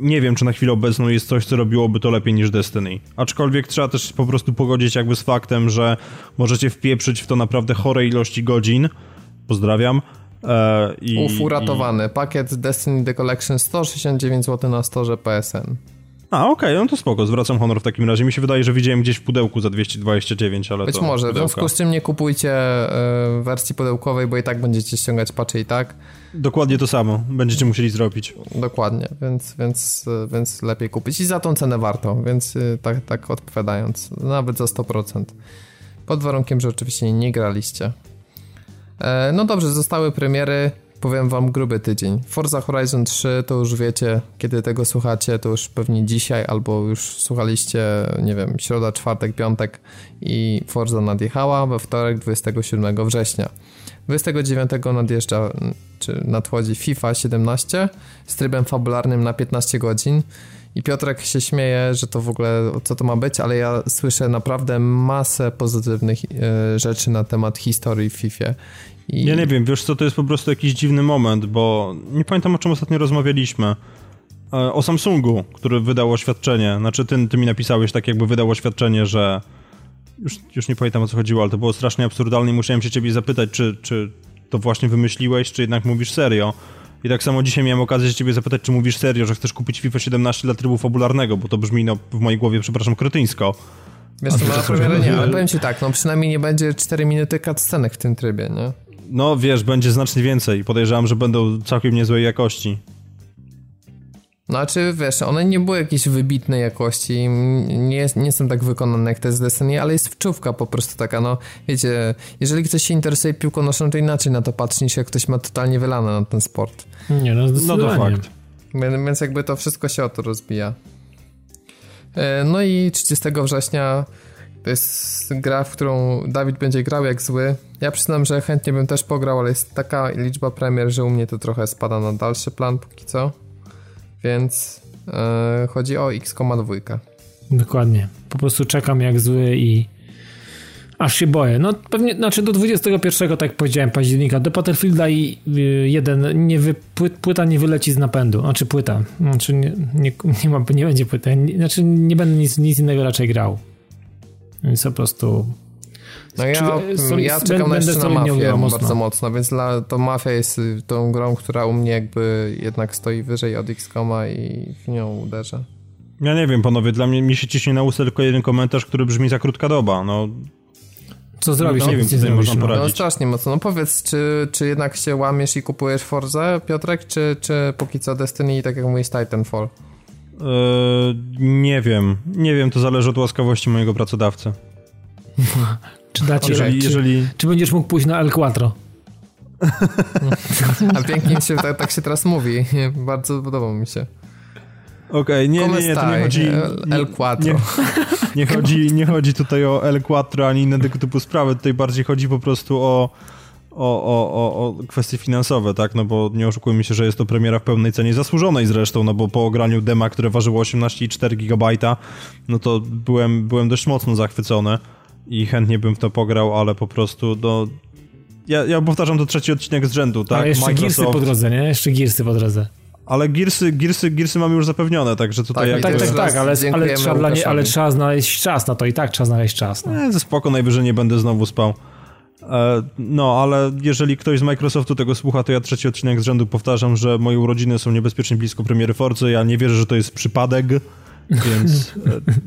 nie wiem, czy na chwilę obecną jest coś, co robiłoby to lepiej niż Destiny. Aczkolwiek trzeba też po prostu pogodzić jakby z faktem, że możecie wpieprzyć w to naprawdę chore ilości godzin. Pozdrawiam. E, i, Uf, uratowany. Pakiet Destiny The Collection 169 zł na storze PSN. A, okej, no to spoko, zwracam honor w takim razie. Mi się wydaje, że widziałem gdzieś w pudełku za 229, ale Być to może. W pudełka. związku z czym nie kupujcie e, wersji pudełkowej, bo i tak będziecie ściągać patche i tak. Dokładnie to samo będziecie musieli zrobić. Dokładnie, więc, więc, e, więc lepiej kupić. I za tą cenę warto, więc e, tak, tak odpowiadając, nawet za 100%. Pod warunkiem, że oczywiście nie graliście. E, no dobrze, zostały premiery. Powiem wam gruby tydzień. Forza Horizon 3 to już wiecie, kiedy tego słuchacie, to już pewnie dzisiaj, albo już słuchaliście, nie wiem, środa, czwartek, piątek i Forza nadjechała we wtorek 27 września. 29 nadjeżdża, czy nadchodzi FIFA 17 z trybem fabularnym na 15 godzin. I Piotrek się śmieje, że to w ogóle co to ma być, ale ja słyszę naprawdę masę pozytywnych e, rzeczy na temat historii w FIFA. I Ja nie wiem, wiesz co, to jest po prostu jakiś dziwny moment, bo nie pamiętam o czym ostatnio rozmawialiśmy. E, O Samsungu, który wydał oświadczenie. Znaczy, ty, ty mi napisałeś tak, jakby wydał oświadczenie, że. Już, już nie pamiętam o co chodziło, ale to było strasznie absurdalne i musiałem się ciebie zapytać, czy, czy to właśnie wymyśliłeś, czy jednak mówisz serio. I tak samo dzisiaj miałem okazję się ciebie zapytać, czy mówisz serio, że chcesz kupić FIFA 17 dla trybu fabularnego, bo to brzmi no, w mojej głowie, przepraszam, kretyńsko. Wiesz, to ma premierę nie, ale powiem ci tak, no przynajmniej nie będzie 4 minuty cutscenek w tym trybie, nie? No wiesz, będzie znacznie więcej. Podejrzewam, że będą całkiem niezłej jakości. Znaczy, wiesz, one nie były jakiejś wybitnej jakości, nie, nie są tak wykonane jak te z Destiny, ale jest wczówka po prostu taka, no, wiecie, jeżeli ktoś się interesuje piłką noszą, to inaczej na to patrzy niż jak ktoś ma totalnie wylane na ten sport. Nie, no, no to fakt. Więc jakby to wszystko się o to rozbija. E, no i 30 września to jest gra, w którą Dawid będzie grał jak zły. Ja przyznam, że chętnie bym też pograł, ale jest taka liczba premier, że u mnie to trochę spada na dalszy plan póki co. Więc yy, chodzi o X,2. Dokładnie. Po prostu czekam jak zły i aż się boję. No pewnie, znaczy do 21, tak powiedziałem, października, do Battlefielda i y, jeden, nie wy, płyta nie wyleci z napędu. Znaczy płyta, znaczy nie, nie, nie, ma, nie będzie płyty, znaczy nie będę nic, nic innego raczej grał. Więc po prostu no ja, ja czekam na jeszcze na Mafię bardzo mocno, więc dla, to Mafia jest tą grą, która u mnie jakby jednak stoi wyżej od XCOMa i w nią uderza. Ja nie wiem, panowie, dla mnie mi się ciśnie na usta tylko jeden komentarz, który brzmi za krótka doba, no... Co zrobisz? No, nie wiem, co tutaj można no. poradzić. No strasznie mocno. No powiedz, czy, czy jednak się łamiesz i kupujesz Forza, Piotrek, czy, czy póki co Destiny i tak jak mówisz Titanfall? Eee, nie wiem. Nie wiem, to zależy od łaskawości mojego pracodawcy. czy dacie, jeżeli, czy, jeżeli... czy będziesz mógł pójść na El Quattro? A pięknie się, tak, tak, się teraz mówi. Bardzo podoba mi się. Okej, okay, nie, nie, nie, to nie chodzi... El Quattro. Nie, nie, chodzi, nie chodzi tutaj o El Quattro ani inne tego typu sprawy, tutaj bardziej chodzi po prostu o o, o, o, o kwestie finansowe, tak? No bo nie oszukujmy się, że jest to premiera w pełnej cenie zasłużonej zresztą, no bo po ograniu dema, które ważyło 18,4 GB, no to byłem, byłem dość mocno zachwycony i chętnie bym w to pograł, ale po prostu do... Ja, ja powtarzam to trzeci odcinek z rzędu, tak? Ale jeszcze Microsoft... Gearsy po drodze, nie? Jeszcze Gearsy po drodze. Ale Gearsy, Gearsy, Gearsy mamy już zapewnione, także tutaj... Tak, tak, tak, tak, ale, ale, trzeba nie, ale trzeba znaleźć czas na to i tak trzeba znaleźć czas. No. Nie, ze spoko, najwyżej nie będę znowu spał. E, no, ale jeżeli ktoś z Microsoftu tego słucha, to ja trzeci odcinek z rzędu powtarzam, że moje urodziny są niebezpiecznie blisko premiery Forcy. Ja nie wierzę, że to jest przypadek, więc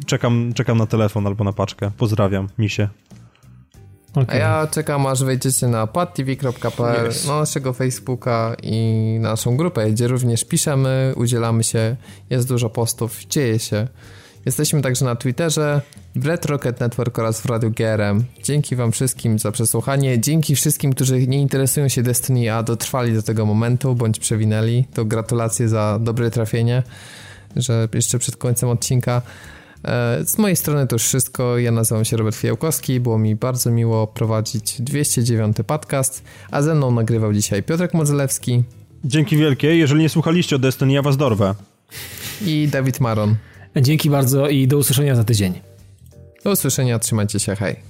e, czekam, czekam na telefon albo na paczkę. Pozdrawiam, misie. Okay. A ja czekam, aż wejdziecie na padtv.pl, yes. na naszego Facebooka i naszą grupę, gdzie również piszemy, udzielamy się, jest dużo postów, dzieje się. Jesteśmy także na Twitterze, w Red Rocket Network oraz w Radiu GRM. Dzięki wam wszystkim za przesłuchanie. Dzięki wszystkim, którzy nie interesują się Destiny, a dotrwali do tego momentu, bądź przewinęli. To gratulacje za dobre trafienie, że jeszcze przed końcem odcinka. E, z mojej strony to już wszystko. Ja nazywam się Robert Fijałkowski. Było mi bardzo miło prowadzić 209 podcast, a ze mną nagrywał dzisiaj Piotrek Modzelewski. Dzięki wielkie. Jeżeli nie słuchaliście o Destiny, ja was dorwę. I Dawid Maron. Dzięki bardzo i do usłyszenia za tydzień. Do usłyszenia, trzymajcie się, hej.